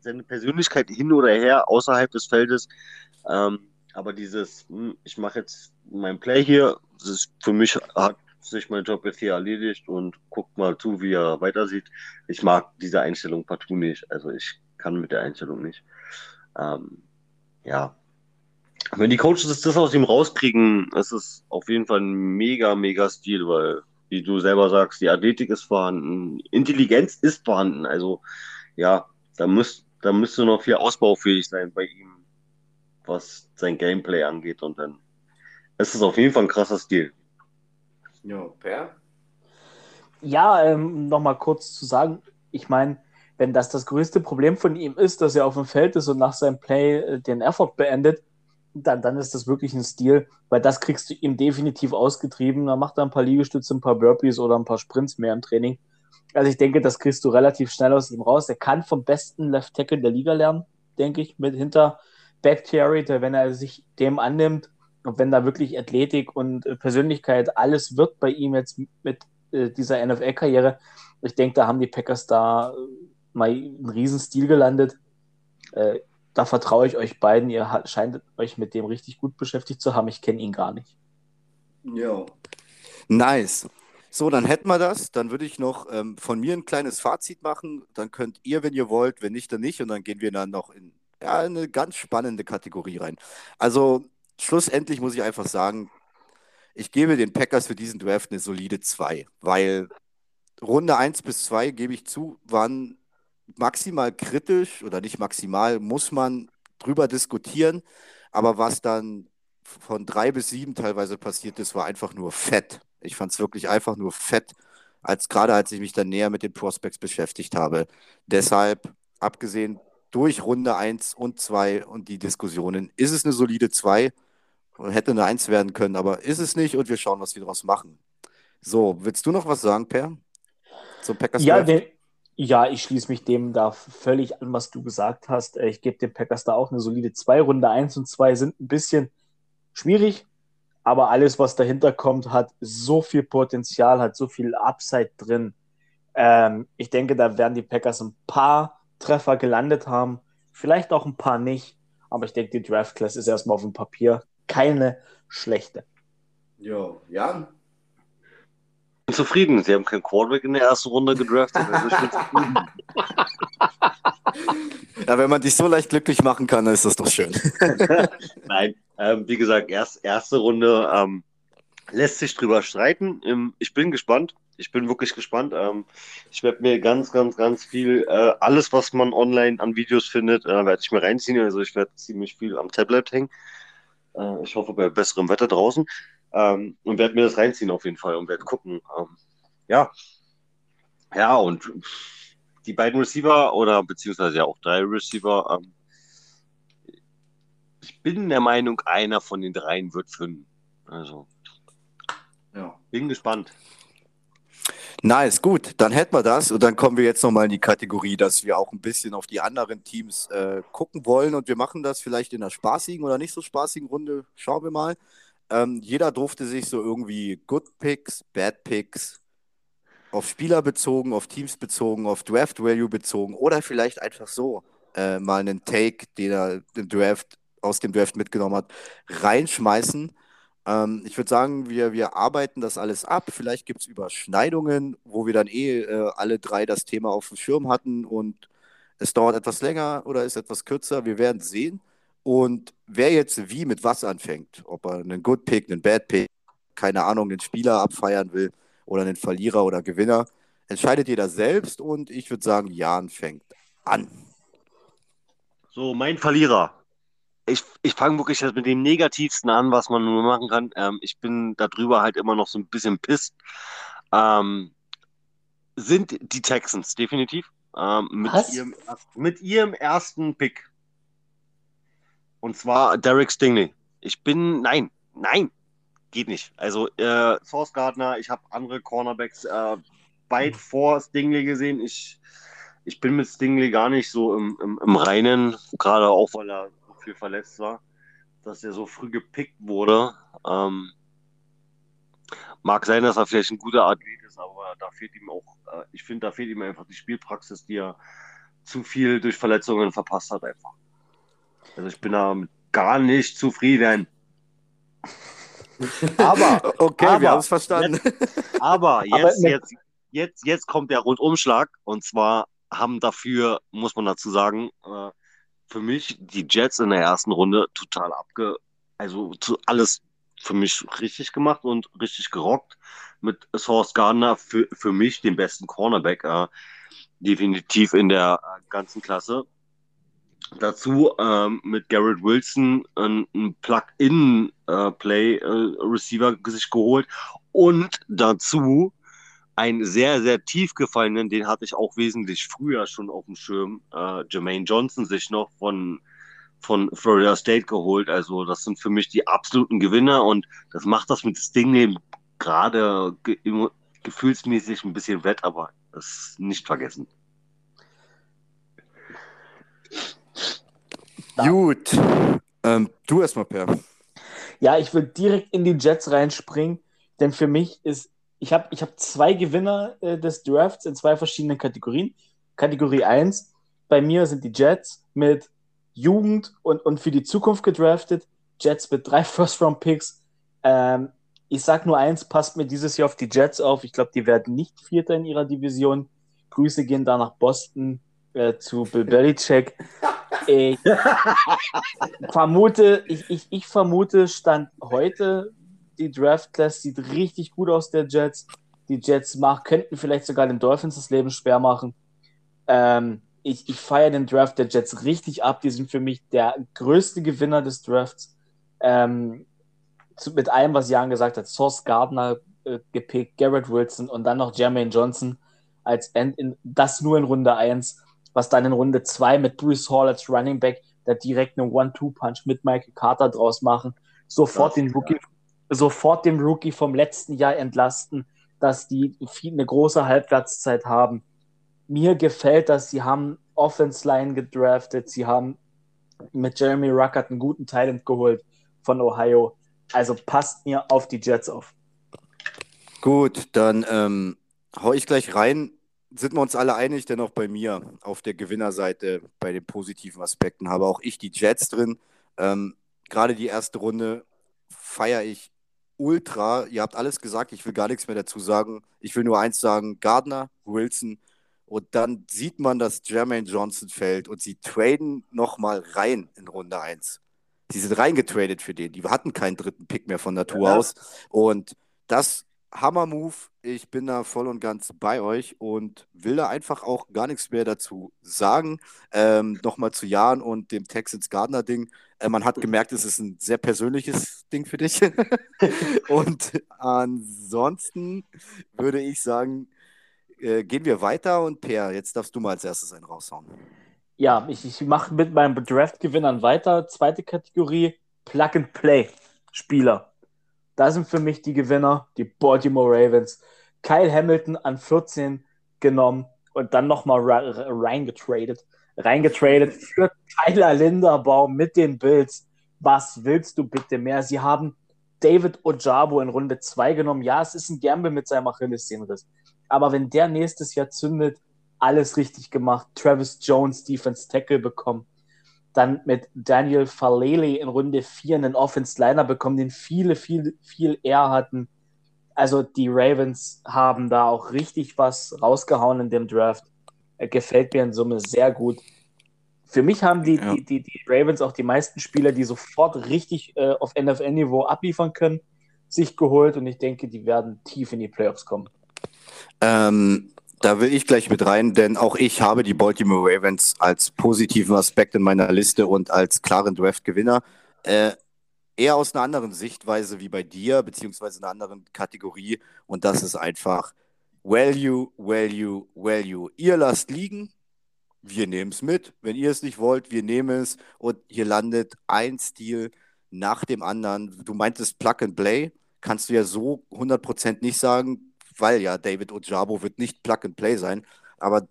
seine Persönlichkeit hin oder her, außerhalb des Feldes. Ähm, aber dieses, hm, ich mache jetzt mein Play hier, das ist für mich hat sich mein Job jetzt hier erledigt und guckt mal zu, wie er weitersieht. Ich mag diese Einstellung partout nicht. Also ich kann mit der Einstellung nicht. Ähm, ja. Wenn die Coaches das aus ihm rauskriegen, ist es auf jeden Fall ein mega, mega Stil, weil, wie du selber sagst, die Athletik ist vorhanden, Intelligenz ist vorhanden. Also, ja, da, müsst, da müsste noch viel ausbaufähig sein bei ihm, was sein Gameplay angeht. Und dann ist es auf jeden Fall ein krasser Stil. Ja, Per? Ja, ähm, nochmal kurz zu sagen, ich meine, wenn das das größte Problem von ihm ist, dass er auf dem Feld ist und nach seinem Play äh, den Effort beendet, dann, dann ist das wirklich ein Stil, weil das kriegst du ihm definitiv ausgetrieben. Dann macht er ein paar Liegestütze, ein paar Burpees oder ein paar Sprints mehr im Training. Also ich denke, das kriegst du relativ schnell aus ihm raus. Er kann vom besten Left Tackle der Liga lernen, denke ich, mit hinter Backcarry, wenn er sich dem annimmt und wenn da wirklich Athletik und äh, Persönlichkeit alles wird bei ihm jetzt mit äh, dieser NFL-Karriere, ich denke, da haben die Packers da äh, mal einen riesen Stil gelandet. Da vertraue ich euch beiden. Ihr scheint euch mit dem richtig gut beschäftigt zu haben. Ich kenne ihn gar nicht. Ja. Nice. So, dann hätten wir das. Dann würde ich noch ähm, von mir ein kleines Fazit machen. Dann könnt ihr, wenn ihr wollt, wenn nicht, dann nicht. Und dann gehen wir dann noch in ja, eine ganz spannende Kategorie rein. Also, schlussendlich muss ich einfach sagen, ich gebe den Packers für diesen Draft eine solide 2, weil Runde 1 bis 2, gebe ich zu, waren maximal kritisch oder nicht maximal, muss man drüber diskutieren. Aber was dann von 3 bis 7 teilweise passiert ist, war einfach nur fett. Ich fand es wirklich einfach nur fett, als gerade als ich mich dann näher mit den Prospects beschäftigt habe. Deshalb, abgesehen durch Runde 1 und 2 und die Diskussionen, ist es eine solide 2. Hätte eine 1 werden können, aber ist es nicht und wir schauen, was wir daraus machen. So, willst du noch was sagen, Per? Zum Packers Ja, Draft? Ja, ich schließe mich dem da völlig an, was du gesagt hast. Äh, Ich gebe den Packers da auch eine solide 2. Runde 1 und 2 sind ein bisschen schwierig, aber alles, was dahinter kommt, hat so viel Potenzial, hat so viel Upside drin. Ähm, ich denke, da werden die Packers ein paar Treffer gelandet haben, vielleicht auch ein paar nicht, aber ich denke, die Draft Class ist erstmal auf dem Papier keine schlechte. Jo, Jan? Bin zufrieden. Sie haben keinen Quarterback in der ersten Runde gedraftet. Also. Ja, wenn man dich so leicht glücklich machen kann, dann ist das doch schön. Nein, ähm, wie gesagt, erst, erste Runde ähm, lässt sich drüber streiten. Ähm, ich bin gespannt. Ich bin wirklich gespannt. Ähm, ich werde mir ganz, ganz, ganz viel, äh, alles, was man online an Videos findet, äh, werde ich mir reinziehen. Also ich werde ziemlich viel am Tablet hängen. Äh, ich hoffe bei besserem Wetter draußen. Ähm, und werde mir das reinziehen auf jeden Fall und werde gucken. Ähm, ja. Ja, und die beiden Receiver oder beziehungsweise ja auch drei Receiver, ähm, ich bin der Meinung, einer von den dreien wird finden. Also, Ja. bin gespannt. Nice, gut, dann hätten wir das und dann kommen wir jetzt nochmal in die Kategorie, dass wir auch ein bisschen auf die anderen Teams äh, gucken wollen und wir machen das vielleicht in einer spaßigen oder nicht so spaßigen Runde, schauen wir mal. Ähm, jeder durfte sich so irgendwie Good Picks, Bad Picks, auf Spieler bezogen, auf Teams bezogen, auf Draft Value bezogen oder vielleicht einfach so äh, mal einen Take, den er den Draft, aus dem Draft mitgenommen hat, reinschmeißen. Ähm, ich würde sagen, wir, wir arbeiten das alles ab. Vielleicht gibt es Überschneidungen, wo wir dann eh äh, alle drei das Thema auf dem Schirm hatten und es dauert etwas länger oder ist etwas kürzer. Wir werden sehen. Und wer jetzt wie mit was anfängt, ob er einen Good Pick, einen Bad Pick, keine Ahnung, den Spieler abfeiern will oder einen Verlierer oder Gewinner, entscheidet jeder selbst und ich würde sagen, Jan fängt an. So, mein Verlierer. Ich, ich fange wirklich jetzt mit dem Negativsten an, was man nur machen kann. Ähm, ich bin darüber halt immer noch so ein bisschen pisst. Ähm, sind die Texans, definitiv. Ähm, mit, ihrem, mit ihrem ersten Pick. Und zwar Derek Stingley. Ich bin, nein, nein, geht nicht. Also äh, Source Gardner, ich habe andere Cornerbacks äh, weit vor Stingley gesehen. Ich, ich bin mit Stingley gar nicht so im, im, im Reinen, gerade auch, weil er so viel verletzt war, dass er so früh gepickt wurde. Ähm, mag sein, dass er vielleicht ein guter Athlet ist, aber da fehlt ihm auch, äh, ich finde, da fehlt ihm einfach die Spielpraxis, die er zu viel durch Verletzungen verpasst hat einfach. Also ich bin da gar nicht zufrieden. Aber, okay, aber, wir haben es verstanden. Jetzt, aber, jetzt, aber jetzt, jetzt, jetzt kommt der Rundumschlag und zwar haben dafür, muss man dazu sagen, äh, für mich die Jets in der ersten Runde total abge, also zu, alles für mich richtig gemacht und richtig gerockt mit Source Gardner für, für mich den besten Cornerback äh, definitiv in der äh, ganzen Klasse. Dazu ähm, mit Garrett Wilson ein, ein Plug-in-Play-Receiver äh, sich geholt und dazu einen sehr, sehr tief gefallenen, den hatte ich auch wesentlich früher schon auf dem Schirm, äh, Jermaine Johnson sich noch von, von Florida State geholt. Also das sind für mich die absoluten Gewinner und das macht das mit Stingley gerade ge gefühlsmäßig ein bisschen wett, aber das nicht vergessen. Gut. Ähm, du erstmal, Per. Ja, ich würde direkt in die Jets reinspringen, denn für mich ist, ich habe ich hab zwei Gewinner äh, des Drafts in zwei verschiedenen Kategorien. Kategorie 1, bei mir sind die Jets mit Jugend und, und für die Zukunft gedraftet. Jets mit drei First-Round-Picks. Ähm, ich sag nur eins, passt mir dieses Jahr auf die Jets auf. Ich glaube, die werden nicht Vierter in ihrer Division. Grüße gehen da nach Boston äh, zu Bill Belichick. Ich vermute, ich, ich, ich vermute, Stand heute, die Draft Class sieht richtig gut aus der Jets. Die Jets mach, könnten vielleicht sogar den Dolphins das Leben schwer machen. Ähm, ich, ich feiere den Draft der Jets richtig ab. Die sind für mich der größte Gewinner des Drafts. Ähm, zu, mit allem, was Jan gesagt hat. Source Gardner äh, gepickt, Garrett Wilson und dann noch Jermaine Johnson als End in, das nur in Runde 1 was dann in Runde 2 mit Bruce Hall als Running Back da direkt einen One-Two-Punch mit Michael Carter draus machen, sofort den Rookie, ja. sofort den Rookie vom letzten Jahr entlasten, dass die viel, eine große Halbwertszeit haben. Mir gefällt dass sie haben Offense Line gedraftet, sie haben mit Jeremy Ruckert einen guten Talent geholt von Ohio. Also passt mir auf die Jets auf. Gut, dann ähm, hau ich gleich rein sind wir uns alle einig, denn auch bei mir auf der Gewinnerseite bei den positiven Aspekten habe auch ich die Jets drin. Ähm, Gerade die erste Runde feiere ich ultra. Ihr habt alles gesagt, ich will gar nichts mehr dazu sagen. Ich will nur eins sagen: Gardner, Wilson. Und dann sieht man, dass Jermaine Johnson fällt und sie traden nochmal rein in Runde 1. Sie sind reingetradet für den. Die hatten keinen dritten Pick mehr von Natur ja. aus. Und das Hammer-Move. Ich bin da voll und ganz bei euch und will da einfach auch gar nichts mehr dazu sagen. Ähm, Nochmal zu Jan und dem Texans Gardner-Ding. Äh, man hat gemerkt, es ist ein sehr persönliches Ding für dich. und ansonsten würde ich sagen, äh, gehen wir weiter und Per, jetzt darfst du mal als erstes einen raushauen. Ja, ich, ich mache mit meinen Draft-Gewinnern weiter. Zweite Kategorie: Plug-and-Play-Spieler. Da sind für mich die Gewinner die Baltimore Ravens. Kyle Hamilton an 14 genommen und dann nochmal reingetradet. Reingetradet für Tyler Linderbaum mit den Bills. Was willst du bitte mehr? Sie haben David Ojabo in Runde 2 genommen. Ja, es ist ein Gamble mit seinem Achillessehnenriss. Aber wenn der nächstes Jahr zündet, alles richtig gemacht. Travis Jones Defense Tackle bekommen dann mit Daniel Falele in Runde 4 einen Offense-Liner bekommen, den viele, viel, viel eher hatten. Also die Ravens haben da auch richtig was rausgehauen in dem Draft. Er gefällt mir in Summe sehr gut. Für mich haben die, ja. die, die, die, Ravens auch die meisten Spieler, die sofort richtig äh, auf NFL-Niveau abliefern können, sich geholt und ich denke, die werden tief in die Playoffs kommen. Ähm, Da will ich gleich mit rein, denn auch ich habe die Baltimore Ravens als positiven Aspekt in meiner Liste und als klaren Draft-Gewinner. Äh, eher aus einer anderen Sichtweise wie bei dir, beziehungsweise einer anderen Kategorie. Und das ist einfach Value, Value, Value. Ihr lasst liegen, wir nehmen es mit. Wenn ihr es nicht wollt, wir nehmen es. Und hier landet ein Stil nach dem anderen. Du meintest Plug and Play, kannst du ja so 100% nicht sagen, weil ja David Ojabo wird nicht Plug and Play sein. Aber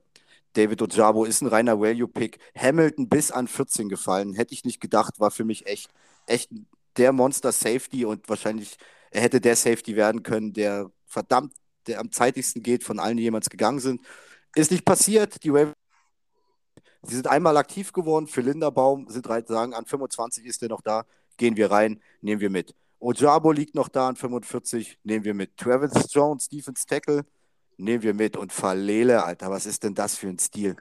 David Ojabo ist ein reiner Value-Pick. Hamilton bis an 14 gefallen. Hätte ich nicht gedacht, war für mich echt, echt der Monster Safety und wahrscheinlich er hätte der Safety werden können, der verdammt, der am zeitigsten geht von allen, die jemals gegangen sind. Ist nicht passiert. Die Ravens Sie sind einmal aktiv geworden für Linderbaum, sind sagen, an 25 ist er noch da, gehen wir rein, nehmen wir mit. Ojabo liegt noch da an 45, nehmen wir mit. Travis Jones, Defense Tackle, nehmen wir mit. Und Falele, Alter, was ist denn das für ein Stil?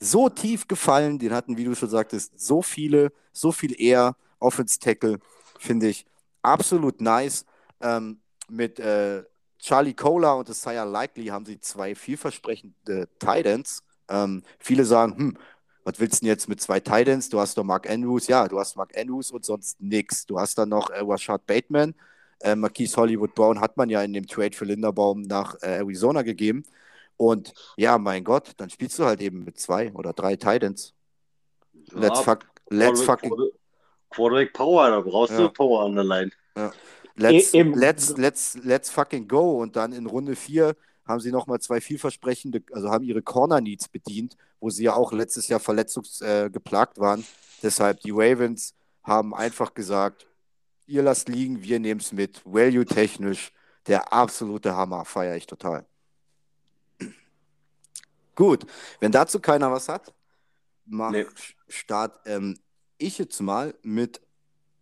So tief gefallen, den hatten, wie du schon sagtest, so viele, so viel eher Offense Tackle, finde ich absolut nice. Ähm, mit äh, Charlie Cola und Isaiah Likely haben sie zwei vielversprechende Titans. Ähm, viele sagen, hm, was willst du denn jetzt mit zwei Titans? Du hast doch Mark Andrews, ja, du hast Mark Andrews und sonst nichts. Du hast dann noch äh, Rashad Bateman. Äh, Marquise Hollywood Brown hat man ja in dem Trade für Linderbaum nach äh, Arizona gegeben. Und ja, mein Gott, dann spielst du halt eben mit zwei oder drei Titans. Let's, fuck, let's fucking. Quarterback Power, da brauchst ja. du Power an der Line. Ja. Let's, e let's, let's, let's fucking go. Und dann in Runde 4 haben sie nochmal zwei vielversprechende, also haben ihre Corner Needs bedient, wo sie ja auch letztes Jahr verletzungsgeplagt äh, waren. Deshalb die Ravens haben einfach gesagt, ihr lasst liegen, wir nehmen es mit. Value technisch, der absolute Hammer, feiere ich total. Gut, wenn dazu keiner was hat, mach nee. Start ähm, ich jetzt mal mit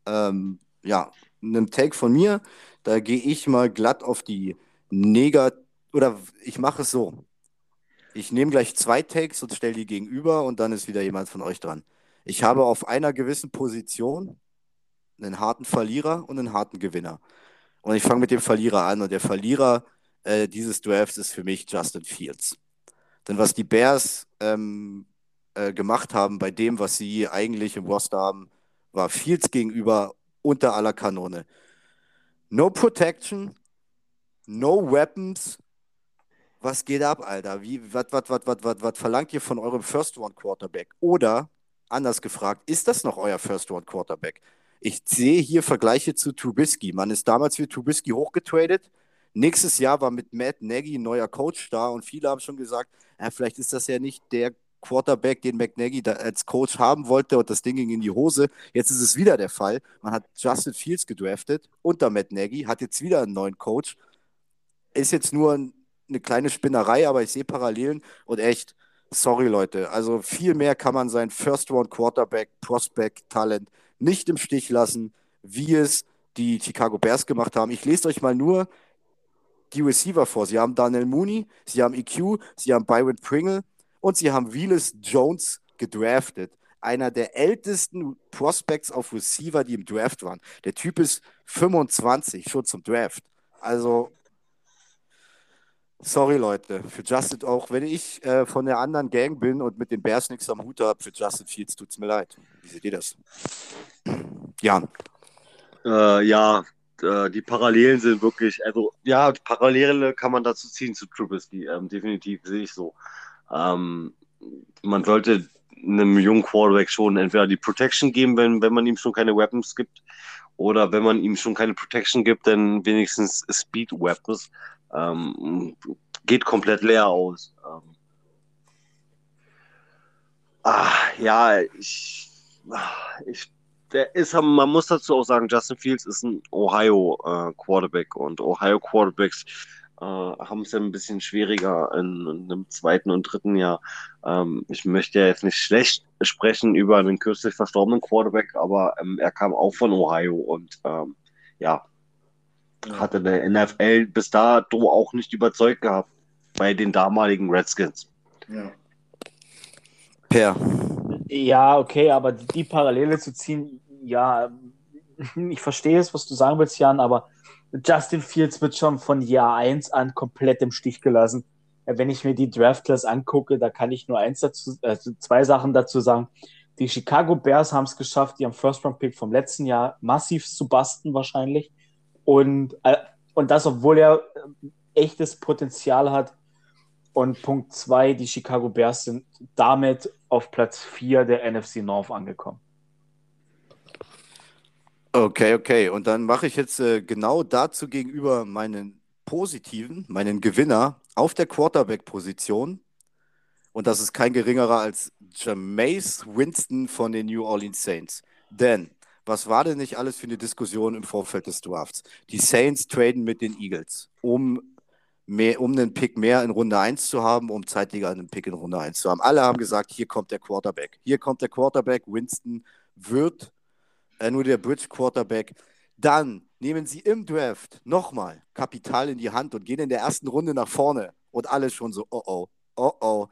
ähm, ja, einem Take von mir. Da gehe ich mal glatt auf die Negat oder ich mache es so. Ich nehme gleich zwei Takes und stelle die gegenüber und dann ist wieder jemand von euch dran. Ich habe auf einer gewissen Position einen harten Verlierer und einen harten Gewinner. Und ich fange mit dem Verlierer an und der Verlierer äh, dieses Drafts ist für mich Justin Fields. Denn was die Bears ähm, äh, gemacht haben bei dem, was sie eigentlich im Roster haben, war Fields gegenüber unter aller Kanone. No Protection, no Weapons, was geht ab, Alter? Wie, was, was, was, was, was, was verlangt ihr von eurem First-Round-Quarterback? Oder, anders gefragt, ist das noch euer First-Round-Quarterback? Ich sehe hier Vergleiche zu Trubisky. Man ist damals für Trubisky hochgetradet. Nächstes Jahr war mit Matt Nagy ein neuer Coach da und viele haben schon gesagt, ja, vielleicht ist das ja nicht der Quarterback, den McNaghy als Coach haben wollte und das Ding ging in die Hose. Jetzt ist es wieder der Fall. Man hat Justin Fields gedraftet unter Matt Nagy, hat jetzt wieder einen neuen Coach. Ist jetzt nur ein eine kleine Spinnerei, aber ich sehe Parallelen und echt, sorry Leute, also viel mehr kann man sein First Round Quarterback, Prospect, Talent nicht im Stich lassen, wie es die Chicago Bears gemacht haben. Ich lese euch mal nur die Receiver vor. Sie haben Daniel Mooney, sie haben EQ, sie haben Byron Pringle und sie haben Willis Jones gedraftet. Einer der ältesten Prospects auf Receiver, die im Draft waren. Der Typ ist 25, schon zum Draft. Also Sorry, Leute, für Justin auch, wenn ich äh, von der anderen Gang bin und mit den Bears nichts am Hut habe, für Justin Fields tut es mir leid. Wie seht ihr das? Jan. Äh, ja, äh, die Parallelen sind wirklich, also ja, Parallele kann man dazu ziehen zu Trubisky, ähm, definitiv sehe ich so. Ähm, man sollte einem jungen Quarterback schon entweder die Protection geben, wenn, wenn man ihm schon keine Weapons gibt, oder wenn man ihm schon keine Protection gibt, dann wenigstens Speed Weapons ähm, geht komplett leer aus. Ähm, ach, ja, ich, ich, der ist, man muss dazu auch sagen, Justin Fields ist ein Ohio äh, Quarterback und Ohio Quarterbacks äh, haben es ja ein bisschen schwieriger in, in einem zweiten und dritten Jahr. Ähm, ich möchte ja jetzt nicht schlecht sprechen über einen kürzlich verstorbenen Quarterback, aber ähm, er kam auch von Ohio und ähm, ja, hatte der NFL bis dato auch nicht überzeugt gehabt bei den damaligen Redskins. Ja. Per. Ja, okay, aber die, die Parallele zu ziehen, ja, ich verstehe es, was du sagen willst, Jan, aber Justin Fields wird schon von Jahr 1 an komplett im Stich gelassen. Äh, wenn ich mir die Draftlers angucke, da kann ich nur eins dazu, also zwei Sachen dazu sagen. Die Chicago Bears haben es geschafft, ihren First-Round-Pick vom letzten Jahr massiv zu basten wahrscheinlich. Und, äh, und das, obwohl er echtes Potenzial hat. Und Punkt zwei, die Chicago Bears sind damit auf Platz vier der NFC North angekommen. Okay, okay. Und dann mache ich jetzt äh, genau dazu gegenüber meinen positiven, meinen Gewinner auf der Quarterback-Position. Und das ist kein geringerer als Jameis Winston von den New Orleans Saints. Denn was war denn nicht alles für eine Diskussion im Vorfeld des Drafts? Die Saints traden mit den Eagles, um, mehr, um einen Pick mehr in Runde 1 zu haben, um zeitlicher einen Pick in Runde 1 zu haben. Alle haben gesagt, hier kommt der Quarterback. Hier kommt der Quarterback. Winston wird äh, nur der Bridge Quarterback. Dann nehmen sie im Draft nochmal Kapital in die Hand und gehen in der ersten Runde nach vorne und alle schon so, oh oh, oh oh.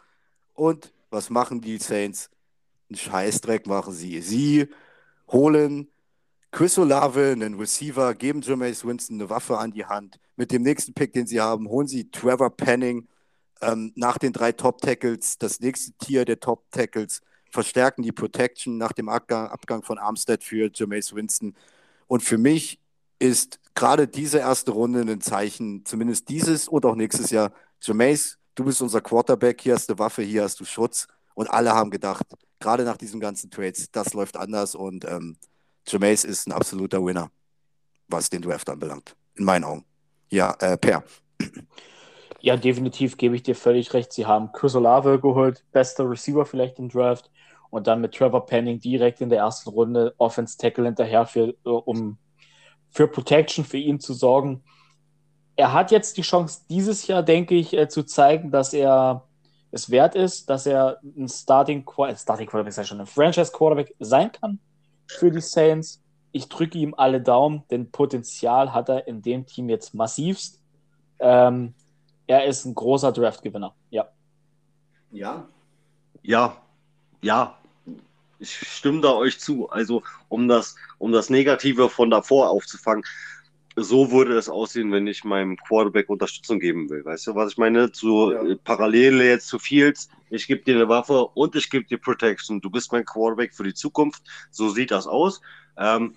Und was machen die Saints? Einen Scheißdreck machen sie. Sie holen Chris Olave, einen Receiver, geben Jameis Winston eine Waffe an die Hand. Mit dem nächsten Pick, den sie haben, holen sie Trevor Penning ähm, nach den drei Top-Tackles, das nächste Tier der Top-Tackles verstärken die Protection nach dem Abgang von Armstead für Jameis Winston. Und für mich ist gerade diese erste Runde ein Zeichen, zumindest dieses und auch nächstes Jahr. Jameis, du bist unser Quarterback, hier hast du Waffe, hier hast du Schutz. Und alle haben gedacht, gerade nach diesen ganzen Trades, das läuft anders und ähm, Jameis ist ein absoluter Winner, was den Draft anbelangt, in meinen Augen. Ja, äh, Per. Ja, definitiv gebe ich dir völlig recht. Sie haben Chris Olave geholt, bester Receiver vielleicht im Draft und dann mit Trevor Penning direkt in der ersten Runde Offense Tackle hinterher, für, um für Protection für ihn zu sorgen. Er hat jetzt die Chance, dieses Jahr, denke ich, äh, zu zeigen, dass er es wert ist, dass er ein Starting, Starting Quarterback, sei schon ein Franchise Quarterback sein kann für die Saints. Ich drücke ihm alle Daumen, denn Potenzial hat er in dem Team jetzt massivst. Ähm, er ist ein großer Draft-Gewinner, ja. Ja. Ja, ja, ich stimme da euch zu. Also, um das, um das Negative von davor aufzufangen, so würde es aussehen, wenn ich meinem Quarterback Unterstützung geben will. Weißt du, was ich meine? Zu ja. Parallele jetzt zu Fields. Ich gebe dir eine Waffe und ich gebe dir Protection. Du bist mein Quarterback für die Zukunft. So sieht das aus. Ähm,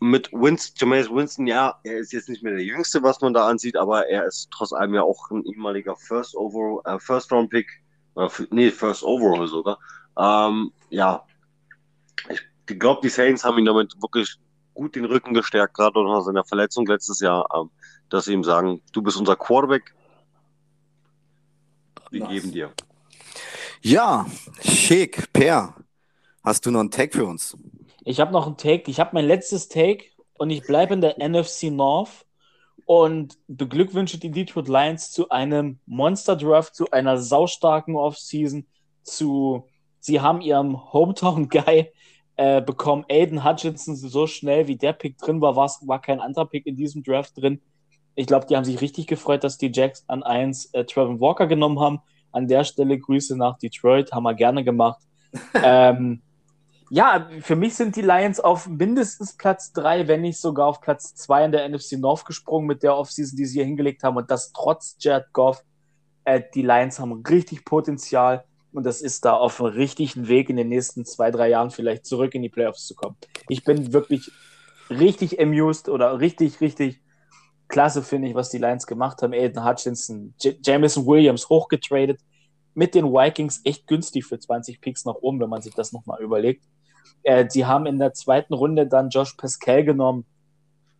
mit Winston, Jameis Winston, ja, er ist jetzt nicht mehr der Jüngste, was man da ansieht, aber er ist trotz allem ja auch ein ehemaliger First Overall, äh, First Round Pick, äh, nee, First Overall sogar. Ähm, ja, ich glaube, die Saints haben ihn damit wirklich gut den Rücken gestärkt, gerade nach seiner Verletzung letztes Jahr, ähm, dass sie ihm sagen, du bist unser Quarterback, wir nice. geben dir. Ja, schick, Per, hast du noch einen Take für uns? Ich habe noch einen Take, ich habe mein letztes Take und ich bleibe in der NFC North und beglückwünsche die Detroit Lions zu einem Monster Draft, zu einer saustarken Offseason, zu sie haben ihrem Hometown Guy äh, bekommen Aiden Hutchinson so schnell, wie der Pick drin war, war kein anderer Pick in diesem Draft drin. Ich glaube, die haben sich richtig gefreut, dass die Jacks an 1 äh, Trevor Walker genommen haben. An der Stelle Grüße nach Detroit, haben wir gerne gemacht. ähm, ja, für mich sind die Lions auf mindestens Platz 3, wenn nicht sogar auf Platz 2 in der NFC North gesprungen mit der Offseason, die sie hier hingelegt haben. Und das trotz Jared Goff. Äh, die Lions haben richtig Potenzial und das ist da auf einem richtigen Weg in den nächsten zwei, drei Jahren vielleicht zurück in die Playoffs zu kommen. Ich bin wirklich richtig amused oder richtig, richtig klasse, finde ich, was die Lions gemacht haben. Aiden Hutchinson, J Jameson Williams hochgetradet, mit den Vikings echt günstig für 20 Picks nach oben, wenn man sich das nochmal überlegt. Äh, sie haben in der zweiten Runde dann Josh Pascal genommen,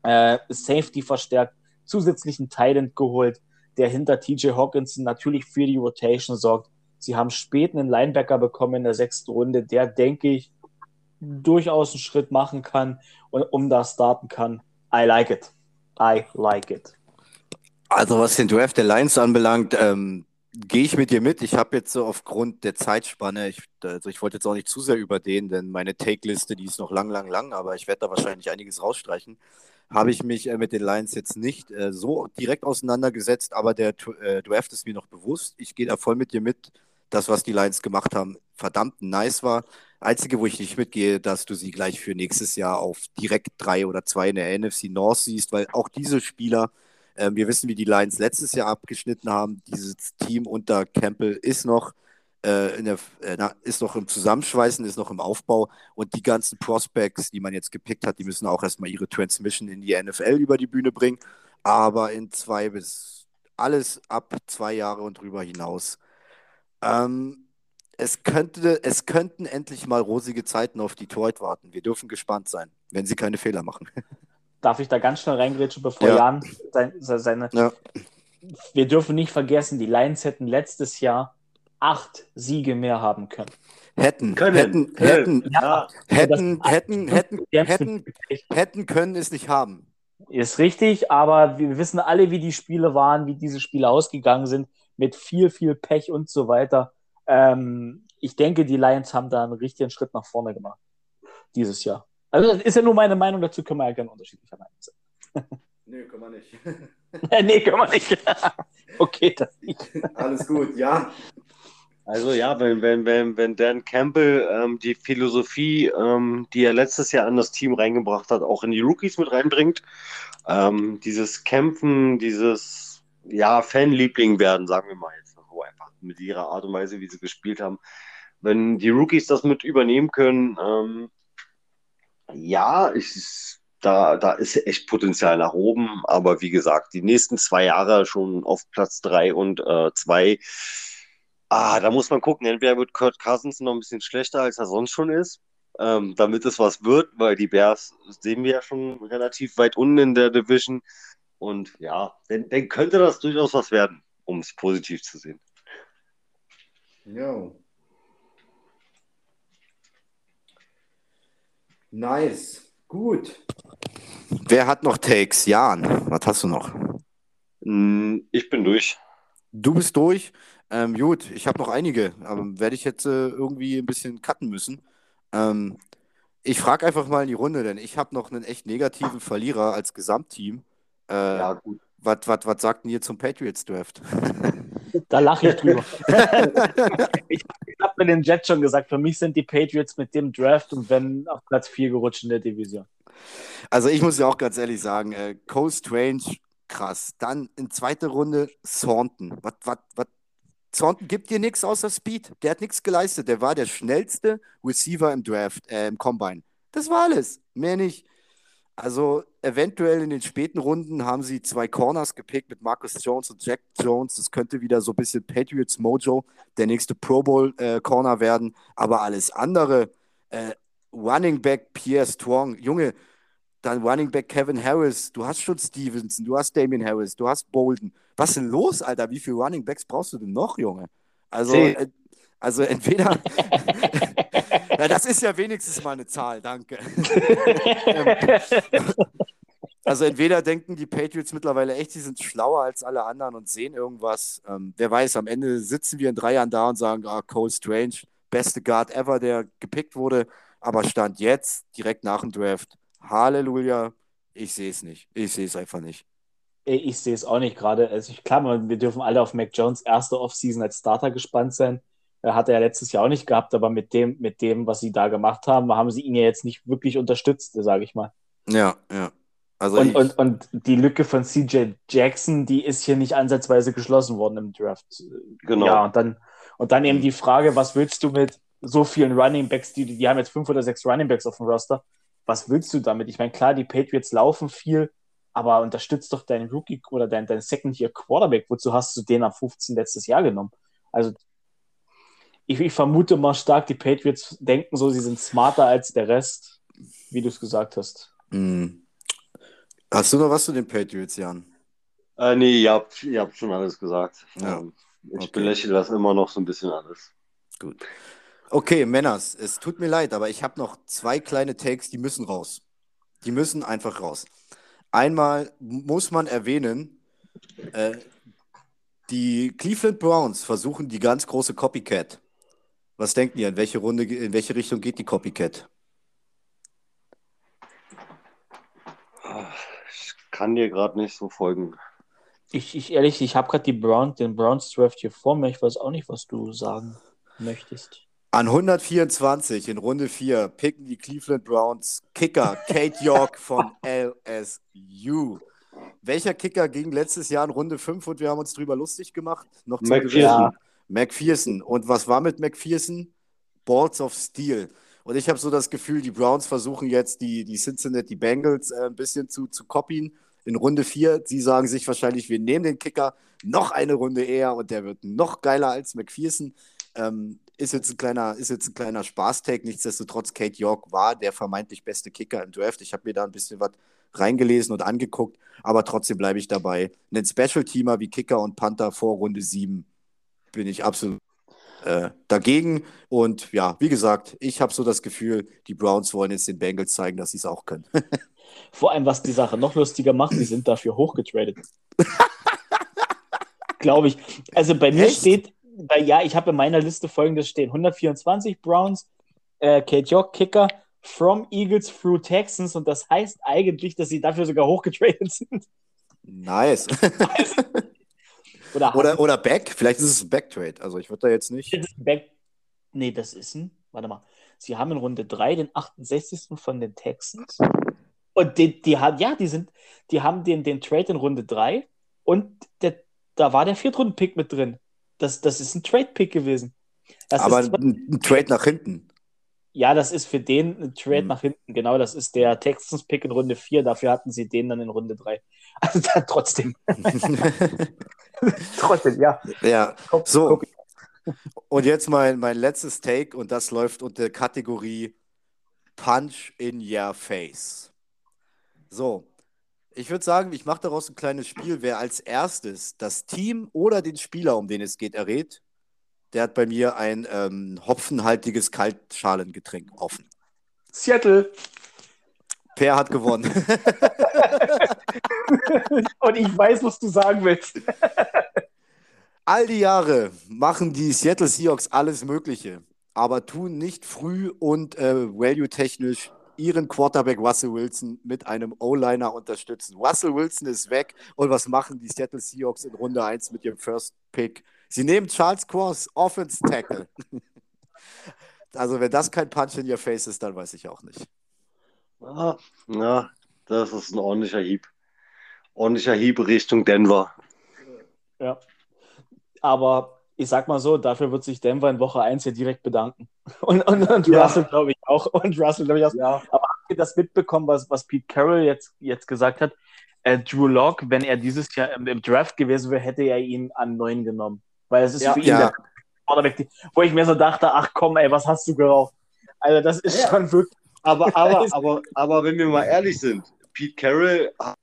äh, Safety verstärkt, zusätzlichen Titan geholt, der hinter TJ Hawkinson natürlich für die Rotation sorgt. Sie haben spät einen Linebacker bekommen in der sechsten Runde, der, denke ich, durchaus einen Schritt machen kann und um da starten kann. I like it. I like it. Also was den Draft der Lions anbelangt, ähm, gehe ich mit dir mit. Ich habe jetzt so aufgrund der Zeitspanne, ich, also ich wollte jetzt auch nicht zu sehr überdehnen, denn meine Take-Liste, die ist noch lang, lang, lang, aber ich werde da wahrscheinlich einiges rausstreichen. Habe ich mich äh, mit den Lions jetzt nicht äh, so direkt auseinandergesetzt, aber der äh, Draft ist mir noch bewusst. Ich gehe da voll mit dir mit das, was die Lions gemacht haben, verdammt nice war. Einzige, wo ich nicht mitgehe, dass du sie gleich für nächstes Jahr auf direkt drei oder zwei in der NFC North siehst, weil auch diese Spieler Ähm, wir wissen, wie die Lions letztes Jahr abgeschnitten haben. Dieses Team unter Campbell ist noch, äh, der, äh, na, ist noch im Zusammenschweißen, ist noch im Aufbau. Und die ganzen Prospects, die man jetzt gepickt hat, die müssen auch erstmal ihre Transmission in die NFL über die Bühne bringen. Aber in zwei bis alles ab zwei Jahre und drüber hinaus. Ähm, es, könnte, es könnten endlich mal rosige Zeiten auf Detroit warten. Wir dürfen gespannt sein, wenn sie keine Fehler machen. Darf ich da ganz schnell reingrätschen, bevor ja. Jan sein, seine. Ja. Wir dürfen nicht vergessen, die Lions hätten letztes Jahr acht Siege mehr haben können. Hätten, können, hätten, hätten, ja, hätten, hätten, hätten, hätten, hätten können es nicht haben. Ist richtig, aber wir wissen alle, wie die Spiele waren, wie diese Spiele ausgegangen sind, mit viel, viel Pech und so weiter. Ähm, ich denke, die Lions haben da einen richtigen Schritt nach vorne gemacht. Dieses Jahr. Also, das ist ja nur meine Meinung dazu, können wir ja gerne unterschiedlicher Meinung sein. Nee, können wir nicht. nee, können wir nicht. okay, das nicht. Alles gut, ja. Also ja, wenn, wenn, wenn, wenn Dan Campbell ähm, die Philosophie, ähm, die er letztes Jahr an das Team reingebracht hat, auch in die Rookies mit reinbringt, ähm, dieses Kämpfen, dieses ja, Fanliebling werden, sagen wir mal jetzt mit ihrer Art und Weise, wie sie gespielt haben. Wenn die Rookies das mit übernehmen können, ähm, ja, ich, da, da ist echt Potenzial nach oben. Aber wie gesagt, die nächsten zwei Jahre schon auf Platz drei und äh, zwei. Ah, da muss man gucken. Entweder wird Kurt Cousins noch ein bisschen schlechter, als er sonst schon ist, ähm, damit es was wird, weil die Bears sehen wir ja schon relativ weit unten in der Division. Und ja, dann, dann könnte das durchaus was werden, um es positiv zu sehen. Jo. Nice. Gut. Wer hat noch Takes? Jan, was hast du noch? Hm, ich bin durch. Du bist durch? Ähm, gut, ich habe noch einige, aber werde ich jetzt äh, irgendwie ein bisschen cutten müssen. Ähm, ich frage einfach mal in die Runde, denn ich habe noch einen echt negativen Verlierer als Gesamtteam. Äh, ja, gut. Was sagt denn ihr zum Patriots Draft? Da lache ich drüber. ich ich habe mir den Jet schon gesagt, für mich sind die Patriots mit dem Draft und wenn auf Platz 4 gerutscht in der Division. Also ich muss ja auch ganz ehrlich sagen, äh, Cole Strange, krass. Dann in zweiter Runde Thornton. Was, was, was? Thornton gibt dir nichts außer Speed. Der hat nichts geleistet. Der war der schnellste Receiver im Draft, äh, im Combine. Das war alles. Mehr nicht. Also eventuell in den späten Runden haben sie zwei Corners gepickt mit Marcus Jones und Jack Jones. Das könnte wieder so ein bisschen Patriots Mojo, der nächste Pro Bowl äh, Corner werden. Aber alles andere, äh, Running Back Pierre Strong, Junge, dann Running Back Kevin Harris, du hast schon Stevenson, du hast Damien Harris, du hast Bolden. Was ist denn los, Alter? Wie viele Running Backs brauchst du denn noch, Junge? Also, äh, also entweder Ja, das ist ja wenigstens mal eine Zahl, danke. also entweder denken die Patriots mittlerweile echt, sie sind schlauer als alle anderen und sehen irgendwas. Ähm, wer weiß, am Ende sitzen wir in drei Jahren da und sagen, ah, Cole Strange, beste Guard ever, der gepickt wurde. Aber stand jetzt, direkt nach dem Draft, Halleluja, ich sehe es nicht. Ich sehe es einfach nicht. Ich sehe es auch nicht gerade. Also ich, klar, wir dürfen alle auf Mac Jones erste Offseason als Starter gespannt sein. Hat er ja letztes Jahr auch nicht gehabt, aber mit dem, mit dem, was sie da gemacht haben, haben sie ihn ja jetzt nicht wirklich unterstützt, sage ich mal. Ja, ja. Also und, und, und die Lücke von CJ Jackson, die ist hier nicht ansatzweise geschlossen worden im Draft. Genau. Ja, und dann, und dann eben die Frage, was willst du mit so vielen Running Backs, die, die haben jetzt fünf oder sechs Running Backs auf dem Roster, was willst du damit? Ich meine, klar, die Patriots laufen viel, aber unterstützt doch deinen Rookie oder deinen dein Second-Year Quarterback. Wozu hast du den am 15 letztes Jahr genommen? Also ich, ich, vermute mal stark, die Patriots denken so, sie sind smarter als der Rest, wie du es gesagt hast. Mm. Hast du noch was zu den Patriots, Jan? Äh, nee, ihr habt, ihr habt schon alles gesagt. Ja. Ähm, ich okay. belächle das immer noch so ein bisschen alles. Gut. Okay, Männers, es tut mir leid, aber ich habe noch zwei kleine Takes, die müssen raus. Die müssen einfach raus. Einmal muss man erwähnen, äh, die Cleveland Browns versuchen die ganz große Copycat. Was denken ihr, in welche Runde, in welche Richtung geht die Copycat? Ich kann dir gerade nicht so folgen. Ich, ich ehrlich, ich habe gerade Brown, den Browns Draft hier vor mir. Ich weiß auch nicht, was du sagen möchtest. An 124 in Runde 4 picken die Cleveland Browns Kicker Kate York von LSU. welcher Kicker ging letztes Jahr in Runde 5 und wir haben uns drüber lustig gemacht? Noch zum McPherson. McPherson. Und was war mit McPherson? Balls of Steel. Und ich habe so das Gefühl, die Browns versuchen jetzt die, die Cincinnati Bengals äh, ein bisschen zu, zu copien in Runde 4. Sie sagen sich wahrscheinlich, wir nehmen den Kicker noch eine Runde eher und der wird noch geiler als McPherson. Ähm, ist jetzt ein kleiner, ist jetzt ein kleiner Spaßtag. Nichtsdestotrotz, Kate York war der vermeintlich beste Kicker im Draft. Ich habe mir da ein bisschen was reingelesen und angeguckt, aber trotzdem bleibe ich dabei. Einen Special-Teamer wie Kicker und Panther vor Runde 7 bin ich absolut äh, dagegen. Und ja, wie gesagt, ich habe so das Gefühl, die Browns wollen jetzt den Bengals zeigen, dass sie es auch können. Vor allem, was die Sache noch lustiger macht, die sind dafür hochgetradet. Glaube ich. Also bei mir Echt? steht, bei, ja, ich habe in meiner Liste folgendes stehen: 124 Browns, äh, Kate York Kicker, from Eagles through Texans. Und das heißt eigentlich, dass sie dafür sogar hochgetradet sind. nice. Oder, oder, oder Back, vielleicht ist es ein Backtrade. Also ich würde da jetzt nicht. Das Back nee, das ist ein. Warte mal. Sie haben in Runde 3 den 68. von den Texans. Und die, die hat, ja, die sind, die haben den, den Trade in Runde 3 und der, da war der Viertrunden-Pick mit drin. Das, das ist ein Trade-Pick gewesen. Das Aber ein, ein Trade nach hinten. Ja, das ist für den ein Trade Hm. nach hinten. Genau, das ist der Texans-Pick in Runde 4. Dafür hatten sie den dann in Runde 3. Also dann trotzdem. trotzdem, ja. ja, Guck, so. guck. Und jetzt mein, mein letztes Take und das läuft unter Kategorie Punch in your face. So, ich würde sagen, ich mache daraus ein kleines Spiel. Wer als erstes das Team oder den Spieler, um den es geht, errät, der hat bei mir ein ähm, hopfenhaltiges Kaltschalengetränk offen. Seattle. Per hat gewonnen. Und ich weiß, was du sagen willst. All die Jahre machen die Seattle Seahawks alles Mögliche, aber tun nicht früh und äh, value-technisch ihren Quarterback Russell Wilson mit einem O-Liner unterstützen. Russell Wilson ist weg und was machen die Seattle Seahawks in Runde 1 mit ihrem First Pick? Sie nehmen Charles Cross, Offense Tackle. also wenn das kein Punch in your face ist, dann weiß ich auch nicht. Ah, ja, das ist ein ordentlicher Hieb. Ordentlicher Hieb Richtung Denver. Ja. Aber ich sag mal so, dafür wird sich Denver in Woche 1 ja direkt bedanken. Und, und, und Ja. Russell, glaube ich, auch. Und Russell, glaube ich, auch. Ja. Habt ihr das mitbekommen, was, was Pete Carroll jetzt, jetzt gesagt hat? Äh, Drew Lock, wenn er dieses Jahr im, im Draft gewesen wäre, hätte er ihn an 9 genommen. Weil es ist Ja. für ihn Ja. der wo ich mir so dachte, ach komm, ey, was hast du geraucht? Also das ist Ja. schon wirklich. Aber, aber, aber, aber wenn wir mal ehrlich sind, Pete Carroll hat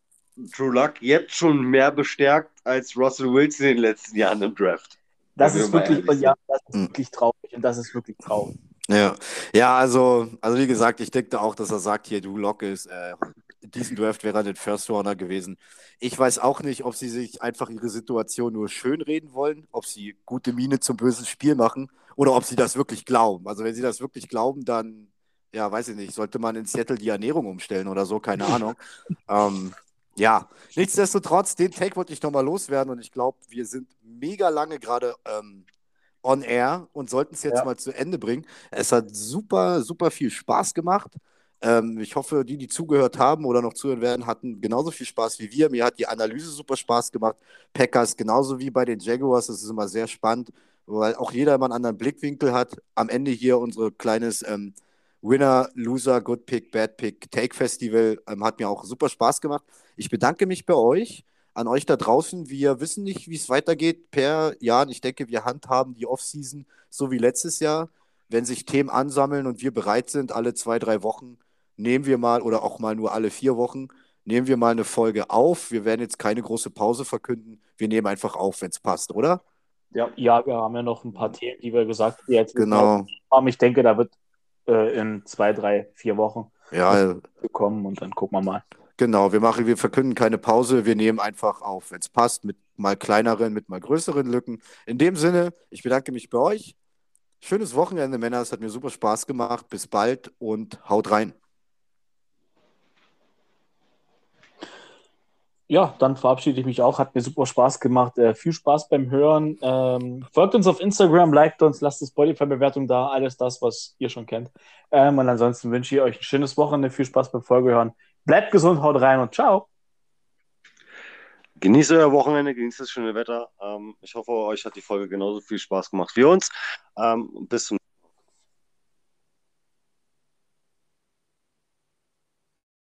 Drew Luck jetzt schon mehr bestärkt als Russell Wilson in den letzten Jahren im Draft. Das ist wir wirklich, ja, das ist Mhm. wirklich traurig. Und das ist wirklich traurig. Ja, ja also, also wie gesagt, ich denke auch, dass er sagt, hier, du Lock ist, äh, in diesem Draft wäre er den First Runner gewesen. Ich weiß auch nicht, ob sie sich einfach ihre Situation nur schönreden wollen, ob sie gute Miene zum bösen Spiel machen oder ob sie das wirklich glauben. Also wenn sie das wirklich glauben, dann, ja, weiß ich nicht, sollte man in Seattle die Ernährung umstellen oder so, keine Ahnung. ähm, ja, nichtsdestotrotz, den Take wollte ich nochmal loswerden und ich glaube, wir sind mega lange gerade ähm, on air und sollten es jetzt Ja. mal zu Ende bringen. Es hat super, super viel Spaß gemacht. Ähm, ich hoffe, die, die zugehört haben oder noch zuhören werden, hatten genauso viel Spaß wie wir. Mir hat die Analyse super Spaß gemacht. Packers genauso wie bei den Jaguars. Das ist immer sehr spannend, weil auch jeder immer einen anderen Blickwinkel hat. Am Ende hier unser kleines ähm, Winner, Loser, Good Pick, Bad Pick, Take Festival ähm, hat mir auch super Spaß gemacht. Ich bedanke mich bei euch, an euch da draußen. Wir wissen nicht, wie es weitergeht per Jahr. Ich denke, wir handhaben die Offseason so wie letztes Jahr. Wenn sich Themen ansammeln und wir bereit sind, alle zwei, drei Wochen, nehmen wir mal oder auch mal nur alle vier Wochen, nehmen wir mal eine Folge auf. Wir werden jetzt keine große Pause verkünden. Wir nehmen einfach auf, wenn es passt, oder? Ja, ja, wir haben ja noch ein paar Themen, die wir gesagt die jetzt Genau. haben. Ich denke, da wird äh, in zwei, drei, vier Wochen Ja, kommen und dann gucken wir mal. Genau, wir machen, wir verkünden keine Pause, wir nehmen einfach auf, wenn es passt, mit mal kleineren, mit mal größeren Lücken. In dem Sinne, ich bedanke mich bei euch. Schönes Wochenende, Männer. Es hat mir super Spaß gemacht. Bis bald und haut rein. Ja, dann verabschiede ich mich auch. Hat mir super Spaß gemacht. Äh, viel Spaß beim Hören. Ähm, folgt uns auf Instagram, liked uns, lasst eine Spotify-Bewertung da. Alles das, was ihr schon kennt. Ähm, und ansonsten wünsche ich euch ein schönes Wochenende. Viel Spaß beim Folgehören. Bleibt gesund, haut rein und ciao. Genießt euer Wochenende, genießt das schöne Wetter. Ähm, ich hoffe, euch hat die Folge genauso viel Spaß gemacht wie uns. Ähm, bis zum